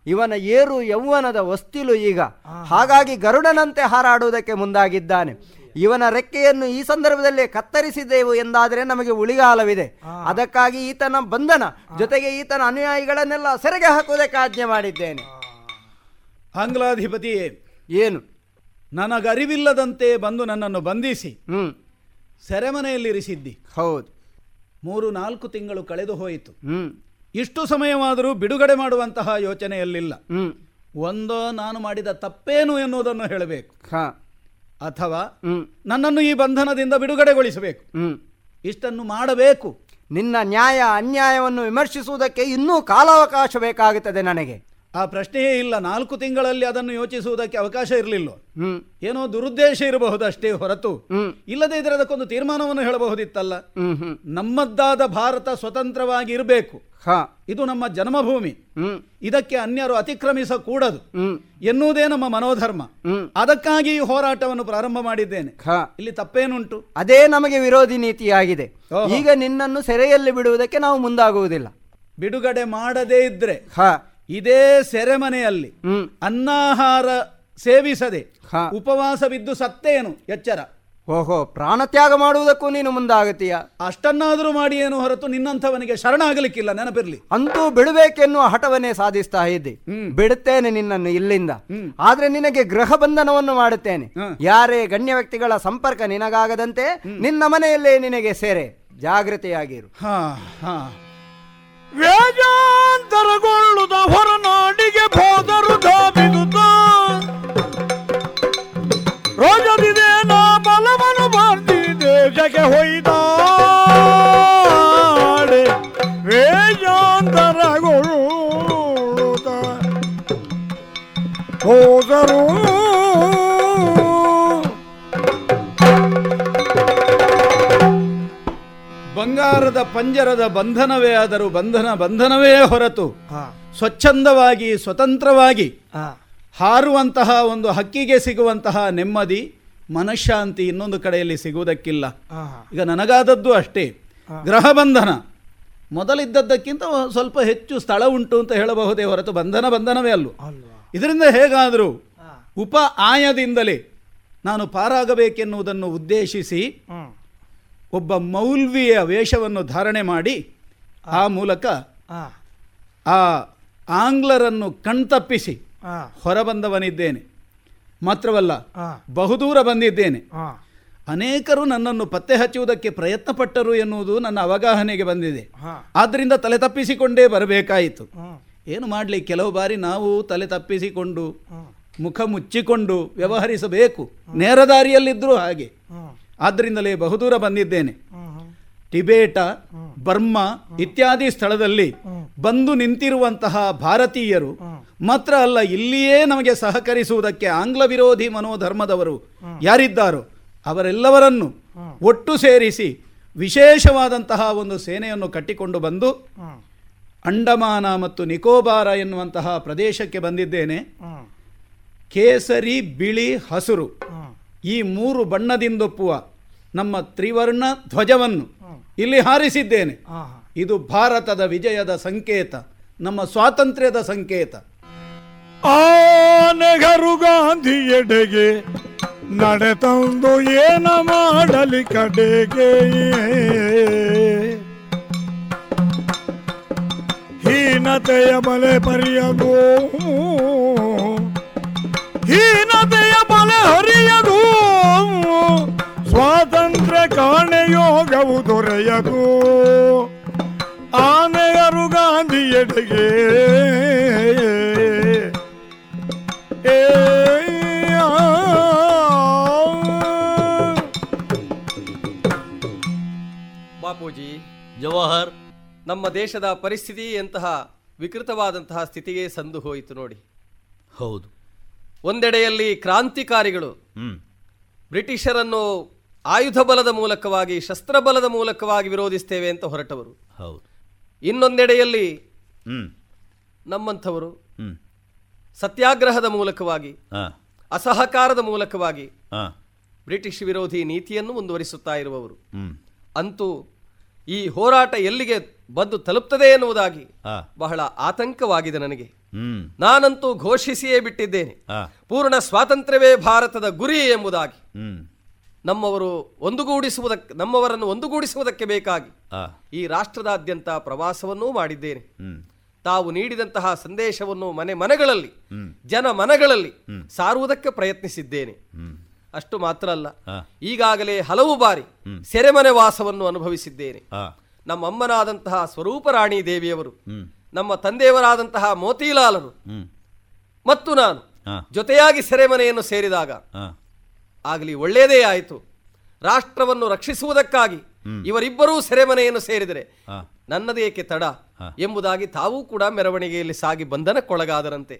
ಇವನ ಏರು ಯೌವನದ ವಸ್ತಿಲು ಈಗ. ಹಾಗಾಗಿ ಗರುಡನಂತೆ ಹಾರಾಡುವುದಕ್ಕೆ ಮುಂದಾಗಿದ್ದಾನೆ. ಇವನ ರೆಕ್ಕೆಯನ್ನು ಈ ಸಂದರ್ಭದಲ್ಲಿ ಕತ್ತರಿಸಿದೆವು ಎಂದಾದರೆ ನಮಗೆ ಉಳಿಗಾಲವಿದೆ. ಅದಕ್ಕಾಗಿ ಈತನ ಬಂಧನ ಜೊತೆಗೆ ಈತನ ಅನುಯಾಯಿಗಳನ್ನೆಲ್ಲ ಸೆರೆಗೆ ಹಾಕುವುದಕ್ಕೆ ಆಜ್ಞೆ ಮಾಡಿದ್ದೇನೆ. ಆಂಗ್ಲಾಧಿಪತಿ ಏನು? ನನಗರಿವಿಲ್ಲದಂತೆ ಬಂದು ನನ್ನನ್ನು ಬಂಧಿಸಿ. ಹ್ಮ್. ಸೆರೆಮನೆಯಲ್ಲಿರಿಸಿದ್ದಿ. ಹೌದು. ಮೂರು ನಾಲ್ಕು ತಿಂಗಳು ಕಳೆದು ಹೋಯಿತು. ಇಷ್ಟು ಸಮಯವಾದರೂ ಬಿಡುಗಡೆ ಮಾಡುವಂತಹ ಯೋಚನೆಯಲ್ಲಿಲ್ಲ. ಒಂದೋ ನಾನು ಮಾಡಿದ ತಪ್ಪೇನು ಎನ್ನುವುದನ್ನು ಹೇಳಬೇಕು. ಹಾ. ಅಥವಾ ನನ್ನನ್ನು ಈ ಬಂಧನದಿಂದ ಬಿಡುಗಡೆಗೊಳಿಸಬೇಕು. ಇಷ್ಟನ್ನು ಮಾಡಬೇಕು. ನಿನ್ನ ನ್ಯಾಯ ಅನ್ಯಾಯವನ್ನು ವಿಮರ್ಶಿಸುವುದಕ್ಕೆ ಇನ್ನೂ ಕಾಲಾವಕಾಶ ಬೇಕಾಗುತ್ತದೆ ನನಗೆ. ಆ ಪ್ರಶ್ನೆಯೇ ಇಲ್ಲ. ನಾಲ್ಕು ತಿಂಗಳಲ್ಲಿ ಅದನ್ನು ಯೋಚಿಸುವುದಕ್ಕೆ ಅವಕಾಶ ಇರಲಿಲ್ಲ. ಏನೋ ದುರುದ್ದೇಶ ಇರಬಹುದು ಅಷ್ಟೇ ಹೊರತು ಇಲ್ಲದೇ ಇದ್ರೆ ಅದಕ್ಕೊಂದು ತೀರ್ಮಾನವನ್ನು ಹೇಳಬಹುದಿತ್ತಲ್ಲ. ನಮ್ಮದ್ದಾದ ಭಾರತ ಸ್ವತಂತ್ರವಾಗಿ ಇರಬೇಕು. ಹಾ. ಇದು ನಮ್ಮ ಜನ್ಮಭೂಮಿ. ಇದಕ್ಕೆ ಅನ್ಯರು ಅತಿಕ್ರಮಿಸಕೂಡದು. ಕೂಡದು ಎನ್ನುವುದೇ ನಮ್ಮ ಮನೋಧರ್ಮ. ಅದಕ್ಕಾಗಿ ಈ ಹೋರಾಟವನ್ನು ಪ್ರಾರಂಭ ಮಾಡಿದ್ದೇನೆ. ಹಾ. ಇಲ್ಲಿ ತಪ್ಪೇನುಂಟು? ಅದೇ ನಮಗೆ ವಿರೋಧಿ ನೀತಿಯಾಗಿದೆ. ಈಗ ನಿನ್ನನ್ನು ಸೆರೆಯಲ್ಲಿ ಬಿಡುವುದಕ್ಕೆ ನಾವು ಮುಂದಾಗುವುದಿಲ್ಲ. ಬಿಡುಗಡೆ ಮಾಡದೇ ಇದ್ರೆ ಹಾ. ಇದೇ ಸೆರೆಮನೆಯಲ್ಲಿ ಅನ್ನಾಹಾರ ಸೇವಿಸದೆ. ಉಪವಾಸವಿದ್ದು ಸತ್ತೇನು? ಎಚ್ಚರ. ಓಹೋ ಪ್ರಾಣತ್ಯಾಗ ಮಾಡುವುದಕ್ಕೂ ನೀನು ಮುಂದಾಗತೀಯ ಅಷ್ಟನ್ನಾದರೂ ಮಾಡಿ ಏನು ಹೊರತು ನಿನ್ನಂಥವನಿಗೆ ಶರಣಾಗಲಿಕ್ಕಿಲ್ಲ ನೆನಪಿರ್ಲಿ. ಅಂತೂ ಬಿಡಬೇಕೆನ್ನುವ ಹಠವನ್ನೇ ಸಾಧಿಸ್ತಾ ಇದ್ದೆ. ಬಿಡುತ್ತೇನೆ ನಿನ್ನನ್ನು ಇಲ್ಲಿಂದ. ಆದ್ರೆ ನಿನಗೆ ಗೃಹ ಬಂಧನವನ್ನು ಮಾಡುತ್ತೇನೆ. ಯಾರೇ ಗಣ್ಯ ವ್ಯಕ್ತಿಗಳ ಸಂಪರ್ಕ ನಿನಗಾಗದಂತೆ ನಿನ್ನ ಮನೆಯಲ್ಲೇ ನಿನಗೆ ಸೇರೆ. ಜಾಗೃತೆಯಾಗಿರು. ಹಾ ಹಾ. ವೇದಾಂತರಗೊಳ್ಳುದ ಹೊರನಾಡಿಗೆ ಹೋದರು ಧಾಬಿದುತ್ತ ರೋಜದಿದೆ ನಾ ಬಲವನು ಬಾರ್ತಿ ದೇಶಕ್ಕೆ ಹೊಯ್ದಾಡೆ. ವೇದಾಂತರಗೊಳ್ಳುತ್ತ ಹೋದರು ಬಂಗಾರದ ಪಂಜರದ ಬಂಧನವೇ ಆದರೂ ಬಂಧನ ಬಂಧನವೇ ಹೊರತು ಸ್ವಚ್ಛಂದವಾಗಿ ಸ್ವತಂತ್ರವಾಗಿ ಹಾರುವಂತಹ ಒಂದು ಹಕ್ಕಿಗೆ ಸಿಗುವಂತಹ ನೆಮ್ಮದಿ ಮನಃಶಾಂತಿ ಇನ್ನೊಂದು ಕಡೆಯಲ್ಲಿ ಸಿಗುವುದಕ್ಕಿಲ್ಲ. ಈಗ ನನಗಾದದ್ದು ಅಷ್ಟೇ. ಗ್ರಹ ಬಂಧನ. ಮೊದಲಿದ್ದದ್ದಕ್ಕಿಂತ ಸ್ವಲ್ಪ ಹೆಚ್ಚು ಸ್ಥಳ ಉಂಟು ಅಂತ ಹೇಳಬಹುದೇ ಹೊರತು ಬಂಧನ ಬಂಧನವೇ ಅಲ್ಲ. ಇದರಿಂದ ಹೇಗಾದರೂ ಉಪ ಆಯದಿಂದಲೇ ನಾನು ಪಾರಾಗಬೇಕೆನ್ನುವುದನ್ನು ಉದ್ದೇಶಿಸಿ ಒಬ್ಬ ಮೌಲ್ವಿಯ ವೇಷವನ್ನು ಧಾರಣೆ ಮಾಡಿ ಆ ಮೂಲಕ ಆ. ಆಂಗ್ಲರನ್ನು ಕಣ್ತಪ್ಪಿಸಿ ಹೊರಬಂದವನಿದ್ದೇನೆ. ಮಾತ್ರವಲ್ಲ ಬಹುದೂರ ಬಂದಿದ್ದೇನೆ. ಅನೇಕರು ನನ್ನನ್ನು ಪತ್ತೆ ಹಚ್ಚುವುದಕ್ಕೆ ಪ್ರಯತ್ನ ಪಟ್ಟರು ಎನ್ನುವುದು ನನ್ನ ಅವಗಾಹನೆಗೆ ಬಂದಿದೆ. ಆದ್ದರಿಂದ ತಲೆ ತಪ್ಪಿಸಿಕೊಂಡೇ ಬರಬೇಕಾಯಿತು. ಏನು ಮಾಡಲಿ ಕೆಲವು ಬಾರಿ ನಾವು ತಲೆ ತಪ್ಪಿಸಿಕೊಂಡು ಮುಖ ಮುಚ್ಚಿಕೊಂಡು ವ್ಯವಹರಿಸಬೇಕು. ನೇರ ದಾರಿಯಲ್ಲಿದ್ದರೂ ಹಾಗೆ. ಆದ್ದರಿಂದಲೇ ಬಹುದೂರ ಬಂದಿದ್ದೇನೆ. ಟಿಬೇಟ ಬರ್ಮಾ ಇತ್ಯಾದಿ ಸ್ಥಳದಲ್ಲಿ ಬಂದು ನಿಂತಿರುವಂತಹ ಭಾರತೀಯರು ಮಾತ್ರ ಅಲ್ಲ ಇಲ್ಲಿಯೇ ನಮಗೆ ಸಹಕರಿಸುವುದಕ್ಕೆ ಆಂಗ್ಲ ವಿರೋಧಿ ಮನೋಧರ್ಮದವರು ಯಾರಿದ್ದಾರೋ ಅವರೆಲ್ಲವರನ್ನು ಒಟ್ಟು ಸೇರಿಸಿ ವಿಶೇಷವಾದಂತಹ ಒಂದು ಸೇನೆಯನ್ನು ಕಟ್ಟಿಕೊಂಡು ಬಂದು ಅಂಡಮಾನ ಮತ್ತು ನಿಕೋಬಾರ ಎನ್ನುವಂತಹ ಪ್ರದೇಶಕ್ಕೆ ಬಂದಿದ್ದೇನೆ. ಕೇಸರಿ ಬಿಳಿ ಹಸುರು ಈ ಮೂರು ಬಣ್ಣದಿಂದೊಪ್ಪುವ ನಮ್ಮ ತ್ರಿವರ್ಣ ಧ್ವಜವನ್ನು ಇಲ್ಲಿ ಹಾರಿಸಿದ್ದೇನೆ. ಇದು ಭಾರತದ ವಿಜಯದ ಸಂಕೇತ ನಮ್ಮ ಸ್ವಾತಂತ್ರ್ಯದ ಸಂಕೇತ. ಆನೆಗರು ನೆಹರು ಗಾಂಧಿ ಎಡೆಗೆ ನಡೆತಂದು ಏನ ಮಾಡಲಿ ಕಡೆಗೆ. ಹೀನತೆಯ ಬಲೆ ಪರಿಯದು ಹೀನತೆಯ ಬಲೆ ಹರಿಯದು ಕಾಣೆಯೋಗವು ದೊರೆಯದು. ಆನೆಯರು ಗಾಂಧಿ ಎಡೆಗೆ. ಏ ಬಾಪೂಜಿ ಜವಾಹರ್ ನಮ್ಮ ದೇಶದ ಪರಿಸ್ಥಿತಿ ಎಂತಹ ವಿಕೃತವಾದಂತಹ ಸ್ಥಿತಿಗೆ ಸಂದು ಹೋಯಿತು ನೋಡಿ. ಹೌದು. ಒಂದೆಡೆಯಲ್ಲಿ ಕ್ರಾಂತಿಕಾರಿಗಳು ಹ್ಮ್. ಬ್ರಿಟಿಷರನ್ನು ಆಯುಧ ಬಲದ ಮೂಲಕವಾಗಿ ಶಸ್ತ್ರಬಲದ ಮೂಲಕವಾಗಿ ವಿರೋಧಿಸ್ತೇವೆ ಅಂತ ಹೊರಟವರು. ಹೌದು. ಇನ್ನೊಂದೆಡೆಯಲ್ಲಿ ನಮ್ಮಂಥವರು ಸತ್ಯಾಗ್ರಹದ ಮೂಲಕವಾಗಿ ಅಸಹಕಾರದ ಮೂಲಕವಾಗಿ ಬ್ರಿಟಿಷ್ ವಿರೋಧಿ ನೀತಿಯನ್ನು ಮುಂದುವರಿಸುತ್ತಾ ಇರುವವರು. ಅಂತೂ ಈ ಹೋರಾಟ ಎಲ್ಲಿಗೆ ಬಂದು ತಲುಪ್ತದೆ ಎನ್ನುವುದಾಗಿ ಬಹಳ ಆತಂಕವಾಗಿದೆ ನನಗೆ. ನಾನಂತೂ ಘೋಷಿಸಿಯೇ ಬಿಟ್ಟಿದ್ದೇನೆ. ಪೂರ್ಣ ಸ್ವಾತಂತ್ರ್ಯವೇ ಭಾರತದ ಗುರಿ ಎಂಬುದಾಗಿ. ನಮ್ಮವರು ಒಂದುಗೂಡಿಸುವುದಕ್ಕೆ ನಮ್ಮವರನ್ನು ಒಂದುಗೂಡಿಸುವುದಕ್ಕೆ ಬೇಕಾಗಿ ಈ ರಾಷ್ಟ್ರದಾದ್ಯಂತ ಪ್ರವಾಸವನ್ನೂ ಮಾಡಿದ್ದೇನೆ. ತಾವು ನೀಡಿದಂತಹ ಸಂದೇಶವನ್ನು ಮನೆ ಮನೆಗಳಲ್ಲಿ ಜನ ಮನಗಳಲ್ಲಿ. ಸಾರುವುದಕ್ಕೆ ಪ್ರಯತ್ನಿಸಿದ್ದೇನೆ. ಅಷ್ಟು ಮಾತ್ರ ಅಲ್ಲ. ಈಗಾಗಲೇ ಹಲವು ಬಾರಿ. ಸೆರೆಮನೆ ವಾಸವನ್ನು ಅನುಭವಿಸಿದ್ದೇನೆ. ನಮ್ಮಮ್ಮನಾದಂತಹ ನಮ್ಮ ಅಮ್ಮನಾದಂತಹ ಸ್ವರೂಪರಾಣಿ ದೇವಿಯವರು ನಮ್ಮ ತಂದೆಯವರಾದಂತಹ ಮೋತಿಲಾಲರು ಮತ್ತು ನಾನು ಜೊತೆಯಾಗಿ ಸೆರೆಮನೆಯನ್ನು ಸೇರಿದಾಗ ಆಗಲಿ ಒಳ್ಳೆಯದೇ ಆಯಿತು. ರಾಷ್ಟ್ರವನ್ನು ರಕ್ಷಿಸುವುದಕ್ಕಾಗಿ. ಇವರಿಬ್ಬರೂ ಸೆರೆಮನೆಯನ್ನು ಸೇರಿದರೆ ನನ್ನದೇಕೆ ತಡ ಎಂಬುದಾಗಿ ತಾವೂ ಕೂಡ ಮೆರವಣಿಗೆಯಲ್ಲಿ ಸಾಗಿ ಬಂಧನಕ್ಕೊಳಗಾದರಂತೆ.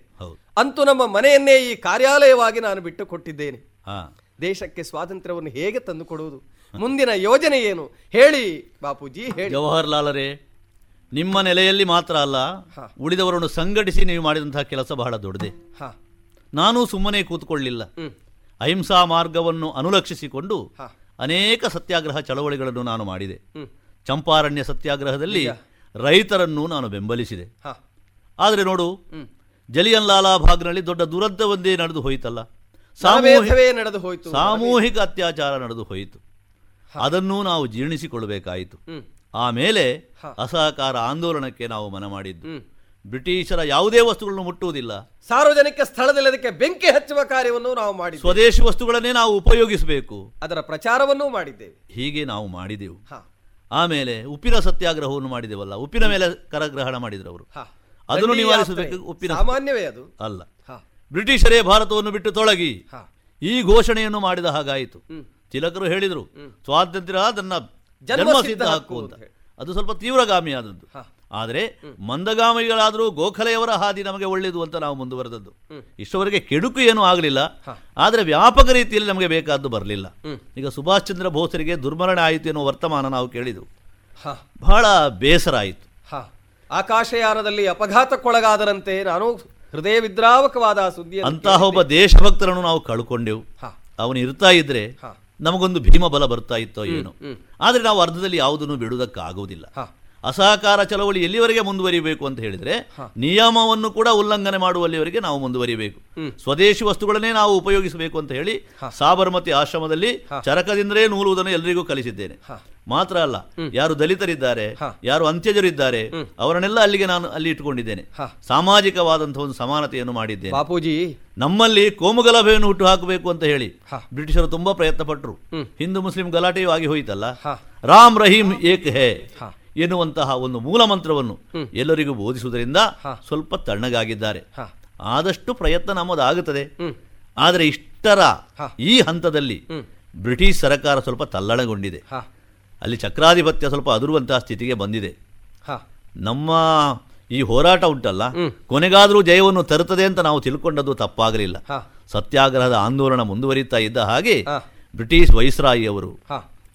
ಅಂತೂ ನಮ್ಮ ಮನೆಯನ್ನೇ ಈ ಕಾರ್ಯಾಲಯವಾಗಿ ನಾನು ಬಿಟ್ಟು ಕೊಟ್ಟಿದ್ದೇನೆ ದೇಶಕ್ಕೆ ಸ್ವಾತಂತ್ರ್ಯವನ್ನು ಹೇಗೆ ತಂದುಕೊಡುವುದು? ಮುಂದಿನ ಯೋಜನೆ ಏನು? ಹೇಳಿ ಬಾಪೂಜಿ ಹೇಳಿ. ಜವಾಹರ್ಲಾಲರೇ ನಿಮ್ಮ ನೆಲೆಯಲ್ಲಿ ಮಾತ್ರ ಅಲ್ಲ. ಉಳಿದವರನ್ನು ಸಂಘಟಿಸಿ ನೀವು ಮಾಡಿದಂತಹ ಕೆಲಸ ಬಹಳ ದೊಡ್ಡದೆ. ನಾನು ಸುಮ್ಮನೆ ಕೂತ್ಕೊಳ್ಳಿಲ್ಲ. ಅಹಿಂಸಾ ಮಾರ್ಗವನ್ನು ಅನುಲಕ್ಷಿಸಿಕೊಂಡು ಅನೇಕ ಸತ್ಯಾಗ್ರಹ ಚಳವಳಿಗಳನ್ನು ನಾನು ಮಾಡಿದೆ. ಚಂಪಾರಣ್ಯ ಸತ್ಯಾಗ್ರಹದಲ್ಲಿ. ರೈತರನ್ನು ನಾನು ಬೆಂಬಲಿಸಿದೆ. ಆದರೆ ನೋಡು ಜಲಿಯನ್ ಲಾಲಾ ಬಾಗ್ನಲ್ಲಿ ದೊಡ್ಡ ದುರಂತವೊಂದೇ ನಡೆದು ಹೋಯಿತಲ್ಲ. ನಡೆದು ಹೋಯಿತು ಸಾಮೂಹಿಕ ಅತ್ಯಾಚಾರ ನಡೆದು ಹೋಯಿತು. ಅದನ್ನೂ ನಾವು ಜೀರ್ಣಿಸಿಕೊಳ್ಳಬೇಕಾಯಿತು ಆಮೇಲೆ ಅಸಹಕಾರ ಆಂದೋಲನಕ್ಕೆ ನಾವು ಮನ ಮಾಡಿದ್ದು ಬ್ರಿಟಿಷರ ಯಾವುದೇ ವಸ್ತುಗಳನ್ನು ಮುಟ್ಟುವುದಿಲ್ಲ. ಸಾರ್ವಜನಿಕ ಸ್ಥಳದಲ್ಲಿ ಅದಕ್ಕೆ ಬೆಂಕಿ ಹಚ್ಚುವ ಕಾರ್ಯವನ್ನು ನಾವು ಮಾಡಿ ಸ್ವದೇಶಿ ವಸ್ತುಗಳನ್ನೇ ನಾವು ಉಪಯೋಗಿಸಬೇಕು. ಅದರ ಪ್ರಚಾರವನ್ನೂ ಮಾಡಿದ್ದೇವೆ. ಹೀಗೆ ನಾವು ಮಾಡಿದೆವು. ಆಮೇಲೆ ಉಪ್ಪಿನ ಸತ್ಯಾಗ್ರಹವನ್ನು ಮಾಡಿದೆವಲ್ಲ ಉಪ್ಪಿನ ಮೇಲೆ ಕರಗ್ರಹಣ ಮಾಡಿದ್ರು ಅವರು. ಅದನ್ನು ನಿವಾರಿಸಬೇಕು ಉಪ್ಪಿನ ಸಾಮಾನ್ಯವೇ ಅದು. ಅಲ್ಲ. ಬ್ರಿಟಿಷರೇ ಭಾರತವನ್ನು ಬಿಟ್ಟು ತೊಳಗಿ. ಈ ಘೋಷಣೆಯನ್ನು ಮಾಡಿದ ಹಾಗಾಯಿತು. ತಿಲಕರು ಹೇಳಿದರು ಸ್ವಾತಂತ್ರ್ಯ ಅದನ್ನ ಜನ್ಮ ಜನ್ಮ ಸಿದ್ಧ ಸಿದ್ಧ ಹಕ್ಕು ಅಂತ ಅದು ಸ್ವಲ್ಪ ತೀವ್ರಗಾಮಿ ಆದದ್ದು ಹಾ. ಆದರೆ ಮಂದಗಾಮಿಗಳಾದರೂ ಗೋಖಲೆಯವರ ಹಾದಿ ನಮಗೆ ಒಳ್ಳೆಯದು ಅಂತ ನಾವು ಮುಂದುವರೆದದ್ದು. ಇಷ್ಟವರೆಗೆ ಕೆಡುಕು ಏನೂ ಆಗಲಿಲ್ಲ. ಆದರೆ ವ್ಯಾಪಕ ರೀತಿಯಲ್ಲಿ ನಮಗೆ ಬೇಕಾದ್ದು ಬರಲಿಲ್ಲ. ಈಗ ಸುಭಾಷ್ ಚಂದ್ರ ಬೋಸರಿಗೆ ದುರ್ಮರಣ ಆಯಿತು ಎನ್ನುವ ವರ್ತಮಾನ ನಾವು ಕೇಳಿದೆವು. ಬಹಳ ಬೇಸರ ಆಯಿತು. ಆಕಾಶಯಾನದಲ್ಲಿ ಅಪಘಾತಕ್ಕೊಳಗಾದರಂತೆ ನಾನು ಹೃದಯ ವಿದ್ರಾವಕವಾದ ಸುದ್ದಿ ಅಂತಹ ಒಬ್ಬ ದೇಶಭಕ್ತರನ್ನು ನಾವು ಕಳ್ಕೊಂಡೆವು. ಅವನು ಇರ್ತಾ ಇದ್ರೆ ನಮಗೊಂದು ಭೀಮ ಬಲ ಬರ್ತಾ ಇತ್ತೋ ಏನು. ಆದರೆ ನಾವು ಅರ್ಧದಲ್ಲಿ ಯಾವುದನ್ನು ಬಿಡುವುದಕ್ಕಾಗುವುದಿಲ್ಲ. ಅಸಹಕಾರ ಚಳವಳಿ ಎಲ್ಲಿವರೆಗೆ ಮುಂದುವರಿಬೇಕು ಅಂತ ಹೇಳಿದ್ರೆ ನಿಯಮವನ್ನು ಕೂಡ ಉಲ್ಲಂಘನೆ ಮಾಡುವಲ್ಲಿವರೆಗೆ ನಾವು ಮುಂದುವರಿಬೇಕು. ಸ್ವದೇಶಿ ವಸ್ತುಗಳನ್ನೇ ನಾವು ಉಪಯೋಗಿಸಬೇಕು ಅಂತ ಹೇಳಿ ಸಾಬರಮತಿ ಆಶ್ರಮದಲ್ಲಿ ಚರಕದಿಂದಲೇ ನೂಲುವುದನ್ನು ಎಲ್ಲರಿಗೂ ಕಲಿಸಿದ್ದೇನೆ. ಮಾತ್ರ ಅಲ್ಲ ಯಾರು ದಲಿತರಿದ್ದಾರೆ ಯಾರು ಅಂತ್ಯಜರಿದ್ದಾರೆ ಅವರನ್ನೆಲ್ಲ ಅಲ್ಲಿಗೆ ನಾನು ಅಲ್ಲಿ ಇಟ್ಟುಕೊಂಡಿದ್ದೇನೆ. ಸಾಮಾಜಿಕವಾದಂತಹ ಒಂದು ಸಮಾನತೆಯನ್ನು ಮಾಡಿದ್ದೇನೆ. ಬಾಪೂಜಿ. ನಮ್ಮಲ್ಲಿ ಕೋಮುಗಲಭೆಯನ್ನು ಹುಟ್ಟು ಹಾಕಬೇಕು ಅಂತ ಹೇಳಿ ಬ್ರಿಟಿಷರು ತುಂಬಾ ಪ್ರಯತ್ನ ಪಟ್ಟರು ಹಿಂದೂ ಮುಸ್ಲಿಂ ಗಲಾಟೆಯೂ ಆಗಿ ಹೋಯಿತಲ್ಲ? ರಾಮ್ ರಹೀಂ ಏಕ್ ಹೇ. ಎನ್ನುವಂತಹ ಒಂದು ಮೂಲ ಮಂತ್ರವನ್ನು ಎಲ್ಲರಿಗೂ ಬೋಧಿಸುವುದರಿಂದ ಸ್ವಲ್ಪ ತಣ್ಣಗಾಗಿದ್ದಾರೆ. ಆದಷ್ಟು ಪ್ರಯತ್ನ ನಮ್ಮದಾಗುತ್ತದೆ. ಆದರೆ ಇಷ್ಟರ ಈ ಹಂತದಲ್ಲಿ ಬ್ರಿಟಿಷ್ ಸರ್ಕಾರ ಸ್ವಲ್ಪ ತಲ್ಲಣಗೊಂಡಿದೆ. ಅಲ್ಲಿ ಚಕ್ರಾಧಿಪತ್ಯ ಸ್ವಲ್ಪ ಅದುರುವಂತಹ ಸ್ಥಿತಿಗೆ ಬಂದಿದೆ. ನಮ್ಮ ಈ ಹೋರಾಟ ಉಂಟಲ್ಲ ಕೊನೆಗಾದರೂ ಜಯವನ್ನು ತರುತ್ತದೆ ಅಂತ ನಾವು ತಿಳ್ಕೊಂಡದ್ದು ತಪ್ಪಾಗಲಿಲ್ಲ. ಸತ್ಯಾಗ್ರಹದ ಆಂದೋಲನ ಮುಂದುವರಿತಾ ಇದ್ದ ಹಾಗೆ ಬ್ರಿಟಿಷ್ ವೈಸ್ರಾಯಿ ಅವರು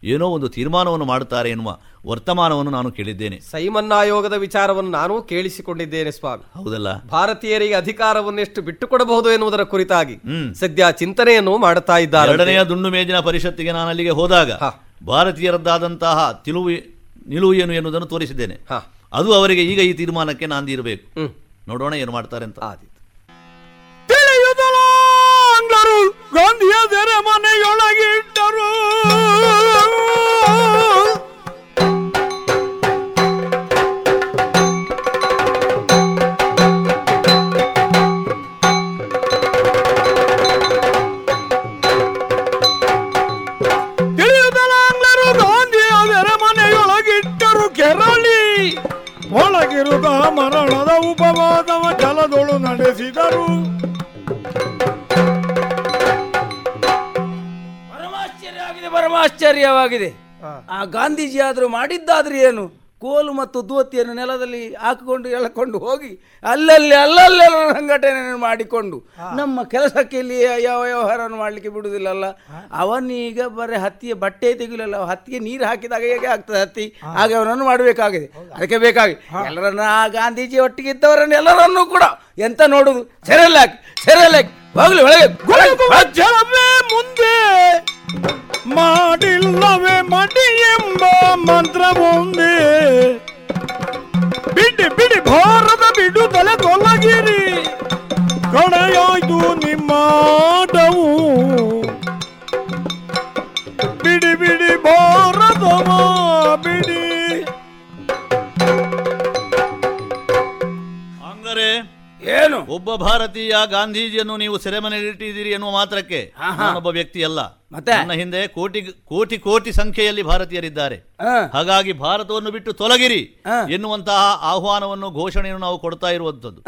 ಏನೋ ಒಂದು ತೀರ್ಮಾನವನ್ನು ಮಾಡುತ್ತಾರೆ ಎನ್ನುವ ವರ್ತಮಾನವನ್ನು ನಾನು ಕೇಳಿದ್ದೇನೆ. ಸೈಮನ್ ಆಯೋಗದ ವಿಚಾರವನ್ನು ನಾನು ಕೇಳಿಸಿಕೊಂಡಿದ್ದೇನೆ ಸ್ವಾಮಿ. ಹೌದಲ್ಲ? ಭಾರತೀಯರಿಗೆ ಅಧಿಕಾರವನ್ನು ಎಷ್ಟು ಬಿಟ್ಟುಕೊಡಬಹುದು ಎನ್ನುವುದರ ಕುರಿತಾಗಿ ಸದ್ಯ ಚಿಂತನೆಯನ್ನು ಮಾಡುತ್ತಾ ಇದ್ದಾರೆ. ಎರಡನೆಯ ದುಂಡು ಮೇಜಿನ ಪರಿಷತ್ತಿಗೆ ನಾನು ಅಲ್ಲಿಗೆ ಹೋದಾಗ ಭಾರತೀಯರದ್ದಾದಂತಹ ತಿಳುವು ನಿಲುವು ಏನು ಎನ್ನುವುದನ್ನು ತೋರಿಸಿದ್ದೇನೆ. ಅದು ಅವರಿಗೆ ಈಗ ಈ ತೀರ್ಮಾನಕ್ಕೆ ನಾಂದಿರಬೇಕು ನೋಡೋಣ ಏನು ಮಾಡ್ತಾರೆ ಅಂತ. ಆಂಗ್ಲರು ಗಾಂಧಿಯ ತೆರೆ ಮನೆಯೊಳಗಿಟ್ಟರು. ತಿಳಿಯುವುದಲ್ಲ ಆಂಗ್ಲರು ಗಾಂಧಿಯ ತೆರೆ ಮನೆಯೊಳಗಿಟ್ಟರು. ಕೆರಳಿ ಒಳಗಿರುದ ಮರಣದ ಉಪವಾದವ ಜಲದೊಳು ನಡೆಸಿದರು. ಪರಮಾಶ್ಚರ್ಯವಾಗಿದೆ ಆ ಗಾಂಧೀಜಿ ಆದರೂ ಮಾಡಿದ್ದಾದ್ರೆ ಏನು? ಕೋಲು ಮತ್ತು ಧೋತಿಯನ್ನು ನೆಲದಲ್ಲಿ ಹಾಕಿಕೊಂಡು ಎಳಕೊಂಡು ಹೋಗಿ ಅಲ್ಲಲ್ಲಿ ಅಲ್ಲಲ್ಲೆಲ್ಲ ಸಂಘಟನೆಯನ್ನು ಮಾಡಿಕೊಂಡು ನಮ್ಮ ಕೆಲಸಕ್ಕೆ ಇಲ್ಲಿ ಯಾವ ವ್ಯವಹಾರವನ್ನು ಮಾಡಲಿಕ್ಕೆ ಬಿಡುವುದಿಲ್ಲಲ್ಲ? ಅವನೀಗ ಬರೀ ಹತ್ತಿಯ ಬಟ್ಟೆ ತೆಗಿಲಿಲ್ಲ ಹತ್ತಿಗೆ ನೀರು ಹಾಕಿದಾಗ ಹೇಗೆ ಆಗ್ತದೆ ಹತ್ತಿ? ಹಾಗೆ ಅವನನ್ನು ಮಾಡಬೇಕಾಗಿದೆ. ಅದಕ್ಕೆ ಬೇಕಾಗಿ ಎಲ್ಲರನ್ನ ಆ ಗಾಂಧೀಜಿ ಒಟ್ಟಿಗೆ ಇದ್ದವರನ್ನು ಎಲ್ಲರನ್ನೂ ಕೂಡ ಎಂತ ನೋಡುದು? ಸೆರೆಲ್ಲಾಕಿ ಹಾಕಿ ಹೋಗ್ಲಿ ಒಳಗೆ. ಮುಂದೆ. ಮಾಡಿಲ್ಲವೇ ಮಡಿ ಎಂಬ ಮಂತ್ರ ಒಂದೇ ಬಿಡಿ ಬಿಡಿ ಭಾರತ ಬಿಡು ತಲೆ ತೊಲಗಿರಿ ಭಾರತೀಯ ಗಾಂಧೀಜಿಯನ್ನು ನೀವು ಸೆರೆಮನೆಯಲ್ಲಿಟ್ಟಿದ್ದೀರಿ ಎನ್ನುವ ಮಾತ್ರಕ್ಕೆ ನಾನೊಬ್ಬ ವ್ಯಕ್ತಿ ಅಲ್ಲ. ಮತ್ತೆ? ನನ್ನ ಹಿಂದೆ ಕೋಟಿ ಕೋಟಿ ಕೋಟಿ ಸಂಖ್ಯೆಯಲ್ಲಿ ಭಾರತೀಯರಿದ್ದಾರೆ. ಹಾಗಾಗಿ ಭಾರತವನ್ನು ಬಿಟ್ಟು ತೊಲಗಿರಿ ಎನ್ನುವಂತಹ ಆಹ್ವಾನವನ್ನು ಘೋಷಣೆಯನ್ನು ನಾವು ಕೊಡ್ತಾ ಇರುವಂತದ್ದು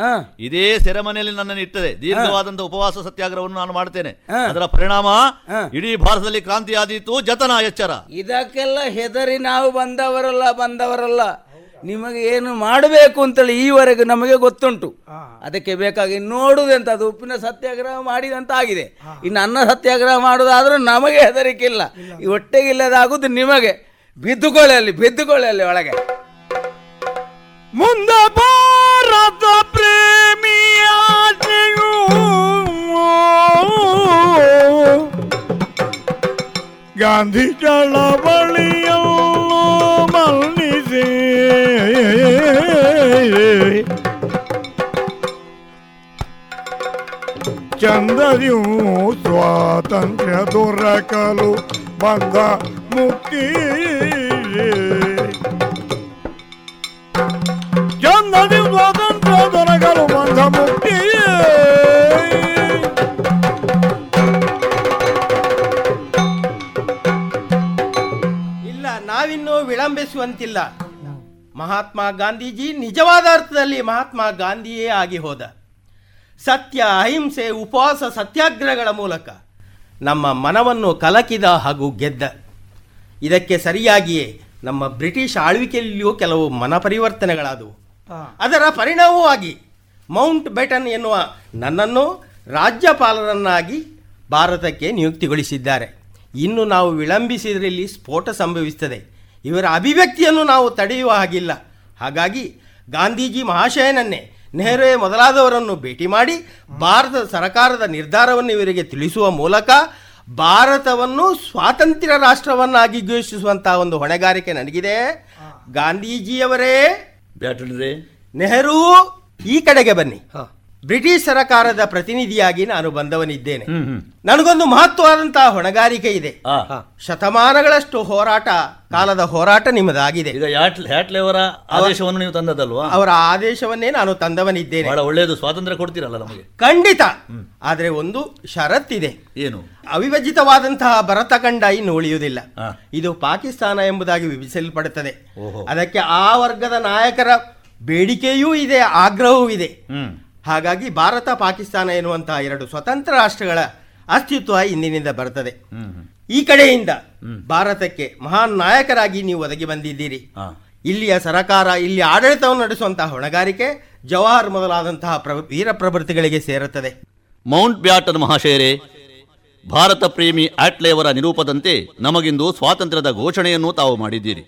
ಇದೇ ಸೆರೆಮನೆಯಲ್ಲಿ ನನ್ನನ್ನು ಇಟ್ಟದೆ ದೀರ್ಘವಾದಂತಹ ಉಪವಾಸ ಸತ್ಯಾಗ್ರಹವನ್ನು ನಾನು ಮಾಡ್ತೇನೆ. ಅದರ ಪರಿಣಾಮ ಇಡೀ ಭಾರತದಲ್ಲಿ ಕ್ರಾಂತಿ ಆದೀತು ಜತನ ಎಚ್ಚರ. ಇದಕ್ಕೆಲ್ಲ ಹೆದರಿ ನಾವು ಬಂದವರಲ್ಲ ಬಂದವರಲ್ಲ. ನಿಮಗೆ ಏನು ಮಾಡಬೇಕು ಅಂತೇಳಿ ಈವರೆಗೆ ನಮಗೆ ಗೊತ್ತುಂಟು. ಅದಕ್ಕೆ ಬೇಕಾಗಿ ನೋಡುವುದೆಂತ ಅದು ಉಪ್ಪಿನ ಸತ್ಯಾಗ್ರಹ ಮಾಡಿದಂತ ಆಗಿದೆ ಇನ್ನು ಅನ್ನ ಸತ್ಯಾಗ್ರಹ ಮಾಡೋದಾದರೂ ನಮಗೆ ಹೆದರಿಕೆ ಇಲ್ಲ. ಈ ಹೊಟ್ಟೆಗಿಲ್ಲದಾಗುದು ನಿಮಗೆ. ಬಿದ್ದುಕೊಳ್ಳಲ್ಲಿ ಬಿದ್ದುಕೊಳ್ಳಲ್ಲಿ ಒಳಗೆ. ಮುಂದ ಭಾರತ ಪ್ರೇಮಿಯಾಟೆಯು ಗಾಂಧಿ ಚಳವಳಿಯೋ ಮನ್ನಿಸಿ ಚಂದದಿಯು ಸ್ವಾತಂತ್ರ್ಯ ದೊರಕಲು ಬಂದ ಮುಕ್ತಿ. ಚಂದದಿ ಸ್ವಾತಂತ್ರ್ಯ ದೊರಕಲು ಬಂದ ಮುಕ್ತಿ. ಇಲ್ಲ, ನಾವಿನ್ನೂ ವಿಳಂಬಿಸುವಂತಿಲ್ಲ. ಮಹಾತ್ಮ ಗಾಂಧೀಜಿ ನಿಜವಾದ ಅರ್ಥದಲ್ಲಿ ಮಹಾತ್ಮ ಗಾಂಧಿಯೇ ಆಗಿ ಹೋದ. ಸತ್ಯ ಅಹಿಂಸೆ ಉಪವಾಸ ಸತ್ಯಾಗ್ರಹಗಳ ಮೂಲಕ ನಮ್ಮ ಮನವನ್ನು ಕಲಕಿದ ಹಾಗೂ ಗೆದ್ದ. ಇದಕ್ಕೆ ಸರಿಯಾಗಿಯೇ ನಮ್ಮ ಬ್ರಿಟಿಷ್ ಆಳ್ವಿಕೆಯಲ್ಲಿಯೂ ಕೆಲವು ಮನ ಪರಿವರ್ತನೆಗಳಾದವು ಅದರ ಪರಿಣಾಮವಾಗಿ ಮೌಂಟ್ ಬೆಟನ್ ಎನ್ನುವ ನನ್ನನ್ನು ರಾಜ್ಯಪಾಲರನ್ನಾಗಿ ಭಾರತಕ್ಕೆ ನಿಯುಕ್ತಿಗೊಳಿಸಿದ್ದಾರೆ. ಇನ್ನು ನಾವು ವಿಳಂಬಿಸಿದ್ರಲ್ಲಿ ಸ್ಫೋಟ ಸಂಭವಿಸುತ್ತದೆ. ಇವರ ಅಭಿವ್ಯಕ್ತಿಯನ್ನು ನಾವು ತಡೆಯುವ ಹಾಗಿಲ್ಲ. ಹಾಗಾಗಿ ಗಾಂಧೀಜಿ ಮಹಾಶಯನನ್ನೇ ನೆಹರುವೆ ಮೊದಲಾದವರನ್ನು ಭೇಟಿ ಮಾಡಿ ಭಾರತದ ಸರ್ಕಾರದ ನಿರ್ಧಾರವನ್ನು ಇವರಿಗೆ ತಿಳಿಸುವ ಮೂಲಕ ಭಾರತವನ್ನು ಸ್ವಾತಂತ್ರ್ಯ ರಾಷ್ಟ್ರವನ್ನಾಗಿ ಘೋಷಿಸುವಂತಹ ಒಂದು ಹೊಣೆಗಾರಿಕೆ ನನಗಿದೆ. ಗಾಂಧೀಜಿಯವರೇ ನೆಹರು ಈ ಕಡೆಗೆ ಬನ್ನಿ. ಬ್ರಿಟಿಷ್ ಸರಕಾರದ ಪ್ರತಿನಿಧಿಯಾಗಿ ನಾನು ಬಂದವನಿದ್ದೇನೆ. ನನಗೊಂದು ಮಹತ್ವವಾದಂತಹ ಹೊಣೆಗಾರಿಕೆ ಇದೆ. ಶತಮಾನಗಳಷ್ಟು ಹೋರಾಟ ಕಾಲದ ಹೋರಾಟ ನಿಮ್ಮದಾಗಿದೆ. ಆದೇಶವನ್ನು ನೀವು ತಂದದಲ್ವಾ ಅವರ ಆದೇಶವನ್ನೇ ನಾನು ತಂದವನಿದ್ದೇನೆ. ಬಹಳ ಒಳ್ಳೆಯದು ಸ್ವಾತಂತ್ರ್ಯ ಕೊಡ್ತೀರಲ್ಲ ನಮಗೆ. ಖಂಡಿತ. ಆದರೆ ಒಂದು ಷರತ್ತಿದೆ. ಏನು? ಅವಿಭಜಿತವಾದಂತಹ ಭರತ ಖಂಡ ಇನ್ನು ಉಳಿಯುವುದಿಲ್ಲ. ಇದು ಪಾಕಿಸ್ತಾನ ಎಂಬುದಾಗಿ ವಿಭಜಿಸಲ್ಪಡುತ್ತದೆ. ಅದಕ್ಕೆ ಆ ವರ್ಗದ ನಾಯಕರ ಬೇಡಿಕೆಯೂ ಇದೆ ಆಗ್ರಹವೂ ಇದೆ. ಹಾಗಾಗಿ ಭಾರತ ಪಾಕಿಸ್ತಾನ ಎನ್ನುವಂತಹ ಎರಡು ಸ್ವತಂತ್ರ ರಾಷ್ಟ್ರಗಳ ಅಸ್ತಿತ್ವ ಇಂದಿನಿಂದ ಬರ್ತದೆ ಈ ಕಡೆಯಿಂದ ಭಾರತಕ್ಕೆ ಮಹಾನ್ ನಾಯಕರಾಗಿ ನೀವು ಒದಗಿ ಬಂದಿದ್ದೀರಿ. ಇಲ್ಲಿಯ ಸರಕಾರ ಇಲ್ಲಿ ಆಡಳಿತವನ್ನು ನಡೆಸುವಂತಹ ಹೊಣೆಗಾರಿಕೆ ಜವಾಹರ್ ಮೊದಲಾದಂತಹ ವೀರ ಪ್ರಭೃತಿಗಳಿಗೆ ಸೇರುತ್ತದೆ. ಮೌಂಟ್ ಬ್ಯಾಟನ್ ಮಹಾಶಯರೇ ಭಾರತ ಪ್ರೇಮಿ ಆಟ್ಲೆಯವರ ನಿರೂಪದಂತೆ ನಮಗಿಂದು ಸ್ವಾತಂತ್ರ್ಯದ ಘೋಷಣೆಯನ್ನು ತಾವು ಮಾಡಿದ್ದೀರಿ.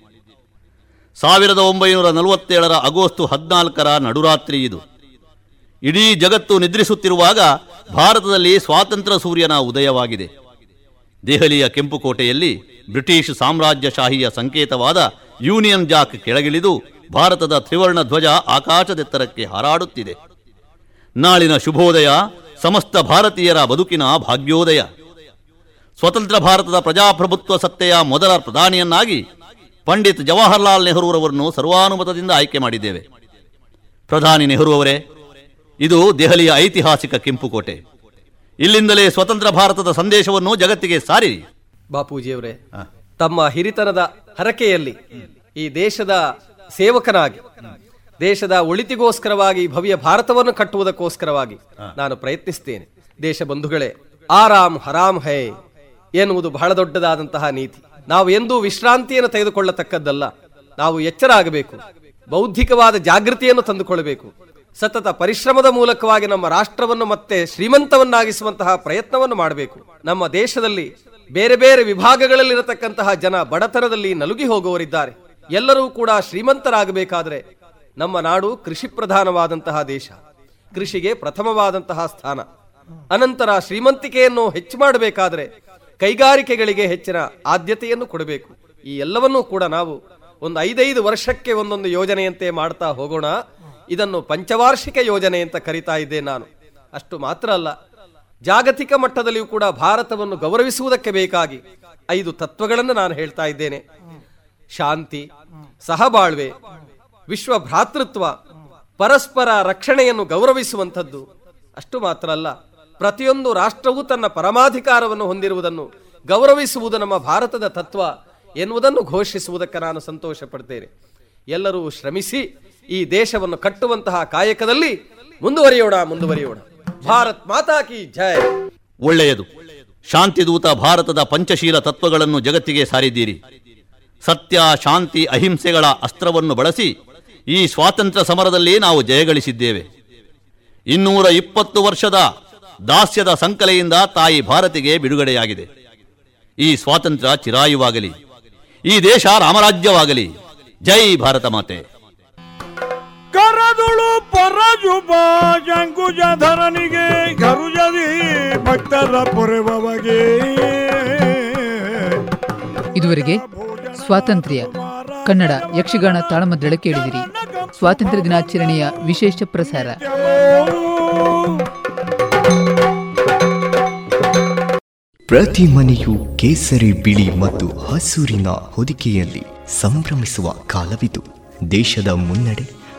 ಸಾವಿರದ ಒಂಬೈನೂರ ನಲವತ್ತೇಳರ ಆಗಸ್ಟ್ ಹದಿನಾಲ್ಕರ ನಡುರಾತ್ರಿ ಇದು. ಇಡೀ ಜಗತ್ತು ನಿದ್ರಿಸುತ್ತಿರುವಾಗ ಭಾರತದಲ್ಲಿ ಸ್ವಾತಂತ್ರ್ಯ ಸೂರ್ಯನ ಉದಯವಾಗಿದೆ. ದೆಹಲಿಯ ಕೆಂಪುಕೋಟೆಯಲ್ಲಿ ಬ್ರಿಟಿಷ್ ಸಾಮ್ರಾಜ್ಯಶಾಹಿಯ ಸಂಕೇತವಾದ ಯೂನಿಯನ್ ಜಾಕ್ ಕೆಳಗಿಳಿದು ಭಾರತದ ತ್ರಿವರ್ಣ ಧ್ವಜ ಆಕಾಶದೆತ್ತರಕ್ಕೆ ಹಾರಾಡುತ್ತಿದೆ. ನಾಳಿನ ಶುಭೋದಯ ಸಮಸ್ತ ಭಾರತೀಯರ ಬದುಕಿನ ಭಾಗ್ಯೋದಯ. ಸ್ವತಂತ್ರ ಭಾರತದ ಪ್ರಜಾಪ್ರಭುತ್ವ ಸತ್ತೆಯ ಮೊದಲ ಪ್ರಧಾನಿಯನ್ನಾಗಿ ಪಂಡಿತ್ ಜವಾಹರ್ಲಾಲ್ ನೆಹರೂರವರನ್ನು ಸರ್ವಾನುಮತದಿಂದ ಆಯ್ಕೆ ಮಾಡಿದ್ದೇವೆ. ಪ್ರಧಾನಿ ನೆಹರು ಅವರೇ ಇದು ದೆಹಲಿಯ ಐತಿಹಾಸಿಕ ಕೆಂಪುಕೋಟೆ. ಇಲ್ಲಿಂದಲೇ ಸ್ವತಂತ್ರ ಭಾರತದ ಸಂದೇಶವನ್ನು ಜಗತ್ತಿಗೆ ಸಾರಿ. ಬಾಪೂಜಿಯವರೇ ತಮ್ಮ ಹಿರಿತನದ ಹರಕೆಯಲ್ಲಿ ಈ ದೇಶದ ಸೇವಕನಾಗಿ ದೇಶದ ಒಳಿತಿಗೋಸ್ಕರವಾಗಿ ಭವ್ಯ ಭಾರತವನ್ನು ಕಟ್ಟುವುದಕ್ಕೋಸ್ಕರವಾಗಿ ನಾನು ಪ್ರಯತ್ನಿಸ್ತೇನೆ ದೇಶ ಬಂಧುಗಳೇ ಆರಾಮ್ ಹರಾಮ್ ಹೈ ಎನ್ನುವುದು ಬಹಳ ದೊಡ್ಡದಾದಂತಹ ನೀತಿ. ನಾವು ಎಂದೂ ವಿಶ್ರಾಂತಿಯನ್ನು ತೆಗೆದುಕೊಳ್ಳತಕ್ಕದ್ದಲ್ಲ. ನಾವು ಎಚ್ಚರ ಆಗಬೇಕು ಬೌದ್ಧಿಕವಾದ ಜಾಗೃತಿಯನ್ನು ತಂದುಕೊಳ್ಳಬೇಕು. ಸತತ ಪರಿಶ್ರಮದ ಮೂಲಕವಾಗಿ ನಮ್ಮ ರಾಷ್ಟ್ರವನ್ನು ಮತ್ತೆ ಶ್ರೀಮಂತವನ್ನಾಗಿಸುವಂತಹ ಪ್ರಯತ್ನವನ್ನು ಮಾಡಬೇಕು. ನಮ್ಮ ದೇಶದಲ್ಲಿ ಬೇರೆ ಬೇರೆ ವಿಭಾಗಗಳಲ್ಲಿರತಕ್ಕಂತಹ ಜನ ಬಡತನದಲ್ಲಿ ನಲುಗಿ ಹೋಗುವವರಿದ್ದಾರೆ. ಎಲ್ಲರೂ ಕೂಡ ಶ್ರೀಮಂತರಾಗಬೇಕಾದ್ರೆ ನಮ್ಮ ನಾಡು ಕೃಷಿ ಪ್ರಧಾನವಾದಂತಹ ದೇಶ, ಕೃಷಿಗೆ ಪ್ರಥಮವಾದಂತಹ ಸ್ಥಾನ. ಅನಂತರ ಶ್ರೀಮಂತಿಕೆಯನ್ನು ಹೆಚ್ಚು ಮಾಡಬೇಕಾದ್ರೆ ಕೈಗಾರಿಕೆಗಳಿಗೆ ಹೆಚ್ಚಿನ ಆದ್ಯತೆಯನ್ನು ಕೊಡಬೇಕು. ಈ ಎಲ್ಲವನ್ನೂ ಕೂಡ ನಾವು ಒಂದು ಐದೈದು ವರ್ಷಕ್ಕೆ ಒಂದೊಂದು ಯೋಜನೆಯಂತೆ ಮಾಡ್ತಾ ಹೋಗೋಣ. ಇದನ್ನು ಪಂಚವಾರ್ಷಿಕ ಯೋಜನೆ ಅಂತ ಕರಿತಾ ಇದ್ದೆ ನಾನು. ಅಷ್ಟು ಮಾತ್ರ ಅಲ್ಲ, ಜಾಗತಿಕ ಮಟ್ಟದಲ್ಲಿಯೂ ಕೂಡ ಭಾರತವನ್ನು ಗೌರವಿಸುವುದಕ್ಕೆ ಬೇಕಾಗಿ ಐದು ತತ್ವಗಳನ್ನು ನಾನು ಹೇಳ್ತಾ ಇದ್ದೇನೆ. ಶಾಂತಿ, ಸಹಬಾಳ್ವೆ, ವಿಶ್ವ ಭ್ರಾತೃತ್ವ, ಪರಸ್ಪರ ರಕ್ಷಣೆಯನ್ನು ಗೌರವಿಸುವಂಥದ್ದು. ಅಷ್ಟು ಮಾತ್ರ ಅಲ್ಲ, ಪ್ರತಿಯೊಂದು ರಾಷ್ಟ್ರವೂ ತನ್ನ ಪರಮಾಧಿಕಾರವನ್ನು ಹೊಂದಿರುವುದನ್ನು ಗೌರವಿಸುವುದು ನಮ್ಮ ಭಾರತದ ತತ್ವ ಎನ್ನುವುದನ್ನು ಘೋಷಿಸುವುದಕ್ಕೆ ನಾನು ಸಂತೋಷ ಪಡ್ತೇನೆ ಎಲ್ಲರೂ ಶ್ರಮಿಸಿ ಈ ದೇಶವನ್ನು ಕಟ್ಟುವಂತಹ ಕಾಯಕದಲ್ಲಿ ಮುಂದುವರಿಯೋಣ ಮುಂದುವರಿಯೋಣ. ಭಾರತ್ ಮಾತಾ ಕಿ ಜಯ ಒಳ್ಳೆಯದು. ಶಾಂತಿದೂತ ಭಾರತದ ಪಂಚಶೀಲ ತತ್ವಗಳನ್ನು ಜಗತ್ತಿಗೆ ಸಾರಿದ್ದೀರಿ. ಸತ್ಯ, ಶಾಂತಿ, ಅಹಿಂಸೆಗಳ ಅಸ್ತ್ರವನ್ನು ಬಳಸಿ ಈ ಸ್ವಾತಂತ್ರ್ಯ ಸಮರದಲ್ಲಿ ನಾವು ಜಯಗಳಿಸಿದ್ದೇವೆ. ಇನ್ನೂರ ಇಪ್ಪತ್ತು ವರ್ಷದ ದಾಸ್ಯದ ಸಂಕಲೆಯಿಂದ ತಾಯಿ ಭಾರತಿಗೆ ಬಿಡುಗಡೆಯಾಗಿದೆ. ಈ ಸ್ವಾತಂತ್ರ್ಯ ಚಿರಾಯುವಾಗಲಿ, ಈ ದೇಶ ರಾಮರಾಜ್ಯವಾಗಲಿ. ಜೈ ಭಾರತ ಮಾತೆ. ಕರದುಳು ಪರಜುಬ ಜಂಕುಜಧರನಿಗೆ ಗರುಜದಿ ಭಕ್ತರ ಪೊರೆವಗೆ ಇದುವರೆಗೆ ಸ್ವಾತಂತ್ರ್ಯ ಕನ್ನಡ ಯಕ್ಷಗಾನ ತಾಳಮದ್ದಳೆ ಕೇಳಿದಿರಿ. ಸ್ವಾತಂತ್ರ್ಯ ದಿನಾಚರಣೆಯ ವಿಶೇಷ ಪ್ರಸಾರ. ಪ್ರತಿ ಮನೆಯು ಕೇಸರಿ ಬಿಳಿ ಮತ್ತು ಹಸೂರಿನ ಹೊದಿಕೆಯಲ್ಲಿ ಸಂಭ್ರಮಿಸುವ ಕಾಲವಿದು. ದೇಶದ ಮುನ್ನಡೆ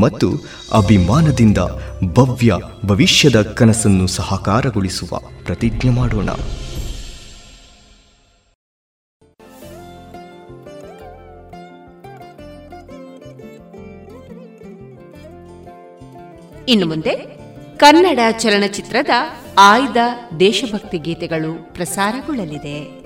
ಮತ್ತು ಅಭಿಮಾನದಿಂದ ಭವ್ಯ ಭವಿಷ್ಯದ ಕನಸನ್ನು ಸಹಕಾರಗೊಳಿಸುವ ಪ್ರತಿಜ್ಞೆ ಮಾಡೋಣ. ಇನ್ನು ಮುಂದೆ ಕನ್ನಡ ಚಲನಚಿತ್ರದ ಆಯ್ದ ದೇಶಭಕ್ತಿ ಗೀತೆಗಳು ಪ್ರಸಾರಗೊಳ್ಳಲಿದೆ.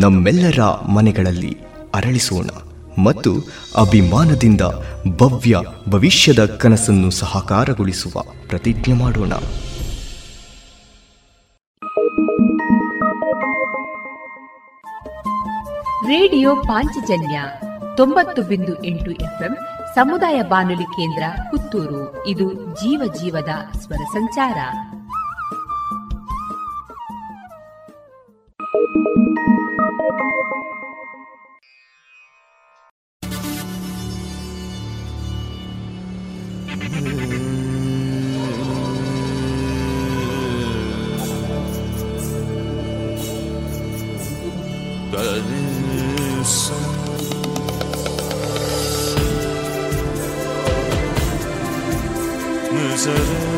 ನಮ್ಮೆಲ್ಲರ ಮನೆಗಳಲ್ಲಿ ಅರಳಿಸೋಣ ಮತ್ತು ಅಭಿಮಾನದಿಂದ ಭವ್ಯ ಭವಿಷ್ಯದ ಕನಸನ್ನು ಸಹಕಾರಗೊಳಿಸುವ ಪ್ರತಿಜ್ಞೆ ಮಾಡೋಣ. ರೇಡಿಯೋ ಪಾಂಚಜನ್ಯ ತೊಂಬತ್ತು ಬಿಂದು ಎಂಟು ಎಫ್ಎಂ ಸಮುದಾಯ ಬಾನುಲಿ ಕೇಂದ್ರ ಪುತ್ತೂರು. ಇದು ಜೀವ ಜೀವದ ಸ್ವರ ಸಂಚಾರ. ಹೊಸ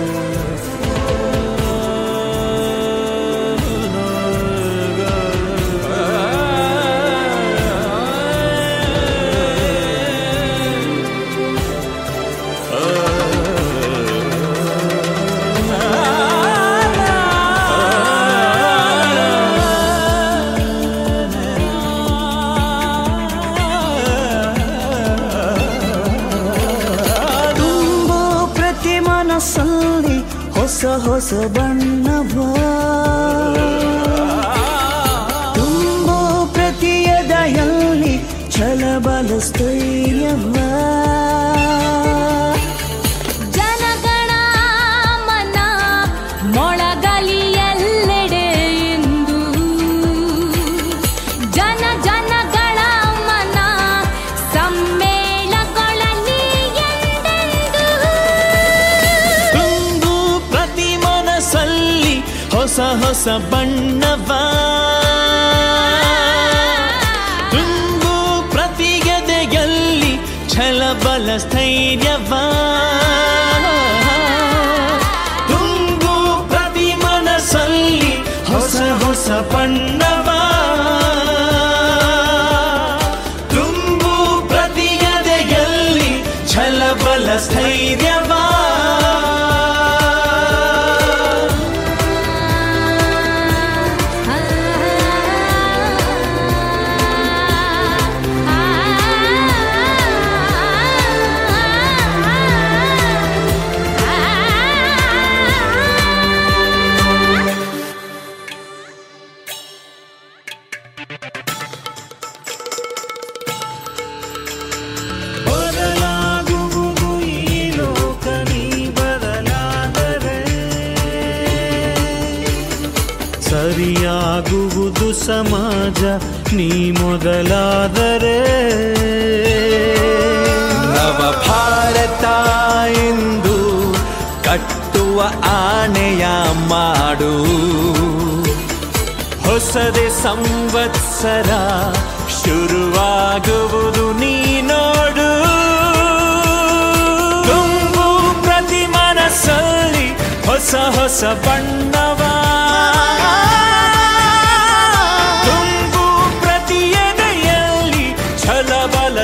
ಬಣ್ಣವ ಮೊದಲಾದರೆ ನವ ಭಾರತ ಎಂದು ಕಟ್ಟುವ ಆನೆಯ ಮಾಡು. ಹೊಸದೆ ಸಂವತ್ಸರ ಶುರುವಾಗುವುದು ನೀ ನೋಡು. ತುಂಬು ಪ್ರತಿ ಮನಸ್ಸಲ್ಲಿ ಹೊಸ ಹೊಸ ಬಣ್ಣವ ಛಲಬಲ